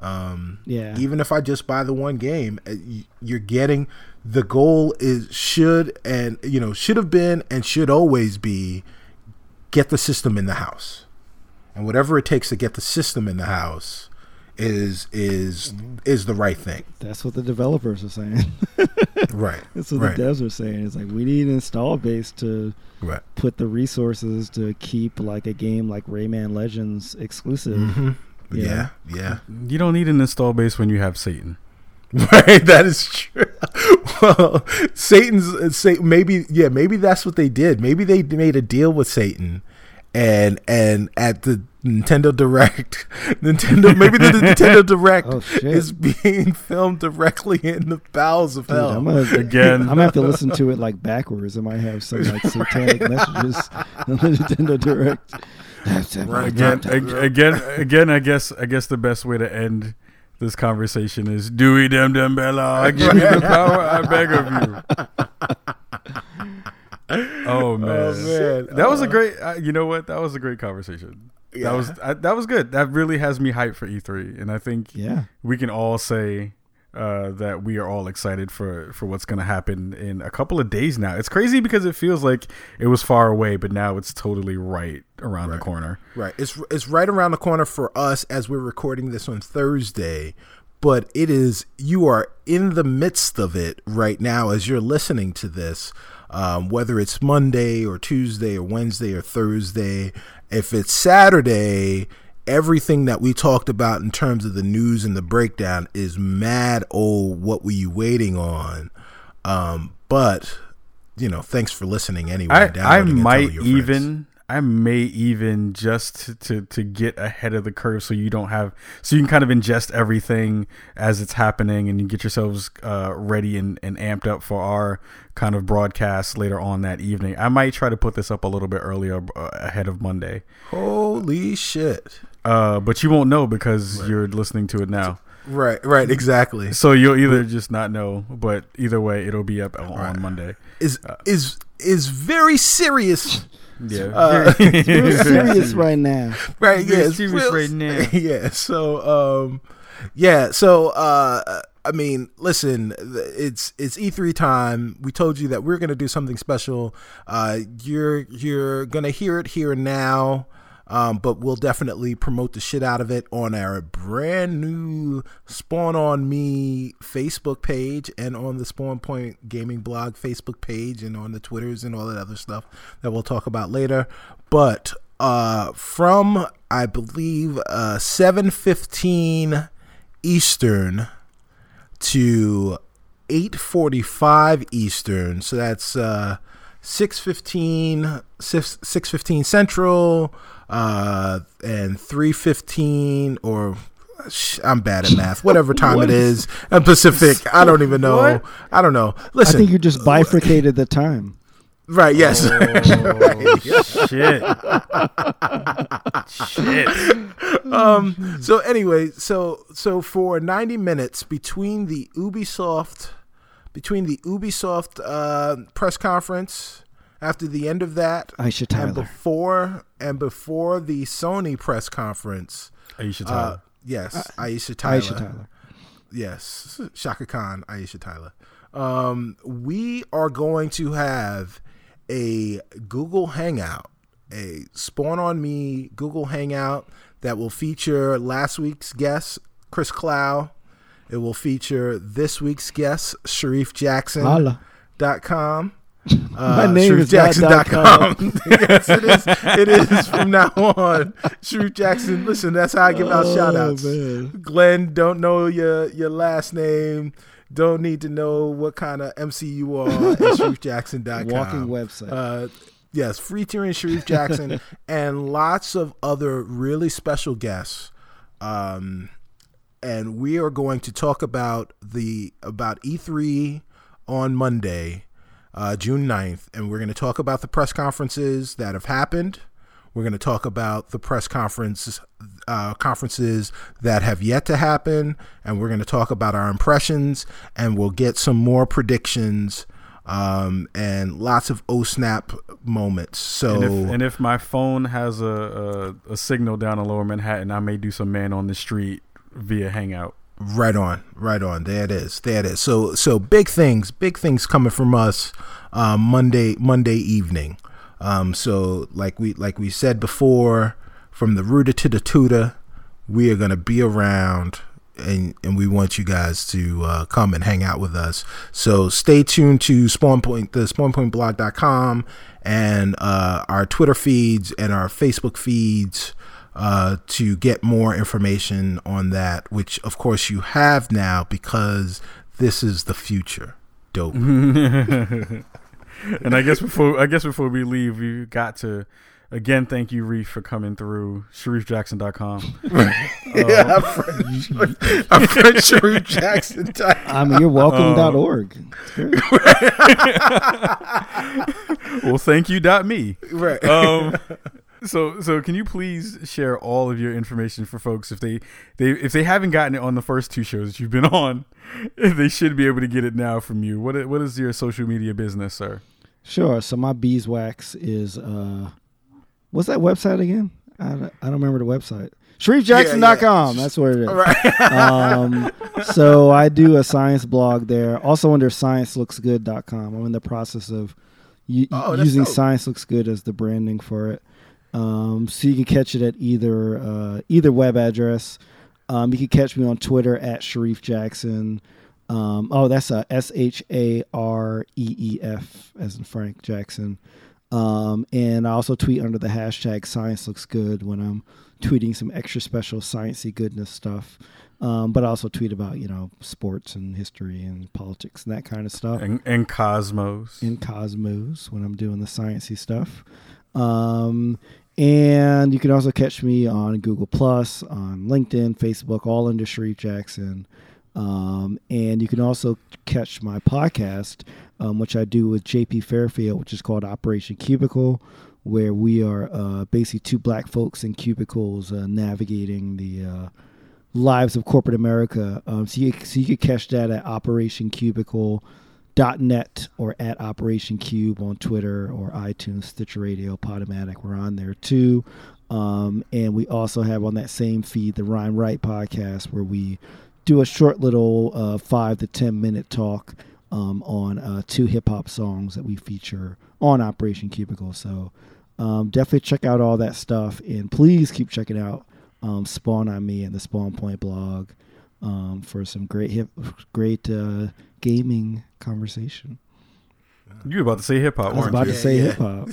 Um Yeah. even if i just buy the one game uh, you're getting the goal is should and you know should have been and should always be get the system in the house. And whatever it takes to get the system in the house is is is the right thing That's what the developers are saying. right That's what right the devs are saying. It's like we need an install base to right put the resources to keep like a game like Rayman Legends exclusive. hmm Yeah. yeah yeah You don't need an install base when you have Satan. Right, that is true. well, Satan's say Maybe, yeah, maybe that's what they did. Maybe they made a deal with Satan, and and at the Nintendo Direct, Nintendo maybe the Nintendo Direct Oh, is being filmed directly in the bowels of Dude, hell. I'm gonna, Again. I'm gonna have to listen to it like backwards. I might have some like satanic messages on the Nintendo Direct. Right, Again, again, again. I guess, I guess the best way to end this conversation is Dewey Dem Dem Bella. I give you the power. I beg of you. Oh man, Oh, man. that was a great. Uh, you know what? That was a great conversation. Yeah. That was I, that was good. That really has me hyped for E3, and I think Yeah. we can all say uh, that we are all excited for for what's going to happen in a couple of days now. It's crazy because it feels like it was far away, but now it's totally right around the corner. Right. It's it's right around the corner for us as we're recording this on Thursday, but it is you are in the midst of it right now as you're listening to this. Um, whether it's Monday or Tuesday or Wednesday or Thursday, if it's Saturday, everything that we talked about in terms of the news and the breakdown is mad. Oh, what were you waiting on? Um, but you know, thanks for listening anyway. I I might even I may even just to, to to get ahead of the curve so you don't have so you can kind of ingest everything as it's happening and you get yourselves uh, ready and, and amped up for our kind of broadcast later on that evening. I might try to put this up a little bit earlier uh, ahead of Monday. Holy shit. Uh, but you won't know because you're listening to it now. Right, right, exactly. So you'll either just not know, but either way, it'll be up on, on Monday. Is is is very serious. Yeah, Uh, Real serious right now. Right, yeah, Very it's serious real- right now. Yeah, so um yeah, so uh I mean, listen, it's it's E3 time. We told you that we're going to do something special. Uh you're you're going to hear it here and now. Um, but we'll definitely promote the shit out of it on our brand new Spawn on Me Facebook page and on the Spawn Point Gaming blog Facebook page and on the Twitters and all that other stuff that we'll talk about later. But uh, from I believe uh, seven fifteen Eastern to 8:45 Eastern. So that's uh 6:15 6 6:15 Central uh and 3:15 or I'm bad at math. Whatever time What it is, and Pacific. I don't even know. What? I don't know. Listen, I think you just bifurcated the time. right? Yes. shit, shit. um so anyway so so for 90 minutes between the ubisoft between the ubisoft uh press conference after the end of that Aisha and before and before the sony press conference Aisha uh Tyler. yes aisha tyler, Aisha Tyler. yes Chaka Khan aisha tyler. Um we are going to have a google hangout a spawn on me google hangout that will feature last week's guest chris clow. It will feature this week's guest Shareef jackson Holla. dot com My uh, name is not dot com. ShareefJackson.com. yes, it is. It is from now on. Shareef Jackson. Listen, that's how I give out Oh, shout outs. man. Glenn, don't know your your last name. Don't need to know what kind of MC you are at ShareefJackson.com. Walking website. Uh, yes, featuring Shareef Jackson and lots of other really special guests. Um, and we are going to talk about the about E3 on Monday, uh, June 9th, and we're going to talk about the press conferences that have happened. We're going to talk about the press conferences uh, conferences that have yet to happen, and we're going to talk about our impressions, and we'll get some more predictions um, and lots of oh snap moments. So And if, and if my phone has a, a, a signal down in Lower Manhattan, I may do some man on the street via Hangout. Right on, right on. There it is. There it is. So so big things, big things coming from us uh, Monday Monday evening. Um, so like we like we said before, from the rooter to the tutor, we are gonna be around. And, and we want you guys to uh, come and hang out with us. So stay tuned to Spawn Point, the SpawnPointBlog.com, and uh, our Twitter feeds and our Facebook feeds uh, to get more information on that, which of course you have now because this is the future. Dope. and I guess before I guess before we leave, we got to again thank you, Reef, for coming through. ShareefJackson.com. yeah, I'm French. I'm French Shareef Jackson. I mean, you're welcome.org. It's great. well, thank you. Dot me. Right. Um, so so can you please share all of your information for folks if they they if they haven't gotten it on the first two shows that you've been on, they should be able to get it now from you. What what is your social media business, sir? Sure. So my beeswax is uh, what's that website again? I don't, I don't remember the website. ShareefJackson.com. That's where it is. right. um, so I do a science blog there. Also under ScienceLooksGood.com. I'm in the process of u- Oh, using dope. Science Looks Good as the branding for it. Um, so you can catch it at either uh, either web address. Um, you can catch me on Twitter at Shareef Jackson. Um, oh, that's a S H A R E E F as in Frank Jackson. Um, and I also tweet under the hashtag Science Looks Good when I'm tweeting some extra special sciencey goodness stuff. Um, but I also tweet about you know sports and history and politics and that kind of stuff And, and Cosmos. in Cosmos when I'm doing the sciencey stuff. Um, and you can also catch me on Google Plus, on LinkedIn, Facebook, all under Shareef Jackson. Um, and you can also catch my podcast, um, which I do with JP Fairfield, which is called Operation Cubicle, where we are uh, basically two black folks in cubicles uh, navigating the uh, lives of corporate America. Um, so, you, so you can catch that at Operation Cubicle net or at Operation Cube on Twitter or iTunes, Stitcher Radio, Podomatic. We're on there too. Um, and we also have on that same feed the Rhyme Right podcast where we do a short little uh, five to 10 minute talk um, on uh, two hip hop songs that we feature on Operation Cubicle. So um, definitely check out all that stuff and please keep checking out um, Spawn on Me and the Spawn Point blog um, for some great hip, great uh, gaming conversation. You were about to say hip hop, I was about you? to say yeah. hip hop.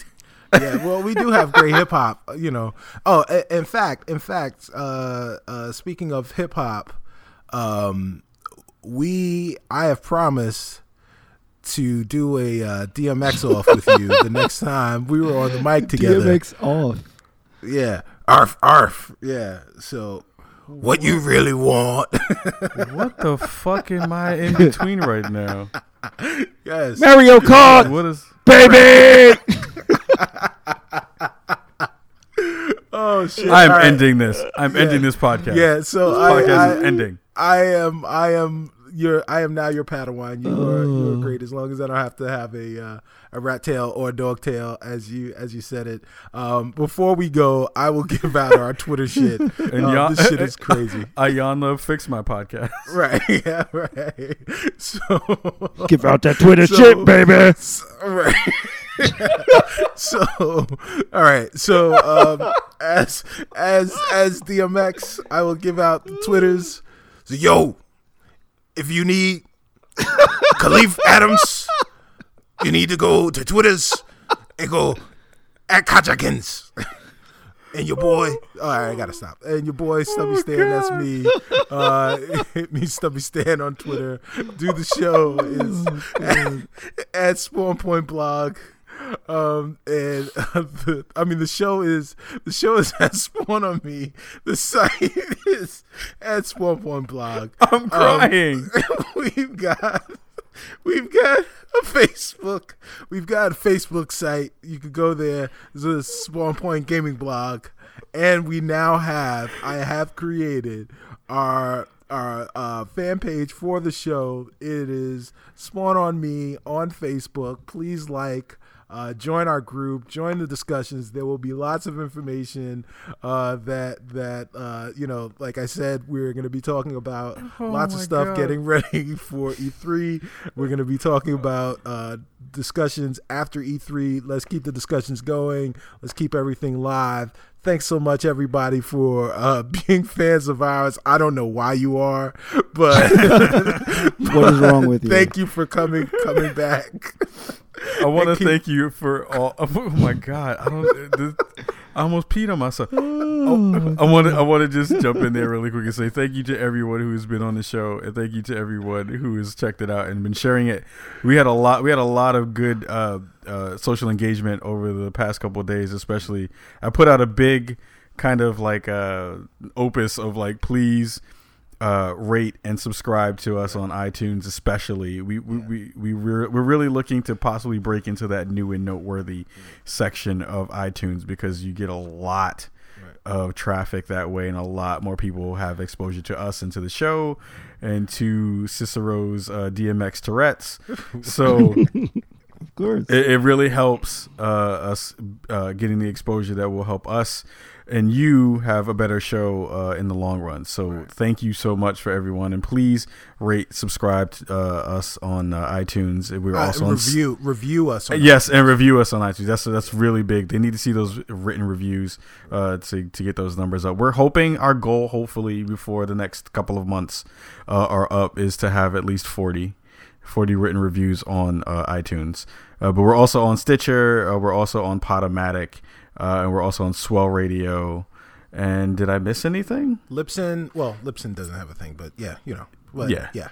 yeah, well, we do have great hip hop, you know. Oh, in fact, in fact, uh, uh, speaking of hip hop, um, we I have promised to do a uh, DMX off with you the next time we were on the mic together. DMX off. Yeah, arf arf. Yeah. So, what you really want? What the fuck am I in between right now? yes. Mario Kart, What is? baby. Oh shit. I'm All right. ending this. I'm ending this podcast. Yeah. So This I, podcast I, is ending. I am I am your I am now your Padawan. You are you Oh. are great as long as I don't have to have a uh, a rat tail or a dog tail as you as you said it. Um, before we go, I will give out our Twitter shit. And Um, y'all- this shit is crazy. Ayana fix my podcast. right. Yeah. Right. So Give out that Twitter So- shit, baby. So- right. so, all right. So, um, as as as DMX, I will give out the twitters. So, yo, if you need Kahlief Adams, you need to go to Twitters and go at Kajakins. And your boy, all right, I gotta stop. And your boy Stubby Stan, that's me. Uh, hit me Stubby Stan on Twitter. Do the show is at, at Spawn Point Blog. Um, and uh, the, I mean, the show is the show is at Spawn on Me. The site is at Spawn One Blog. I'm crying. Um, we've got we've got a Facebook. We've got a Facebook site. You could go there. There's a Spawn Point Gaming blog, and we now have. I have created our our uh, fan page for the show. It is Spawn on Me on Facebook. Please like. Uh, join our group. Join the discussions. There will be lots of information uh, that that uh, you know. Like I said, we're going to be talking about lots of stuff God. getting ready for E3. We're going to be talking about uh, discussions after E3. Let's keep the discussions going. Let's keep everything live. Thanks so much, everybody, for uh, being fans of ours. I don't know why you are, but What is wrong with you? thank you for coming coming back. I want to keep- thank you for all. Oh my god, I don't. This, I almost peed on myself. Oh, I want to. I want to just jump in there really quick and say thank you to everyone who has been on the show, and thank you to everyone who has checked it out and been sharing it. We had a lot. We had a lot of good uh, uh, social engagement over the past couple of days, especially. I put out a big kind of like uh, opus of like please uh, rate and subscribe to us on iTunes, especially. We we we, we we're, we're really looking to possibly break into that new and noteworthy section of iTunes because you get a lot of traffic that way, and a lot more people have exposure to us and to the show, and to Cicero's uh, DMX Tourette's. So course. it, it really helps uh, us uh, getting the exposure that will help us and you have a better show uh, in the long run. So thank you so much for everyone, and please rate, subscribe to, uh, us on uh, iTunes. We're Uh, also on s- review review us. On Yes, and review us on iTunes. That's that's really big. They need to see those written reviews uh, to to get those numbers up. We're hoping our goal, hopefully, before the next couple of months uh, are up, is to have at least 40, 40 written reviews on uh, iTunes. Uh, but we're also on Stitcher. Uh, we're also on Podomatic, uh, and we're also on Swell Radio. And did I miss anything? Libsyn, well, Libsyn doesn't have a thing, but yeah, you know, but, Yeah. yeah.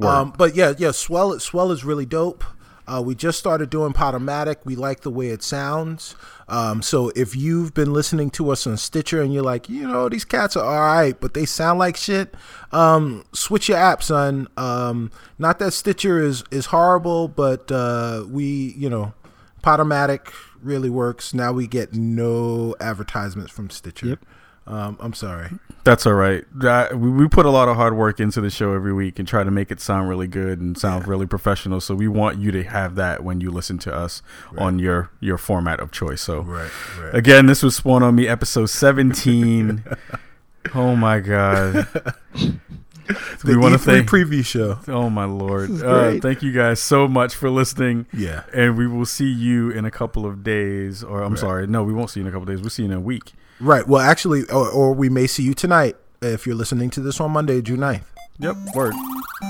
Um, but yeah, yeah, Swell, Swell is really dope. Uh, we just started doing Podomatic. We like the way it sounds. Um, so if you've been listening to us on Stitcher and you're like, you know, these cats are all right, but they sound like shit, um, switch your app, son. Um, not that Stitcher is is horrible, but uh, we, you know, Podomatic really works. Now we get no advertisements from Stitcher. Yep. Um, I'm sorry. That's all right. That- we, we put a lot of hard work into the show every week and try to make it sound really good and sound really professional. So we want you to have that when you listen to us on your your format of choice. So Right, right. again, this was Spawn on Me, episode seventeen. oh my god. We want to E3 thank. preview show. oh my lord! Uh, thank you guys so much for listening. Yeah. And we will see you in a couple of days. Or I'm Right. sorry, no, we won't see you in a couple of days. We'll see you in a week. Right. Well, actually, or, or we may see you tonight if you're listening to this on Monday, June 9th. Yep, word.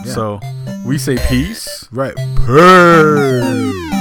Yeah. So we say peace. Right. Peace.